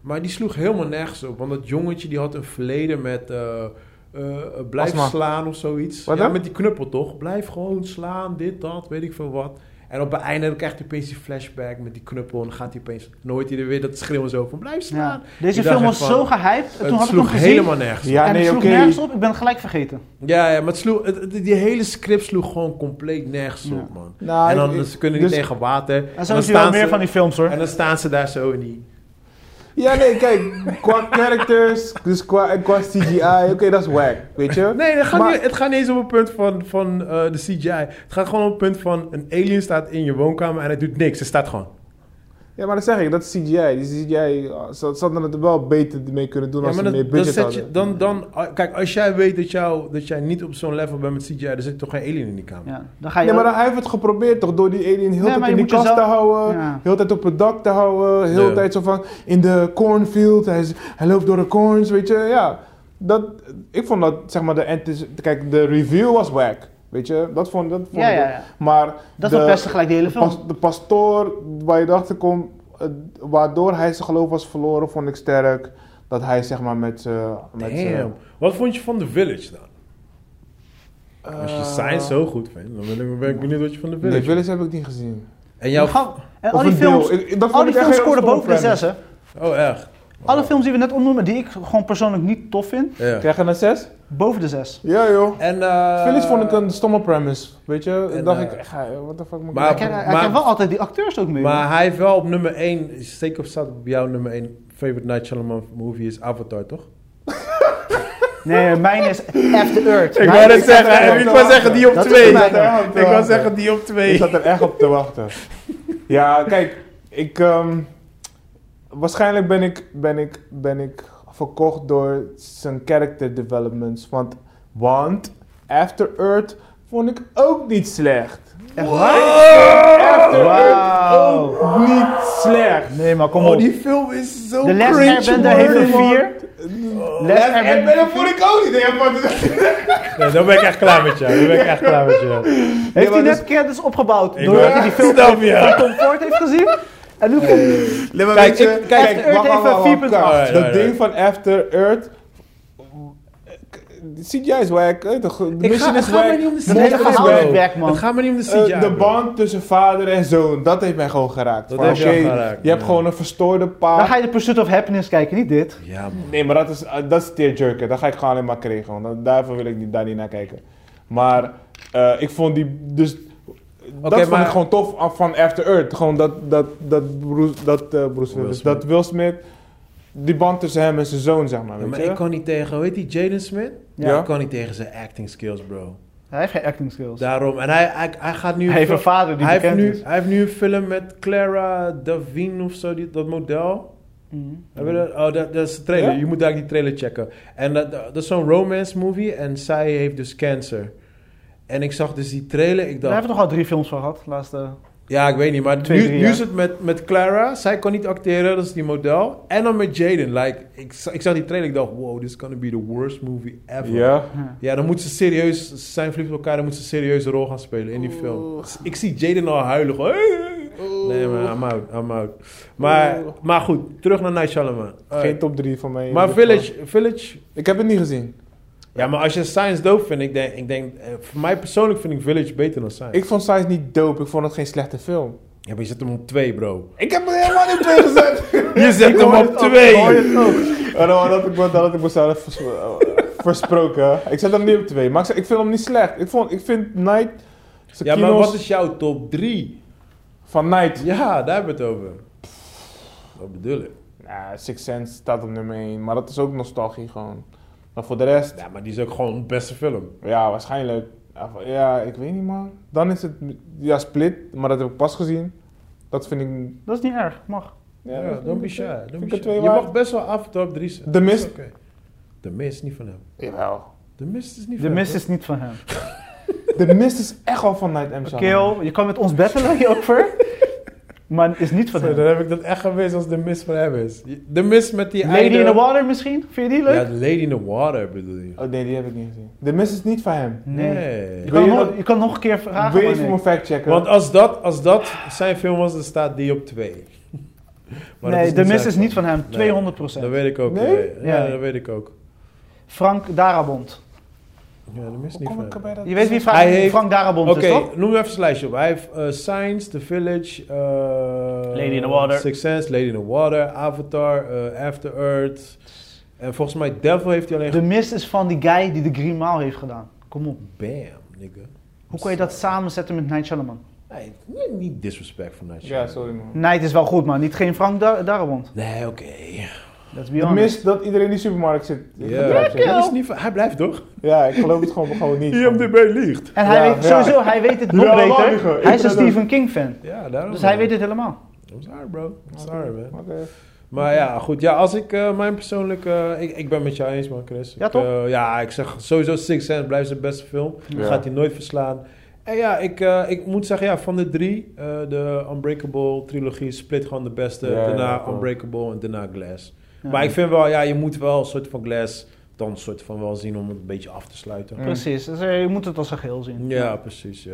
Maar die sloeg helemaal nergens op. Want dat jongetje die had een verleden met... eh, eh, blijf slaan of zoiets. Wat ja, dan? met die knuppel toch? Blijf gewoon slaan, dit, dat, weet ik veel wat. En op het einde krijgt hij opeens die flashback met die knuppel. En dan gaat hij opeens... Nooit hij er weer dat schreeuwen zo van... Blijf slaan. Ja. Deze film was van, zo gehyped. Toen het had ik hem sloeg gezien. helemaal nergens op. Ja, en nee, het sloeg oké. nergens op. Ik ben het gelijk vergeten. Ja, ja maar het sloeg, het, het- die hele script sloeg gewoon compleet nergens Ja. op, man. Nou, en dan ik- ze kunnen niet dus- tegen water. En zo dan wel staan meer van die films hoor. En dan staan ze daar zo in die... Ja, nee, kijk, qua characters, dus qua, en qua CGI, oké, dat is wack, weet je? Nee, het gaat, Maar- niet, het gaat niet eens op een punt van, van eh, de CGI. Het gaat gewoon op een punt van... Een alien staat in je woonkamer en hij doet niks. Hij staat gewoon... Ja, maar dat zeg ik, dat is CGI. Die CGI, ze hadden het er wel beter mee kunnen doen Ja, als ze meer budget hadden. je... Dan, dan, kijk, als jij weet dat, jou, dat jij niet op zo'n level bent met CGI... dan zit toch geen alien in die kamer. Ja, dan ga je Nee, maar ook- hij heeft het geprobeerd toch, door die alien heel Nee, tijd in die kast te houden, Ja. heel tijd op het dak te houden, heel Ja. tijd zo van in de cornfield, hij, is- hij loopt door de corns, weet je, ja. Dat, ik vond dat, zeg maar, de, kijk, de review was wack, weet je, dat vond, dat vond Ja, ik. ja, ja. Maar Dat de, verpestte gelijk de hele de, film. pas- de pastoor waar je erachter komt, eh, waardoor hij zijn geloof was verloren, vond ik sterk. Dat hij, zeg maar, met z'n... met. Wat vond je van The Village dan? Als je Eh, Science zo goed vindt, dan ben ik, ben ik benieuwd wat je van The Village Nee, vindt. Village heb ik niet gezien. En jouw... Ga- En al die films, Ik- dat al die ik echt films scoorden boven de premise. zes hè. Oh, echt? Alle films die we net opnoemen, die ik gewoon persoonlijk niet tof vind, Ja. Krijg je een 6? Boven de zes. Ja, joh. En, eh Village vond ik een stomme premise, weet je. en, dacht eh, ik, echt, eh, what the fuck moet ik maar- Hij doen? kent, hij maar- kent wel altijd die acteurs ook mee. Maar hij heeft wel op nummer 1, zeker of staat op jou nummer 1 favorite Night Shyamalan movie is Avatar, toch? Nee, mijn is After Earth. Ik wou net zeggen, ik op wou zeggen die op Dat is 2. voor mij. Ja, Ik wou zeggen die op Ik 2. zat er echt op te wachten. Ja, kijk, ik... ehm, waarschijnlijk ben ik, ben, ik, ben ik verkocht door zijn character developments. Want, want After Earth vond ik ook niet slecht. Echt waar? After. Earth ook niet slecht. Nee, maar kom Oh, op. die film is zo De Last Airbender heeft een man. 4. Oh. Last En Airbender dat vond ik ook niet. Nee, dan ben ik echt klaar met jou. Dan ben ik echt klaar met jou. Heeft hij dus- net kennis opgebouwd doordat hij die film van Comfort heeft gezien? En nu Kijk, weet je, ik- kijk, kijk, After Earth wacht, heeft wacht, een wacht, 4.8. wacht. Alright, Dat ding van After Earth... CGI is wack? De Ik mission ga, het is gaat me niet de is weg, man. Het gaat me niet om de Eh, CGI. de bro. band tussen vader en zoon, dat heeft mij gewoon geraakt. Dat Van, heeft geraakt, Je hebt ja. gewoon een verstoorde pa. Dan ga je de Pursuit of Happiness kijken, niet dit. Ja, man. Nee, maar dat is, uh, dat is tearjerker. Dat ga ik gewoon alleen maar. Want dat- daarvoor wil ik niet, daar niet naar kijken. Maar eh, ik vond die... Dus, dat vond maar- ik gewoon tof af van After Earth. Gewoon dat, dat, dat, Bruce, dat, eh, Bruce Will Smith. dat Will Smith... Die band tussen hem en zijn zoon, zeg maar. Ja, Weet maar je? ik kan niet tegen, heet die, Jaden Smith? Ja. Ik kan niet tegen zijn acting skills, bro. Hij heeft geen acting skills. Daarom, en hij, hij, hij gaat nu... Hij heeft een vader die hij, heeft nu, is. hij heeft nu een film met Clara Davine of zo, die, dat model. Heb je dat? Oh, dat, dat is de trailer. Ja? Je moet eigenlijk die trailer checken. En dat, dat is zo'n romance movie en zij heeft dus cancer. En ik zag dus die trailer, ik Daar dacht... hebben we toch al drie films van gehad, laatste... Ja, ik weet niet, maar Twee, nu, drie nu is het met, met Clara. Zij kon niet acteren, dat is die model. En dan met Jaden. Like, ik, ik zag die trailer, ik dacht, wow, this is gonna be the worst movie ever. Ja. Ja. Dan moet ze serieus, ze zijn verliefd op elkaar, dan moet ze een serieuze rol gaan spelen in die film. Ik zie Jaden al huilen, gewoon, Nee man, I'm out, I'm out. Maar, Oeh. maar goed, terug naar Night Shyamalan. Geen top 3 van mij. Maar Village, Village, Ik heb het niet gezien. Ja, maar als je Science dope vindt, ik denk, ik denk, eh, voor mij persoonlijk vind ik Village beter dan Science. Ik vond Science niet dope. Ik vond het geen slechte film. Ja, maar je zet hem op twee, bro. Ik heb het helemaal niet twee gezet. Je zet hem op twee. Dan had ik, dan had ik mezelf vers- eh, versproken. Ik zet hem niet op twee. Maar ik, ik vind hem niet slecht. Ik, vond, ik vind Night... Ja, maar wat is jouw top drie? Van Night. Ja, daar hebben we het over. Wat bedoel ik? Ja, Six Sense staat op nummer 1. Maar dat is ook nostalgie gewoon. Maar voor de rest... Ja, maar die is ook gewoon de beste film. Ja, waarschijnlijk. Ja, van- Ja, ik weet niet man. Dan is het... Ja, Split. Maar dat heb ik pas gezien. Dat vind ik... Dat is niet erg, mag. Ja, don't be shy. Don't be Je mag best wel af top drie zetten. The Dat is Mist. oké. The Mist is niet van hem. Jawel. The Mist is niet De van mist hem. is niet van hem. De Mist is echt al van Night M. Oké. Kill, je kan met ons battelen hierover. Maar het is niet van Zo, hem. dan heb ik dat echt geweest als de Mist van hem is. The Mist met die Lady einde- in the Water misschien? Vind je die leuk? Ja, Lady in the Water bedoel je. Oh nee, die heb ik niet gezien. De Mist is niet van hem. Nee. Nee. Je, kan je nog, je kan nog een keer vragen. Wil je even mijn fact checken? Want als dat, als dat zijn film was, dan staat die op twee. Maar dat nee, de zijn is niet van hem. Nee. 200%. Dat weet ik ook. Nee? Ja, Ja. dat weet ik ook. Frank Darabont. Ja, de mist niet kom ik dat? Je weet wie Frank, Hij heeft- Frank Darabont Oké, is, toch? noem even een lijstje op. Hij heeft eh, Science, The Village, eh, Lady in the Water. Sense, Lady in the Water, Avatar, eh, After Earth. En volgens mij Devil heeft hij alleen... De mist is van die guy die de Green Mile heeft gedaan. Kom op. Bam, nigga. Hoe kan je dat samenzetten met Night Shyamalan? Nee, niet- disrespect voor Night Ja, Shyamalan. sorry man. Night is wel goed, maar niet geen Frank Dar Darabont. Nee, oké. Let's be De honest. Mist dat iedereen in die supermarkt zit. Ja, dat is niet van- hij blijft toch? ja, ik geloof het gewoon, gewoon niet. liegt. En hij Ja, weet ja. sowieso, hij weet het nog beter. Hij is een. Stephen King fan. Ja, daarom. Dus hij weet het helemaal. I'm sorry, bro. I'm sorry, man. Oké. Maar ja, goed. Ja, als ik eh, mijn persoonlijke... ik, ik ben met jou eens, man, Chris. Ja, Ik, toch? eh, ja, ik zeg sowieso Six Sense blijft zijn beste film. Ja. Gaat hij nooit verslaan. En ja, ik, eh, ik moet zeggen, ja, van de drie, eh, de Unbreakable trilogie split gewoon de beste. Ja, daarna. Unbreakable en daarna Glass. Ja. Maar ik vind wel, ja, je moet wel een soort van Glass dan een soort van wel zien om het een beetje af te sluiten. Precies, dus, eh, je moet het als een geheel zien. Ja, precies. Ja.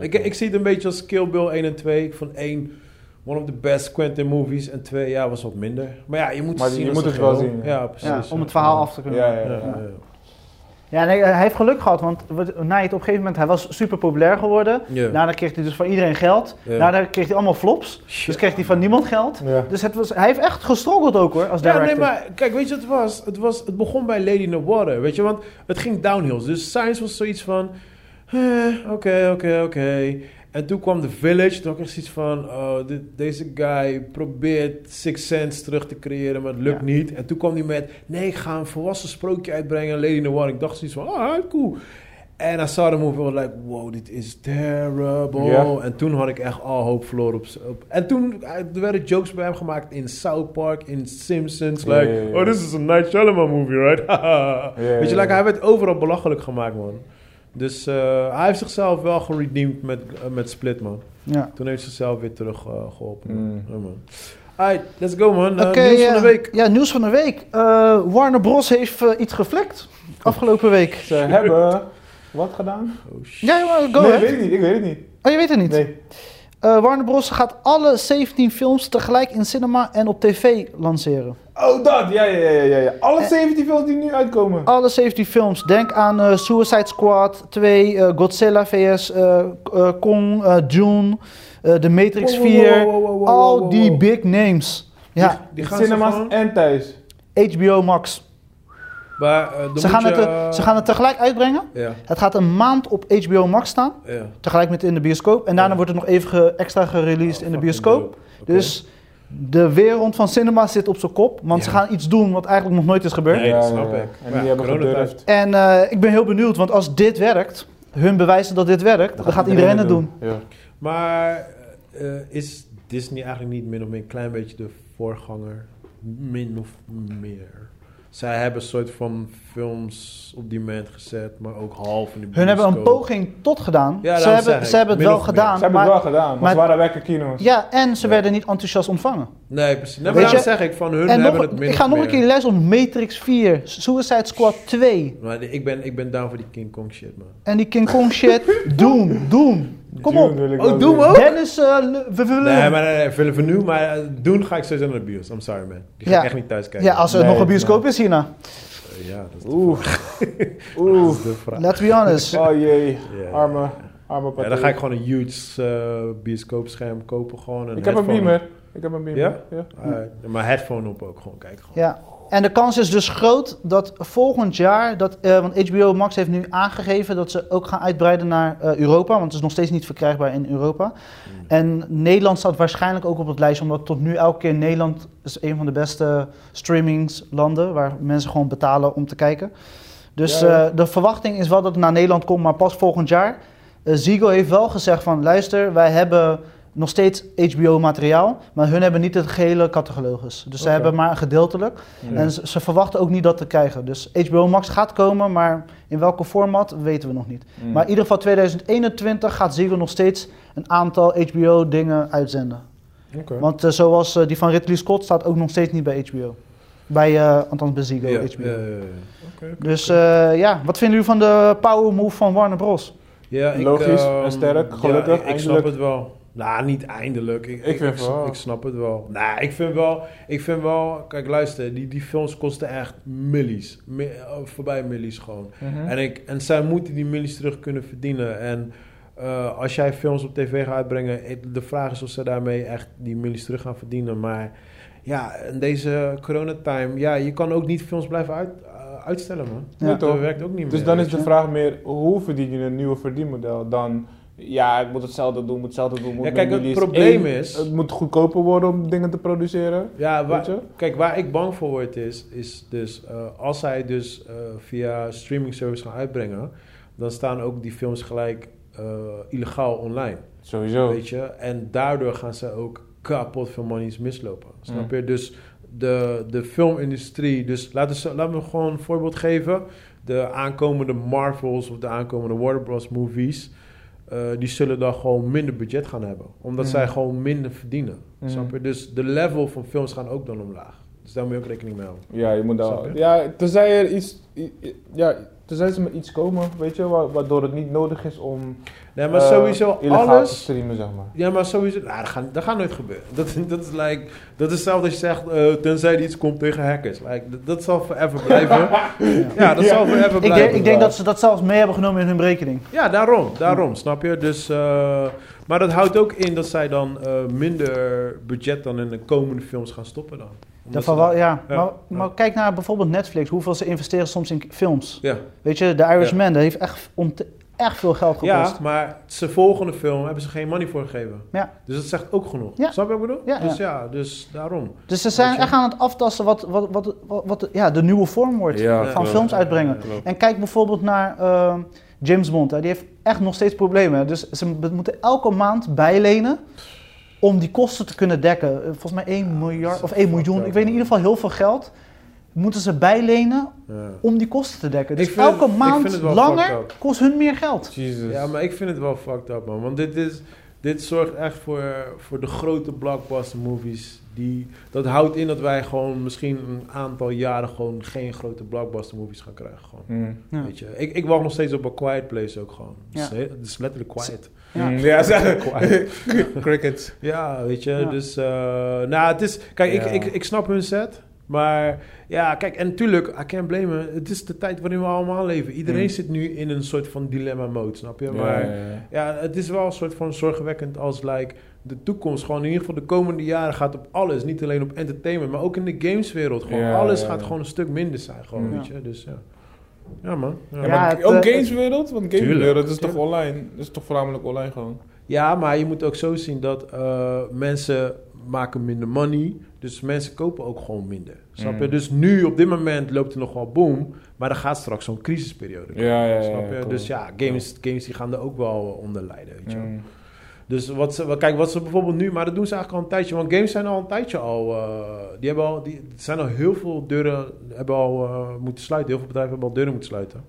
Ik, ik zie het een beetje als Kill Bill 1 en 2. Ik vond 1 one of the best Quentin movies en 2 ja, was wat minder. Maar ja, je moet Maar het je zien moet het wel geheel. zien, ja. Precies. Ja, om het verhaal af te kunnen Ja. Ja, Ja, ja. ja. Ja, nee, hij heeft geluk gehad, want Night op een gegeven moment, hij was super populair geworden. Ja. Daarna kreeg hij dus van iedereen geld. Ja. Daarna kreeg hij allemaal flops. Dus kreeg hij van niemand geld. Ja. Dus het was, hij heeft echt gestruggeld ook hoor, als Ja, director. nee, maar kijk, weet je wat het was? Het, was? het begon bij Lady in the Water, weet je, want het ging downhill. Dus Science was zoiets van, eh, oké, oké, oké. En toen kwam The Village, toen had ik echt zoiets van, oh, dit- deze guy probeert Six Sense terug te creëren, maar het lukt Ja. niet. En toen kwam hij met, nee, ik ga een volwassen sprookje uitbrengen, Lady in the Water. Ik dacht zoiets van, ah, cool. En I saw the movie, was like, wow, dit is terrible. En toen had ik echt al hoop verloren op, op... En toen eh, er werden jokes bij hem gemaakt in South Park, in Simpsons. Like, oh, this is a Night Shyamalan movie, right? Weet je, like, hij werd overal belachelijk gemaakt, man. Dus eh, hij heeft zichzelf wel geredeemd met, eh, met Split, man. Ja. Toen heeft hij zichzelf weer terug eh, geholpen. man. Mm. Ja, man. Alright, let's go, man. Nieuws van de week. Ja, nieuws van de week. Eh, Warner Bros. heeft iets geflekt afgelopen week. Ze hebben wat gedaan? Oh, shit. Ja, maar go nee, ahead. ik weet het niet. Ik weet het niet. Oh, je weet het niet? Nee. Eh, Warner Bros. gaat alle 17 films tegelijk in cinema en op tv lanceren. Oh, dat. Ja, ja, ja, ja. ja. Alle Eh. 17 films die nu uitkomen. Alle 17 films. Denk aan eh, Suicide Squad 2, eh, Godzilla vs. eh, eh, Kong, eh, Dune, eh, The Matrix Wow, wow, 4. wow, wow, wow, wow, Al die big names. Ja, Die gaan Cinema's gewoon- en thuis. HBO Max. Maar, eh, Ze gaan, je, het, eh, eh, ze gaan het tegelijk uitbrengen. Ja, Het gaat een maand op HBO Max staan. ja. Tegelijk met in de bioscoop. En daarna Ja. wordt het nog even ge- extra gereleased Oh, in de bioscoop. Dus de wereld van cinema zit op zijn kop. Want Ja. ze gaan iets doen wat eigenlijk nog nooit is gebeurd. Nee, dat snap ik. En Ja, die hebben gedurfd. En eh, ik ben heel benieuwd, want als dit werkt, hun bewijzen dat dit werkt, dan gaat iedereen het doen. Ja. Maar eh, is Disney eigenlijk niet min of meer een klein beetje de voorganger? Min of meer. Zij hebben een soort van films op demand gezet, maar ook half in de Hun hebben een poging tot gedaan. Ja, ze, hebben, ze hebben het wel gedaan. Ze hebben het wel gedaan, maar, ze waren wekker kino's. Ja, en ze Ja. werden niet enthousiast ontvangen. Nee, precies. Nee, maar Weet daarom zeg ik van hun en hebben nog, het min ik ga nog een keer les om Matrix 4, Suicide Squad 2 Maar ik ben, ik ben down voor die King Kong shit, man. en die King Kong shit. Doom, Doom. Kom op. ik Oh, Doom zien. ook? Dennis, eh, we willen... Nee, maar nee, nee, Willem van nu, maar eh, doen ga ik sowieso naar de bios. I'm sorry, man. Die ga Ja. ik echt niet thuis kijken. ja, als er Nee, nog een bioscoop is hierna. Eh, ja, dat is de Oeh, Dat oeh. is de vraag. Let's be honest. Oh jee, arme, arme Ja, dan ga ik gewoon een huge eh, bioscoopscherm kopen. Gewoon een Ik heb een beamer. Ik heb een beamer. Ja? ja. maar headphone op ook gewoon, kijk gewoon. Ja. En de kans is dus groot dat volgend jaar, dat, eh, want HBO Max heeft nu aangegeven dat ze ook gaan uitbreiden naar eh, Europa, want het is nog steeds niet verkrijgbaar in Europa. Mm. En Nederland staat waarschijnlijk ook op het lijstje, omdat tot nu elke keer Nederland is een van de beste streamingslanden waar mensen gewoon betalen om te kijken. Dus Ja, ja. eh, de verwachting is wel dat het naar Nederland komt, maar pas volgend jaar. Ziggo heeft wel gezegd van, luister, wij hebben nog steeds HBO-materiaal, maar hun hebben niet het gehele catalogus. Dus ze hebben maar gedeeltelijk. Ja. En ze, ze verwachten ook niet dat te krijgen. Dus HBO Max gaat komen, maar in welke format weten we nog niet. Mm. Maar in ieder geval 2021 gaat Ziggo nog steeds een aantal HBO-dingen uitzenden. Oké. Want eh, zoals eh, die van Ridley Scott staat ook nog steeds niet bij HBO. Bij, eh, althans bij Ziggo, Ja, HBO. ja, ja, ja. Oké. Dus eh, ja, wat vinden jullie van de power move van Warner Bros? Ja, ik, Logisch ehm, en sterk, ja, gelukkig, ik, ik snap het wel. Nou, niet eindelijk. Ik, Ik snap het wel. Nou, ik vind wel, ik vind wel, kijk luister, die, die films kosten echt millies. Mi- eh, voorbij millies gewoon. Mhm. En, ik, en zij moeten die millies terug kunnen verdienen. En eh, als jij films op tv gaat uitbrengen, de vraag is of ze daarmee echt die millies terug gaan verdienen. Maar ja, in deze coronatime, ja, je kan ook niet films blijven uit, eh, uitstellen, man. Ja, dat toch? werkt ook niet meer. Dus dan is de vraag meer, hoe verdien je een nieuwe verdienmodel dan... Ja, ik moet hetzelfde doen, moet hetzelfde doen. Moet Ja, kijk, het probleem Eén, is- Het moet goedkoper worden om dingen te produceren. Ja, waar, Weet je? kijk, waar ik bang voor word is, is dus eh, als zij dus eh, via streaming service gaan uitbrengen, dan staan ook die films gelijk eh, illegaal online, Sowieso. weet je. En daardoor gaan ze ook kapot veel monies mislopen, snap Mm. je? Dus de, de filmindustrie, dus laten we, laten we gewoon een voorbeeld geven. De aankomende Marvels of de aankomende Warner Bros. movies, eh, die zullen dan gewoon minder budget gaan hebben. Omdat Mm. zij gewoon minder verdienen. Mm. Snap je? Dus de level van films gaan ook dan omlaag. Dus daar moet je ook rekening mee houden. Ja, je moet daar... Ja, tenzij er iets... Ja, tenzij ze met iets komen, weet je, wa- waardoor het niet nodig is om... Nee, maar eh, sowieso illegaal te alles... streamen, zeg maar. Ja, maar sowieso... Nou, dat, gaat, dat gaat nooit gebeuren. Dat, dat is like... Dat is hetzelfde als je zegt... eh, tenzij er iets komt tegen hackers. Like, dat, dat zal forever blijven. ja, dat zal forever Ik, blijven. denk- ik denk dat ze dat zelfs mee hebben genomen in hun berekening. Ja, daarom. Daarom, snap je? Dus... eh, maar dat houdt ook in dat zij dan eh, minder budget dan in de komende films gaan stoppen dan. Daarvan wel, ja. Ja, Maar, ja. kijk naar bijvoorbeeld Netflix, hoeveel ze investeren soms in films. Ja. Weet je, The Irishman, dat heeft echt, ont- echt veel geld gekost. Ja, maar zijn volgende film hebben ze geen money voor gegeven. Ja. Dus dat zegt ook genoeg. Ja. Snap je wat ik bedoel? Ja, dus ja. ja, dus daarom. Dus ze zijn echt aan het aftasten wat, wat, wat, wat, wat de- ja, de nieuwe vorm wordt Ja, van klopt. films uitbrengen. En kijk bijvoorbeeld naar eh, James Bond. Hè. Die heeft echt nog steeds problemen. Dus ze moeten elke maand bijlenen om die kosten te kunnen dekken. Eh, Volgens mij 1 miljard of is 1 fucked miljoen. Ik weet in ieder geval heel veel geld. Moeten ze bijlenen Ja. om die kosten te dekken. Dus vind elke maand vind het wel langer fucked up. kost hun meer geld. Jesus. ja, maar ik vind het wel fucked up, man. Want dit, is, dit zorgt echt voor, voor de grote blockbuster movies. Die, dat houdt in dat wij gewoon misschien een aantal jaren gewoon geen grote blockbuster movies gaan krijgen. Gewoon. Mm. Ja. Weet je? Ik, ik wacht nog steeds op een Quiet Place ook gewoon. Het is, Ja. het is letterlijk quiet. Ja. Mm, ja. Crickets. Ja, weet je, Ja. dus... eh, nou, het is... Kijk, Ja. ik, ik, ik snap hun set, maar... Ja, kijk, en natuurlijk, I can't blame me. Het is de tijd waarin we allemaal leven. Iedereen Mm. zit nu in een soort van dilemma-mode, snap je? Maar ja, het is wel een soort van zorgwekkend als like, de toekomst, gewoon in ieder geval de komende jaren gaat op alles. Niet alleen op entertainment, maar ook in de gameswereld. Gewoon Ja, alles ja, gaat gewoon een stuk minder zijn, gewoon, Ja. weet je. Dus ja. Ja, man. Ja, Ja, Ja, maar het, ook eh, gameswereld? Want gameswereld Tuurlijk, is toch online? Dat is toch voornamelijk online gewoon? Ja, maar je moet ook zo zien dat eh, mensen maken minder money. Dus mensen kopen ook gewoon minder. Snap je? Mm. Dus nu, op dit moment, loopt er nog wel boom. Maar er gaat straks zo'n crisisperiode komen. Ja, ja, ja. Snap je? Dus ja, games, games die gaan er ook wel onder lijden, weet je wel. Mm. Dus wat ze, kijk, wat ze bijvoorbeeld nu, maar dat doen ze eigenlijk al een tijdje. Want games zijn al een tijdje al, eh, die hebben al, die er zijn al heel veel deuren, hebben al eh, moeten sluiten. Heel veel bedrijven hebben al deuren moeten sluiten.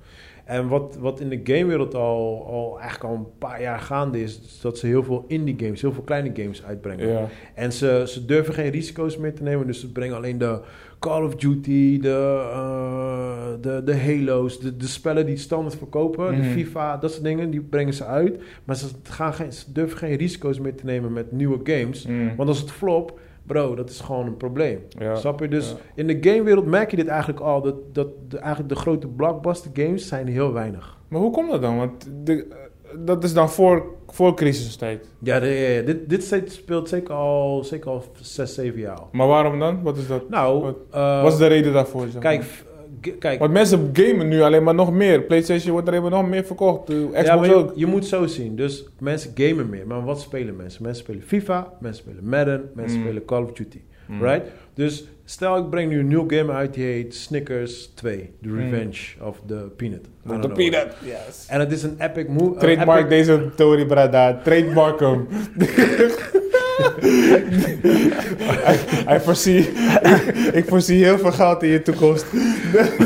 En wat, wat in de gamewereld al, al eigenlijk al een paar jaar gaande is, is dat ze heel veel indie games, heel veel kleine games uitbrengen. Ja. En ze, ze durven geen risico's meer te nemen. Dus ze brengen alleen de Call of Duty, de, eh, de, de Halo's, de, de spellen die standaard verkopen, de Mhm. FIFA, dat soort dingen, die brengen ze uit. Maar ze, gaan geen, ze durven geen risico's meer te nemen met nieuwe games. Mm. Want als het flop, bro, dat is gewoon een probleem. Ja. Snap je? Dus Ja. in de gamewereld merk je dit eigenlijk al. Dat, dat de, eigenlijk de grote blockbuster games zijn heel weinig. Maar hoe komt dat dan? Want de, dat is dan voor, voor crisistijd. Ja, de- ja, dit, dit speelt zeker al, zeker al 6, 7 jaar. Maar waarom dan? Wat is dat? Nou, Wat- eh, Wat is de reden daarvoor? zeg kijk, maar? kijk Want mensen gamen nu alleen maar nog meer. PlayStation wordt er maar nog meer verkocht. Xbox ja, maar je, ook. je moet zo zien. Dus mensen gamen meer. Maar wat spelen mensen? Mensen spelen FIFA, mensen spelen Madden, mensen Mm. spelen Call of Duty. Mm. Right? Dus stel ik breng nu een nieuw game uit die heet Snickers 2. The Mm. Revenge of the Peanut. De know. peanut. Yes. En het is een epic move. Trademark deze Tori Brada. Trademark hem. I, I voorzie, ik voorzie heel veel geld in je toekomst.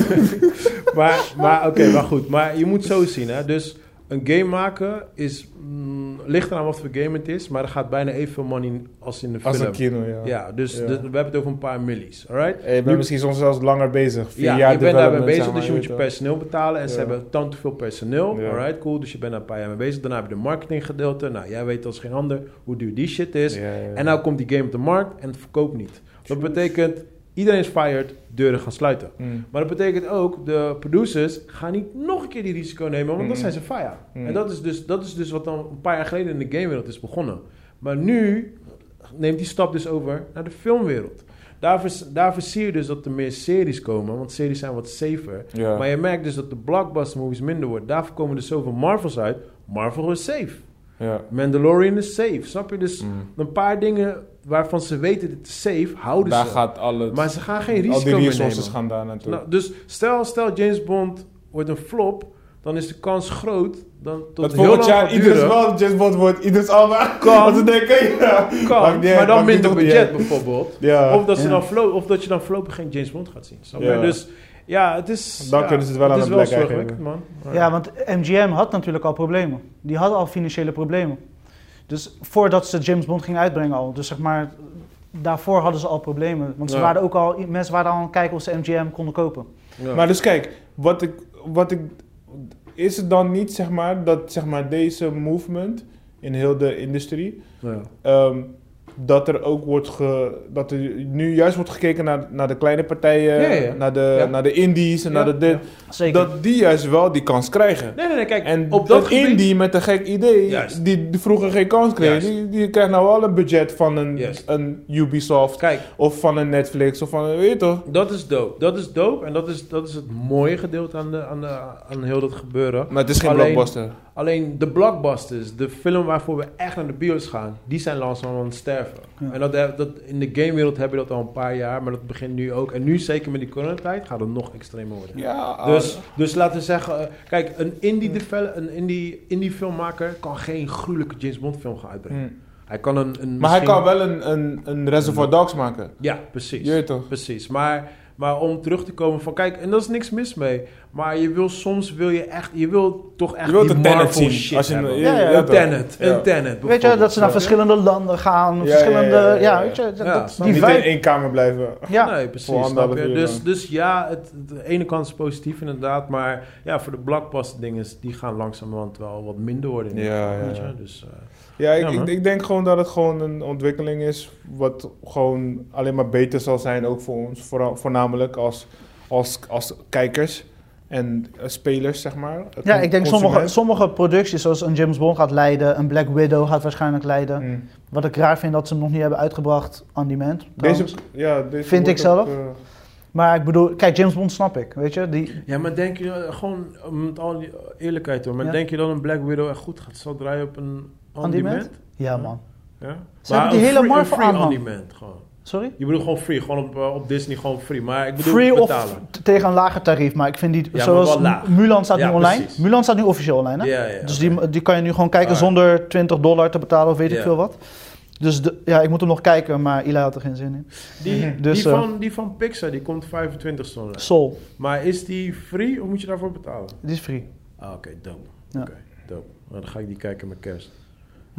maar maar oké, maar goed. Maar je moet zo zien, hè. Dus een game maken is... mm, ligt eraan wat voor game het is, maar er gaat bijna evenveel money als in de film. Als een kino, ja. Ja, dus Ja. de- we hebben het over een paar millies, alright? Hey, je bent Nu- misschien soms zelfs langer bezig. Vier Ja, jaar je bent daarmee bezig, zeg maar, dus je moet je personeel betalen. En ze hebben tant te veel personeel. Alright, cool. Dus je bent daar een paar jaar mee bezig. Daarna heb je de marketinggedeelte. Nou, jij weet als geen ander hoe duur die shit is. En nou komt die game op de markt en het verkoopt niet. Dat betekent, iedereen is fired, deuren gaan sluiten. Mm. Maar dat betekent ook, de producers gaan niet nog een keer die risico nemen, want dan Mm. zijn ze fire. Mm. En dat is, dus, dat is dus wat dan een paar jaar geleden in de gamewereld is begonnen. Maar nu neemt die stap dus over naar de filmwereld. Daarvoor, daarvoor zie je dus dat er meer series komen, want series zijn wat safer. Maar je merkt dus dat de blockbuster movies minder worden. Daarvoor komen er zoveel Marvels uit. Marvel is safe. Mandalorian is safe. Snap je? Dus een paar dingen waarvan ze weten dit is safe, houden Daar ze. gaat alles. maar ze gaan geen al risico die meer resources nemen. gaan daar naartoe. Nou, dus stel, stel James Bond wordt een flop, dan is de kans groot dan tot dat heel volgend jaar duren. wel James Bond wordt. Iedereen allemaal. Kan. Want ze denken, ja. Kan, niet maar dan minder budget bijvoorbeeld. Ja. Of, dat ze Ja. dan flo- of dat je dan voorlopig geen James Bond gaat zien. Ja. Dus ja, het is... Dan ja, kunnen ze het wel aan is een black eye zorgwekkend, geven. man. Ja, want MGM had natuurlijk al problemen. Die hadden al financiële problemen. Dus voordat ze James Bond gingen uitbrengen al. Dus zeg maar, daarvoor hadden ze al problemen. Want ze Ja. waren ook al, mensen waren al aan het kijken of ze MGM konden kopen. Ja. Maar dus kijk, wat ik, wat ik, is het dan niet zeg maar dat zeg maar deze movement in heel de industrie, Ja. ehm, dat er ook wordt ge, dat er nu juist wordt gekeken naar, naar de kleine partijen, Ja, ja. naar de, Ja. naar de indies en naar de dit, Zeker. dat die juist wel die kans krijgen. Nee, nee, nee, kijk, En op dat gebied... indie met een gek idee, Juist. die, die vroeger geen kans kreeg, die, die krijgt nou wel een budget van een, Juist. een Ubisoft Kijk, of van een Netflix of van, een- weet je toch? dat is dope. Dat is dope en dat is, dat is het mooie gedeelte aan, de, aan, de, aan heel dat gebeuren. Maar het is geen Alleen- blockbuster. Alleen de blockbusters, de film waarvoor we echt naar de bios gaan, die zijn langzaam aan het sterven. Ja. En dat, dat, in de gamewereld hebben we dat al een paar jaar, maar dat begint nu ook. En nu, zeker met die coronatijd, gaat het nog extremer worden. Ja, Dus, dus laten we zeggen, eh, kijk, een indie, devel- een indie, indie filmmaker kan geen gruwelijke James Bond film gaan uitbrengen. hm. Hij kan een, een Maar hij kan wel een, een, een Reservoir Dogs maken. Ja, precies. Je weet toch? Precies. Maar, maar om terug te komen van, kijk, en daar is niks mis mee. Maar je wil soms, wil je echt, je wil toch echt Je wilt die Marvel zien. shit Als je, hebben. Ja, ja, een? Tenet, Ja. een Tenet Weet je, dat ze naar Ja. verschillende landen gaan, Ja, verschillende... ja, Ja, ja, ja, ja. weet je, dat, Ja, dat- snap die Niet in één kamer blijven. Ja, Nee, precies. Dus, dus ja, het, de ene kant is positief inderdaad. Maar ja, voor de blockbuster dingen, die gaan langzamerhand wel wat minder worden. Ja, ja, weet ja. je? Dus, eh, Ja, ik, Ja, ik, ik denk gewoon dat het gewoon een ontwikkeling is. Wat gewoon alleen maar beter zal zijn, ook voor ons. Vooral, voornamelijk als, als, als kijkers en eh, spelers, zeg maar. ja, ik denk sommige, sommige producties, zoals een James Bond gaat leiden, een Black Widow gaat waarschijnlijk leiden. Mm. Wat ik raar vind dat ze hem nog niet hebben uitgebracht on demand. Deze, ja, deze Vind ik zelf. ook, eh, Maar ik bedoel, kijk, James Bond snap ik, weet je. Die, ja, maar denk je eh, gewoon, met al die eerlijkheid hoor, maar Ja. denk je dat een Black Widow echt goed gaat zal draaien op een On-demand? ja, man. Ja? Ze hebben die een hele Marvel aanhang. on-demand gewoon. Sorry? Je bedoelt gewoon free, gewoon op, eh, op Disney gewoon free. Maar ik bedoel Free of betalen. t- tegen een lager tarief, maar ik vind die, zoals. Mulan staat Ja, nu online. precies. Mulan staat nu officieel online, hè? Ja. Dus die, die kan je nu gewoon kijken Ah. zonder 20 dollar te betalen of weet ik veel wat. Dus de, ja, ik moet hem nog kijken, maar Eli had er geen zin in. Die, Dus, die, eh, van, die van Pixar, die komt 25 online. Soul, Maar is die free of moet je daarvoor betalen? die is free. Ah, oké, dope. Ja. Oké, dope. Nou, dan ga ik die kijken met kerst.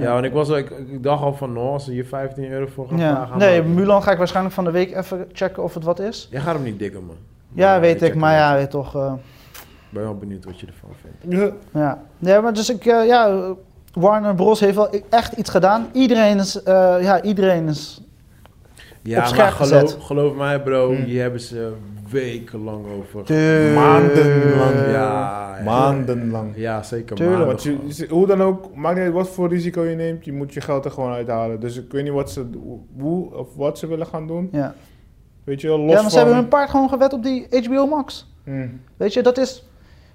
Ja. Want ik, was, ik, ik dacht al van, nou, als ze hier 15 euro voor gaan Ja. vragen... Nee, maar- Mulan ga ik waarschijnlijk van de week even checken of het wat is. Jij gaat hem niet dikken, man. Ja, Maar weet ik, maar ja, weet toch. eh, Ik ben wel benieuwd wat je ervan vindt. Ja. ja. maar dus ik, eh, ja, Warner Bros. heeft wel echt iets gedaan. Iedereen is, eh, ja, iedereen is Ja, Op scherp maar geloof, gezet. geloof mij, bro, Hmm. hier hebben ze wekenlang over. Tuurlijk. Maandenlang. Ja. Maandenlang. Ja, zeker. Tuurlijk. maanden Want je, hoe dan ook, maakt niet uit wat voor risico je neemt, je moet je geld er gewoon uithalen. Dus ik weet niet wat ze, hoe of wat ze willen gaan doen. Ja, Weet je wel, los ja maar van... ze hebben hun paard gewoon gewet op die HBO Max. Hmm. Weet je, dat is,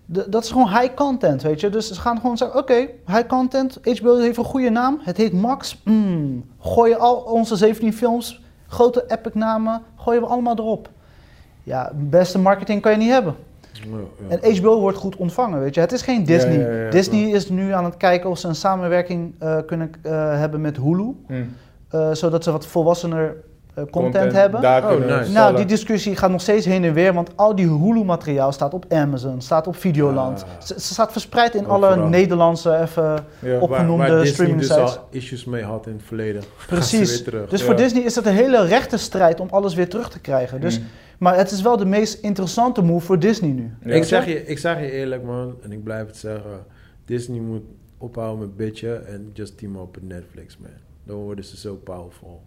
de- dat is gewoon high content, weet je. Dus ze gaan gewoon zeggen, oké, high content, HBO heeft een goede naam, het heet Max. Mm, gooien al onze 17 films, grote epic namen, gooien we allemaal erop. Ja, beste marketing kan je niet hebben. Ja, ja. En HBO wordt goed ontvangen, weet je. Het is geen Disney. Ja, Disney is nu aan het kijken of ze een samenwerking eh, kunnen eh, hebben met Hulu. Hmm. eh, zodat ze wat volwassener eh, content, hebben. Daar Oh, kunnen nice. Nou, die discussie gaat nog steeds heen en weer, want al die Hulu-materiaal staat op Amazon, staat op Videoland. Ah. Ze, ze staat verspreid in alle. Nederlandse even waar, opgenoemde waar Disney streaming dus sites. al issues mee had in het verleden. Precies. Dus voor Disney is het een hele rechte strijd om alles weer terug te krijgen. Dus, Hmm. Maar het is wel de meest interessante move voor Disney nu. Ja. Ik, zeg je, ik zeg je eerlijk, man, en ik blijf het zeggen. Disney moet ophouden met bitchen en just team up met Netflix, man. Dan worden ze zo powerful.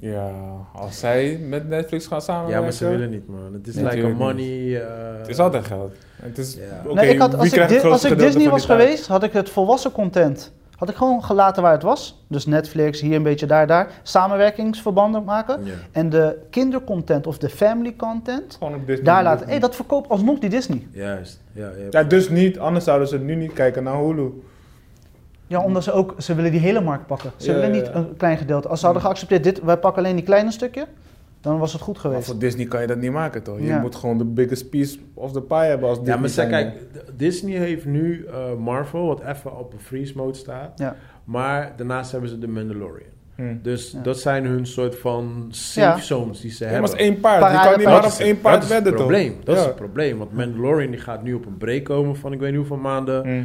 Ja, als zij met Netflix gaan samenwerken... Ja, maar ze willen niet, man. Het is Nee, like a money... eh, Het is altijd geld. Het is, nee, ik had, als ik, als ik Disney was geweest, had ik het volwassen content. Had ik gewoon gelaten waar het was. Dus Netflix, hier een beetje, daar, daar. Samenwerkingsverbanden maken. Ja. En de kindercontent of de family content, Gewoon op Disney. daar laten. Hé, dat verkoopt alsnog die Disney. Juist. Ja, ja. Ja, dus niet. Anders zouden ze nu niet kijken naar Hulu. Ja, omdat ze ook, ze willen die hele markt pakken. Ze Ja, willen ja, niet een klein gedeelte. Als ze hadden geaccepteerd, dit, wij pakken alleen die kleine stukje, dan was het goed Maar geweest. voor Disney kan je dat niet maken, toch? Je Ja. moet gewoon de biggest piece of the pie hebben als Disney. Ja, maar zeg, kijk, Disney heeft nu eh, Marvel, wat even op een freeze mode staat. Ja. Maar daarnaast hebben ze de Mandalorian. Hm. Dus Ja. dat zijn hun soort van safe Ja. zones die ze Ja, hebben. maar het is één paard. Je kan niet maar op één paard dat is wedden, het probleem. Dat is het probleem. Want Mandalorian die gaat nu op een break komen van ik weet niet hoeveel maanden. Hm.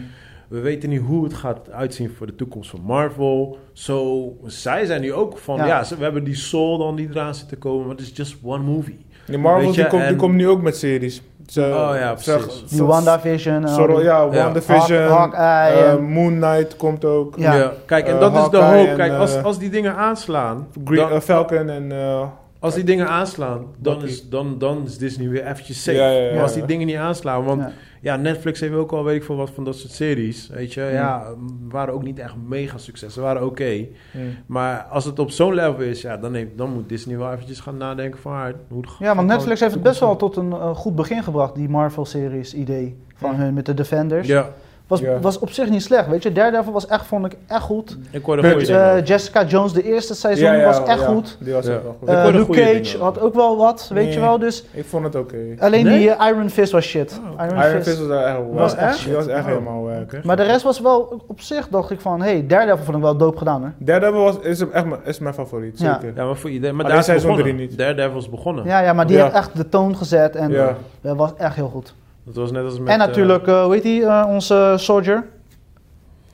We weten niet hoe het gaat uitzien voor de toekomst van Marvel. Zo, zij zijn nu ook van, Ja. ja, ze- we hebben die Soul dan die eraan zit te komen, maar het is just one movie. Die Marvel die komt, die komt nu ook met series. Ze, Oh ja, ze- precies. Die WandaVision. Sorry, die- ja, Ja. WandaVision. Hawk- Hawkeye eh, Moon Knight komt ook. Ja. Kijk, en Eh, dat is de hoop. en, Kijk, als, eh, als die dingen aanslaan, Green, dan- Falcon en... eh, als die dingen aanslaan, dan is, dan, dan is Disney weer eventjes safe. Ja, ja, ja, maar als ja. die dingen niet aanslaan, want Ja. Netflix heeft ook al weet ik veel wat van dat soort series, weet je, Hmm. ja, waren ook niet echt mega succes, ze waren oké. hm. Maar als het op zo'n level is, ja, dan, heeft, dan moet Disney wel eventjes gaan nadenken van ah, hoe het Ja, want Netflix heeft het best wel tot een eh, goed begin gebracht, die Marvel-series idee van Ja. hun met de Defenders. Ja, Was, Ja. was op zich niet slecht, weet je. Daredevil was echt, vond ik echt goed. ik hoorde Met, goede Eh. Jessica Jones, de eerste seizoen, Ja, ja, was echt ja, goed. Die was ook wel goed. Eh, Luke Cage dingen had ook wel wat, weet Nee. je wel. Dus ik vond het oké. alleen Nee? die eh, Iron Fist was shit. Oh. Iron, Iron Fist. Was echt Was was echt die was echt Oh, helemaal wack. Maar de rest was wel, op zich dacht ik van, hey, Daredevil vond ik wel dope gedaan hoor. Daredevil was, is, echt mijn- is mijn favoriet, Ja. zeker. Ja, maar voor iedereen. Maar daar is begonnen. drie niet. Daredevil is begonnen. Ja, ja, maar die Ja. heeft echt de toon gezet en dat was echt heel goed. Dat was net als met... en natuurlijk, eh, hoe heet die, eh, onze Soldier?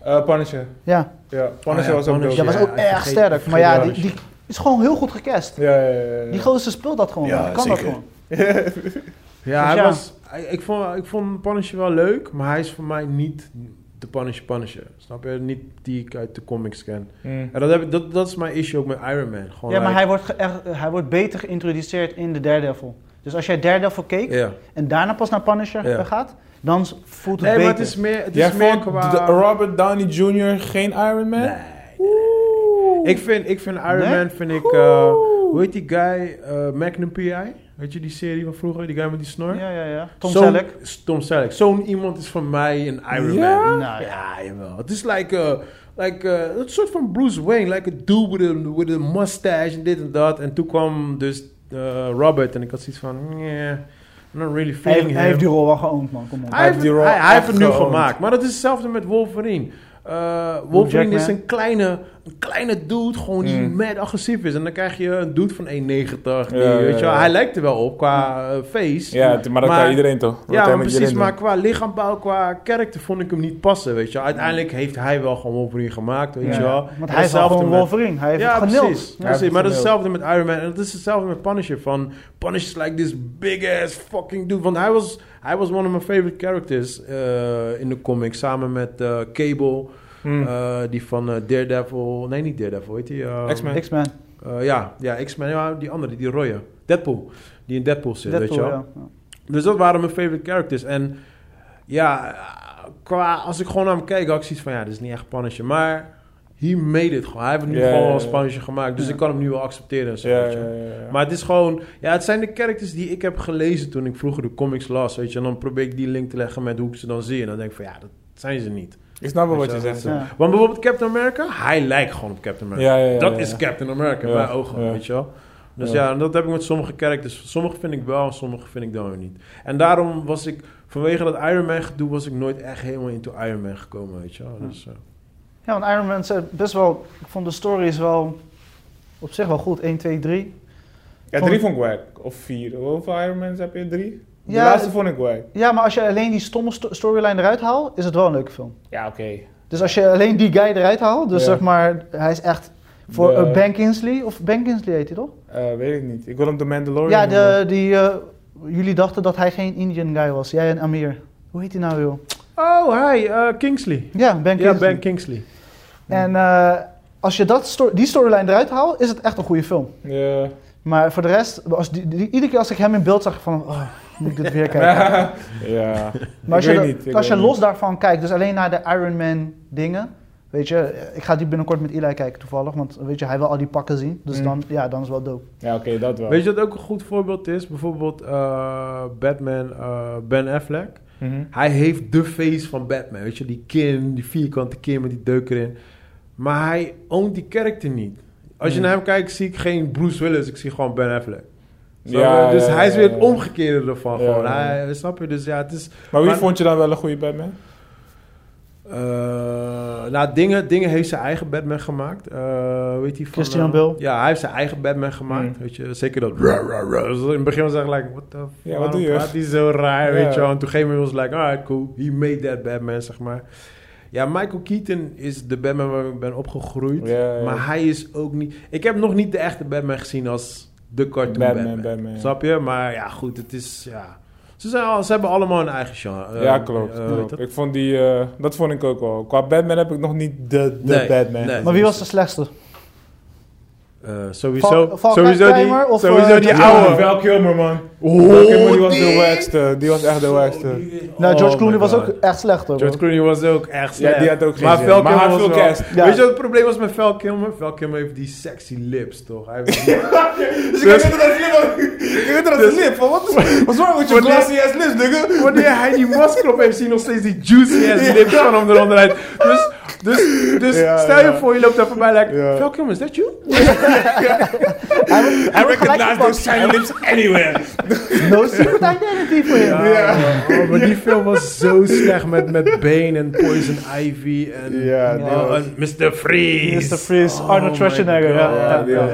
Eh, Punisher. Ja, Ja, Punisher Oh ja, was ook Punisher. dope. dat was Ja, ook erg vergeet- sterk. Maar ja, die, die is gewoon heel goed gecast. Ja, ja, ja, ja. Die gozer speelt dat gewoon. Ja, die kan dat zeker. gewoon. Ja, Dus hij ja. was... Ik vond, ik vond Punisher wel leuk, maar hij is voor mij niet de Punisher Punisher. Snap je? Niet die ik uit de comics ken. Hm. En dat, heb ik, dat, dat is mijn issue ook met Iron Man. Gewoon Ja, maar like- hij wordt, hij wordt beter geïntroduceerd in de Daredevil. Dus als jij Daredevil keek Ja. en daarna pas naar Punisher Ja. gaat, dan voelt het Nee, maar beter. het is meer, het Jij is meer vond qua... de- Robert Downey Jr. geen Iron Man? Nee. Ik vind, ik vind Iron Nee? Man, vind ik... eh, hoe heet die guy? Eh, Magnum P.I.? Weet je die serie van vroeger? Die guy met die snor? Ja, ja, ja. Tom Zo'n- Selleck. Tom Selleck. Zo'n iemand is voor mij een Iron Ja? Man. Nou ja. Ja, jawel. Het is like... eh, like, uh, een soort van Bruce Wayne, like a dude with a, with a mustache en dit en dat. En toen kwam dus uh, Robert en ik had zoiets van, yeah, I'm not really Hij, feeling heeft- him. hij heeft die rol wel geoond, man. Kom op. Hij heeft, heeft die rol hij, hij heeft het nu gemaakt. Maar dat is hetzelfde met Wolverine. Uh, Wolverine is een kleine, een kleine dude, gewoon die Mm. mad agressief is. En dan krijg je een dude van 1,90. die, Ja, weet je wel, ja. Hij lijkt er wel op qua uh, face. Ja, maar dat Maar- kan iedereen toch? Dat Ja, precies. iedereen Maar qua lichaambouw, qua karakter vond ik hem niet passen, weet je. Uiteindelijk heeft hij wel gewoon Wolverine gemaakt, weet je Ja, wel. Want hij is gewoon met- Wolverine. Hij heeft ja, het precies. Ja. precies. Maar dat is hetzelfde met Iron Man. En dat is hetzelfde met Punisher. Van Punisher is like this big ass fucking dude. Want hij was, hij was one of my favorite characters eh, in de comics. Samen met eh, Cable. Hmm. eh, die van eh, Daredevil. Nee, niet Daredevil. Weet die? eh, X-Men. X-Men. eh, ja, ja X-Men. Ja, die andere, die rode. Deadpool. Die in Deadpool zit, weet je Deadpool, wel. ja. Dus dat waren mijn favorite characters. En ja, qua, als ik gewoon naar hem keek, had ik zoiets van... Ja, dit is niet echt Punisher. Maar he made it gewoon. Hij heeft het nu gewoon als. Punisher gemaakt. Dus ik kan hem nu wel accepteren. en zo. Maar het is gewoon... Ja, het zijn de characters die ik heb gelezen toen ik vroeger de comics las. Weet je. En dan probeer ik die link te leggen met hoe ik ze dan zie. En dan denk ik van... Ja, dat zijn ze niet. Ik snap wel wat je wel, zegt. ja. Want bijvoorbeeld Captain America, hij lijkt gewoon op Captain America. Ja, ja, ja, dat ja, is. Captain America in Ja, mijn ogen, ja. weet je wel. Dus Ja. ja. en dat heb ik met sommige characters. Sommige vind ik wel en sommige vind ik dan weer niet. En daarom was ik, vanwege dat Iron Man gedoe, was ik nooit echt helemaal into Iron Man gekomen, weet je wel. Dus, eh, Ja, want Iron Man is best wel... Ik vond de story is wel op zich wel goed. 1, 2, 3. Ja, Vond- drie vond ik wack. Of vier. Hoeveel Iron Man's heb je? Drie? De Ja, laatste vond ik wack. Ja, maar als je alleen die stomme sto- storyline eruit haalt, is het wel een leuke film. Ja, oké. Dus als je alleen die guy eruit haalt, dus Ja. zeg maar, hij is echt voor De- eh, Ben Kingsley, of Ben Kingsley heet hij toch? Eh, weet ik niet. Ik wil hem de Mandalorian ja, de, die, eh, jullie dachten dat hij geen Indian guy was, jij en Amir. Hoe heet hij nou joh? Oh, hi, eh, Kingsley. Ja, Ben Ja, Kingsley. Ben Kingsley. En eh, als je dat sto- die storyline eruit haalt, is het echt een goede film. Ja. Maar voor de rest, als die, die- iedere keer als ik hem in beeld zag, van, oh, moet ik dit weer kijken. ja. Maar als Ik je, de- niet, ik als je los niet. daarvan kijkt, dus alleen naar de Iron Man dingen, weet je, ik ga die binnenkort met Eli kijken toevallig, want weet je, hij wil al die pakken zien, dus Mm. dan, ja, dan is wel dope. Ja, oké, dat wel. Weet je wat ook een goed voorbeeld is? Bijvoorbeeld eh, Batman, eh, Ben Affleck. Mhm. Hij heeft de face van Batman, weet je, die kin, die vierkante kin met die deuk erin. Maar hij oont die karakter niet. Als je Hmm. naar hem kijkt, zie ik geen Bruce Willis, ik zie gewoon Ben Affleck. Ja, dus ja, hij is ja, weer ja. het omgekeerde ervan. Ja, gewoon. ja. Hij, snap je? Dus ja, het is... Maar wie Maar- vond je dan wel een goede Batman? eh, nou, dingen, dingen heeft zijn eigen Batman gemaakt. Eh weet hij van, Christian Bale. Ja, hij heeft zijn eigen Batman gemaakt. Hmm. Weet je, zeker dat... Dus in het begin was hij like, what the Ja, wat doe je? hij zo raar, weet je wel. En toen gegeven moment was like, alright, cool. He made that Batman, zeg maar. Ja, Michael Keaton is de Batman waar ik ben opgegroeid. Maar hij is ook niet... Ik heb nog niet de echte Batman gezien als de cartoon Batman, Batman. Batman, ja. Snap je? Maar ja, goed, het is... Ja. Ze, zijn al, ze hebben allemaal een eigen genre. ja, Eh, klopt. eh, klopt. dat? Ik vond die, eh, dat vond ik ook wel. Qua Batman heb ik nog niet de, de Nee, Batman. nee. Maar wie was de slechtste? Eh, sowieso Val- Val sowieso die, Kilmer of, sowieso eh, die oude. Clooney? Val Kilmer, man. Oh, Val Kilmer die was de wackste. Die was echt de wackste. Nou, Oh George Clooney my was ook echt slecht hoor. George Clooney was ook echt slecht. Ja, die had ook geen maar. Val Kilmer was wel- cast. Ja. Weet je wat het probleem was met Val Kilmer? Val Kilmer heeft die sexy lips, toch? Hij heeft die- Dus ik weet dat dat lip. Ik weet dat lip. Van wat is what's wrong with your Wanneer- glassy ass lips, nigga? Wanneer hij die masker op heeft, zie je nog steeds die juicy ass lips van hem eronderuit. Dus, dus, dus Ja, stel je ja. voor, je loopt daar voorbij, like, Ja. Kilmer, is that you? I gelijk recognize those shiny lips anywhere. No secret identity voor hem. Ja. Oh, maar die film was zo slecht met, met Bane en Poison Ivy en, oh, en Mr. Freeze. Mr. Freeze, Oh Arnold Schwarzenegger. Ja, die was.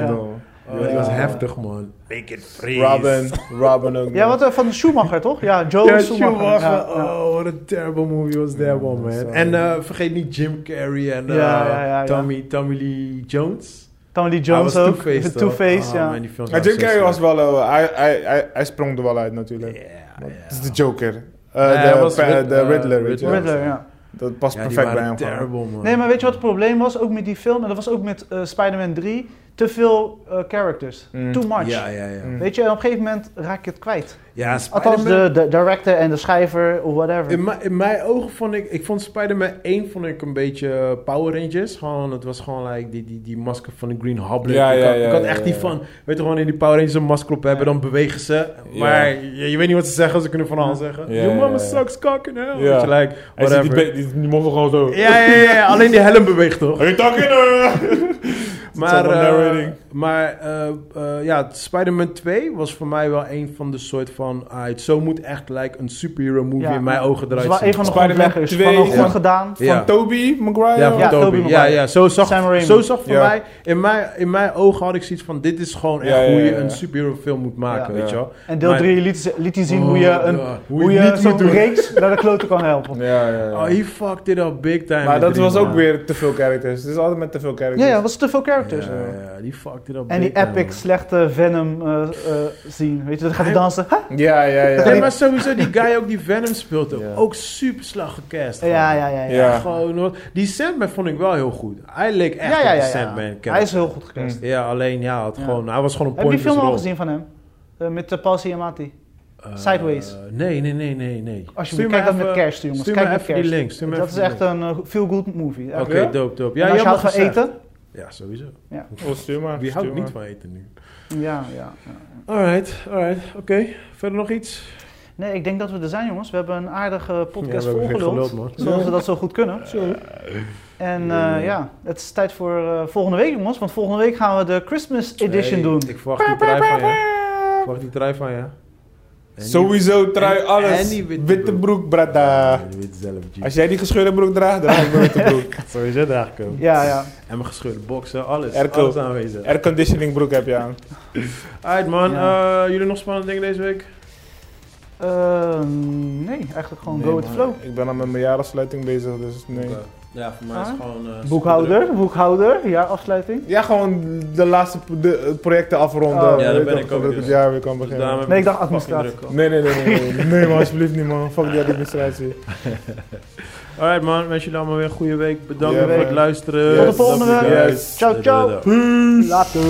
Oh, die was heftig, man. Make it freeze. Robin, Robin ook. Ja, wat eh, van Schumacher toch? Ja, Joe Ja, Schumacher. Schumacher. Ja, ja. Oh, what a terrible movie was that one, man. sorry. En eh, vergeet niet Jim Carrey en eh, Ja, ja, ja, ja. Tommy, Tommy Lee Jones. Tommy Lee Hij Jones ook. Two-Face, De toch? Two-Face, Oh, ja. man, die films Maar waren Jim Carrey was wel, eh, hij, hij, hij, hij sprong er wel uit natuurlijk. Ja. Het is de Joker. Eh, de, Riddler. Riddler, ja. Dat past Ja, die perfect bij hem. gewoon. terrible, man. Nee, maar weet je wat het probleem was? Ook met die film, en dat was ook met eh, Spider-Man 3. Te veel eh, characters. Mm. Too much. Ja, ja, ja. Mm. Weet je, en op een gegeven moment raak je het kwijt. Ja, Althans, de, de director en de schrijver of whatever. In, mijn- in mijn ogen vond ik, ik vond Spider-Man 1 vond ik een beetje eh, Power Rangers. Gewoon, het was gewoon like die, die, die masker van de Green Goblin. Ja, ik ja, had, ik had ja, echt ja, die ja. van, weet je gewoon in die Power Rangers een masker op hebben, Ja. dan bewegen ze. Ja. Maar je, je weet niet wat ze zeggen, ze kunnen van alles zeggen. Ja, Your mama ja. sucks cock in hell. Ja. Weet je, like, die, whatever. die, die gewoon zo. Ja, ja, ja, ja, alleen die helm beweegt toch? Hey, talking Maar, Soort van eh, narrating. Maar eh, eh, ja, Spider-Man 2 was voor mij wel een van de soort van... ah, het zo moet echt like, een superhero movie Ja. in mijn ogen Dat is eruit wel zien. een van de Spider-Man grondleggers 2, van een goed ja. gedaan. Ja. Van Toby Maguire? Ja, van Ja, Tobey. Tobey Ja, ja, zo zag, zo zag voor Ja. mij... In mijn, in mijn ogen had ik zoiets van... Dit is gewoon echt Ja, ja, hoe je ja. een superhero film moet maken, Ja. weet je Ja. wel. En deel Maar- 3 liet, liet hij zien Oh, hoe je, een, ja, hoe je, zo'n reeks naar de kloten kan helpen. Ja, ja, ja. Oh, he fucked it up big time. maar dat was ook weer te veel characters. Het is altijd met te veel characters. Ja, ja, dat was te veel characters. Ja, ja, die fucked En die epic man. slechte Venom eh eh zien. Weet je, dan gaat hij dansen. Ja, ja, ja. Nee, maar sowieso, die guy ook die Venom speelt ook. Ja. Ook super slag gecast. Ja, ja, ja. ja. Ja. Gewoon, hoor. die Sandman vond ik wel heel goed. Hij leek echt ja, ja, op de. Sandman. Hij is heel goed gecast. Mm. Ja, alleen ja, had Ja. Gewoon, hij was gewoon een Heb je die film al gezien van hem? Eh, met uh, Paul Giamatti. Eh, Sideways? nee, nee, nee, nee, nee. Als je kijkt dat met kerst, jongens. Stuur Kijk me met even die kerst. link. Stuur me Dat is echt een uh, feel-good movie. Oké, Echt. dope, dope. En Ja, als je van gezegd. eten? Ja, sowieso. Oh, stuur maar. Wie houdt stuur niet van eten nu? Ja, ja. ja. Alright, alright. Oké, verder nog iets? Nee, ik denk dat we er zijn, jongens. We hebben een aardige podcast Ja, volgeluld. Zoals we dat zo goed kunnen. En uh, Ja. ja, het is tijd voor uh, volgende week, jongens. Want volgende week gaan we de Christmas edition Hey, doen. Ik verwacht die trui van je. Ik verwacht die trui van je. Sowieso trui en- alles. en die witte witte broek. broek, brada. Ja, je weet zelf, G. Als jij die gescheurde broek draagt, draag ik mijn witte broek. Sowieso draag ik hem. Ja, ja. En mijn gescheurde boksen, alles. Erko. Alles aanwezig. Airconditioning broek heb je aan. Alright man, Ja. eh, jullie nog spannende dingen deze week? Uh, nee, eigenlijk gewoon Nee, go with the flow. Ik ben al met mijn jaarsluiting bezig, dus nee. Ja, voor mij is het Ah. gewoon... eh, Boekhouder, boekhouder, ja, afsluiting. Ja, gewoon de laatste de, projecten afronden. Oh. Ja, daar ben ik ook dus. het jaar weer kan beginnen. Nee, ik dacht administratie. Nee, nee, nee, nee, nee, nee, man, alsjeblieft niet, man. Fuck die administratie. Alright man, wens jullie allemaal weer een goede week. Bedankt voor het luisteren. Tot de volgende week. guys. Ciao, ciao. Da. Later.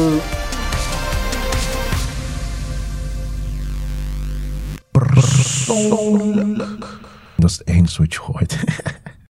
Persoonlijk. Dat is het enige wat je gooit.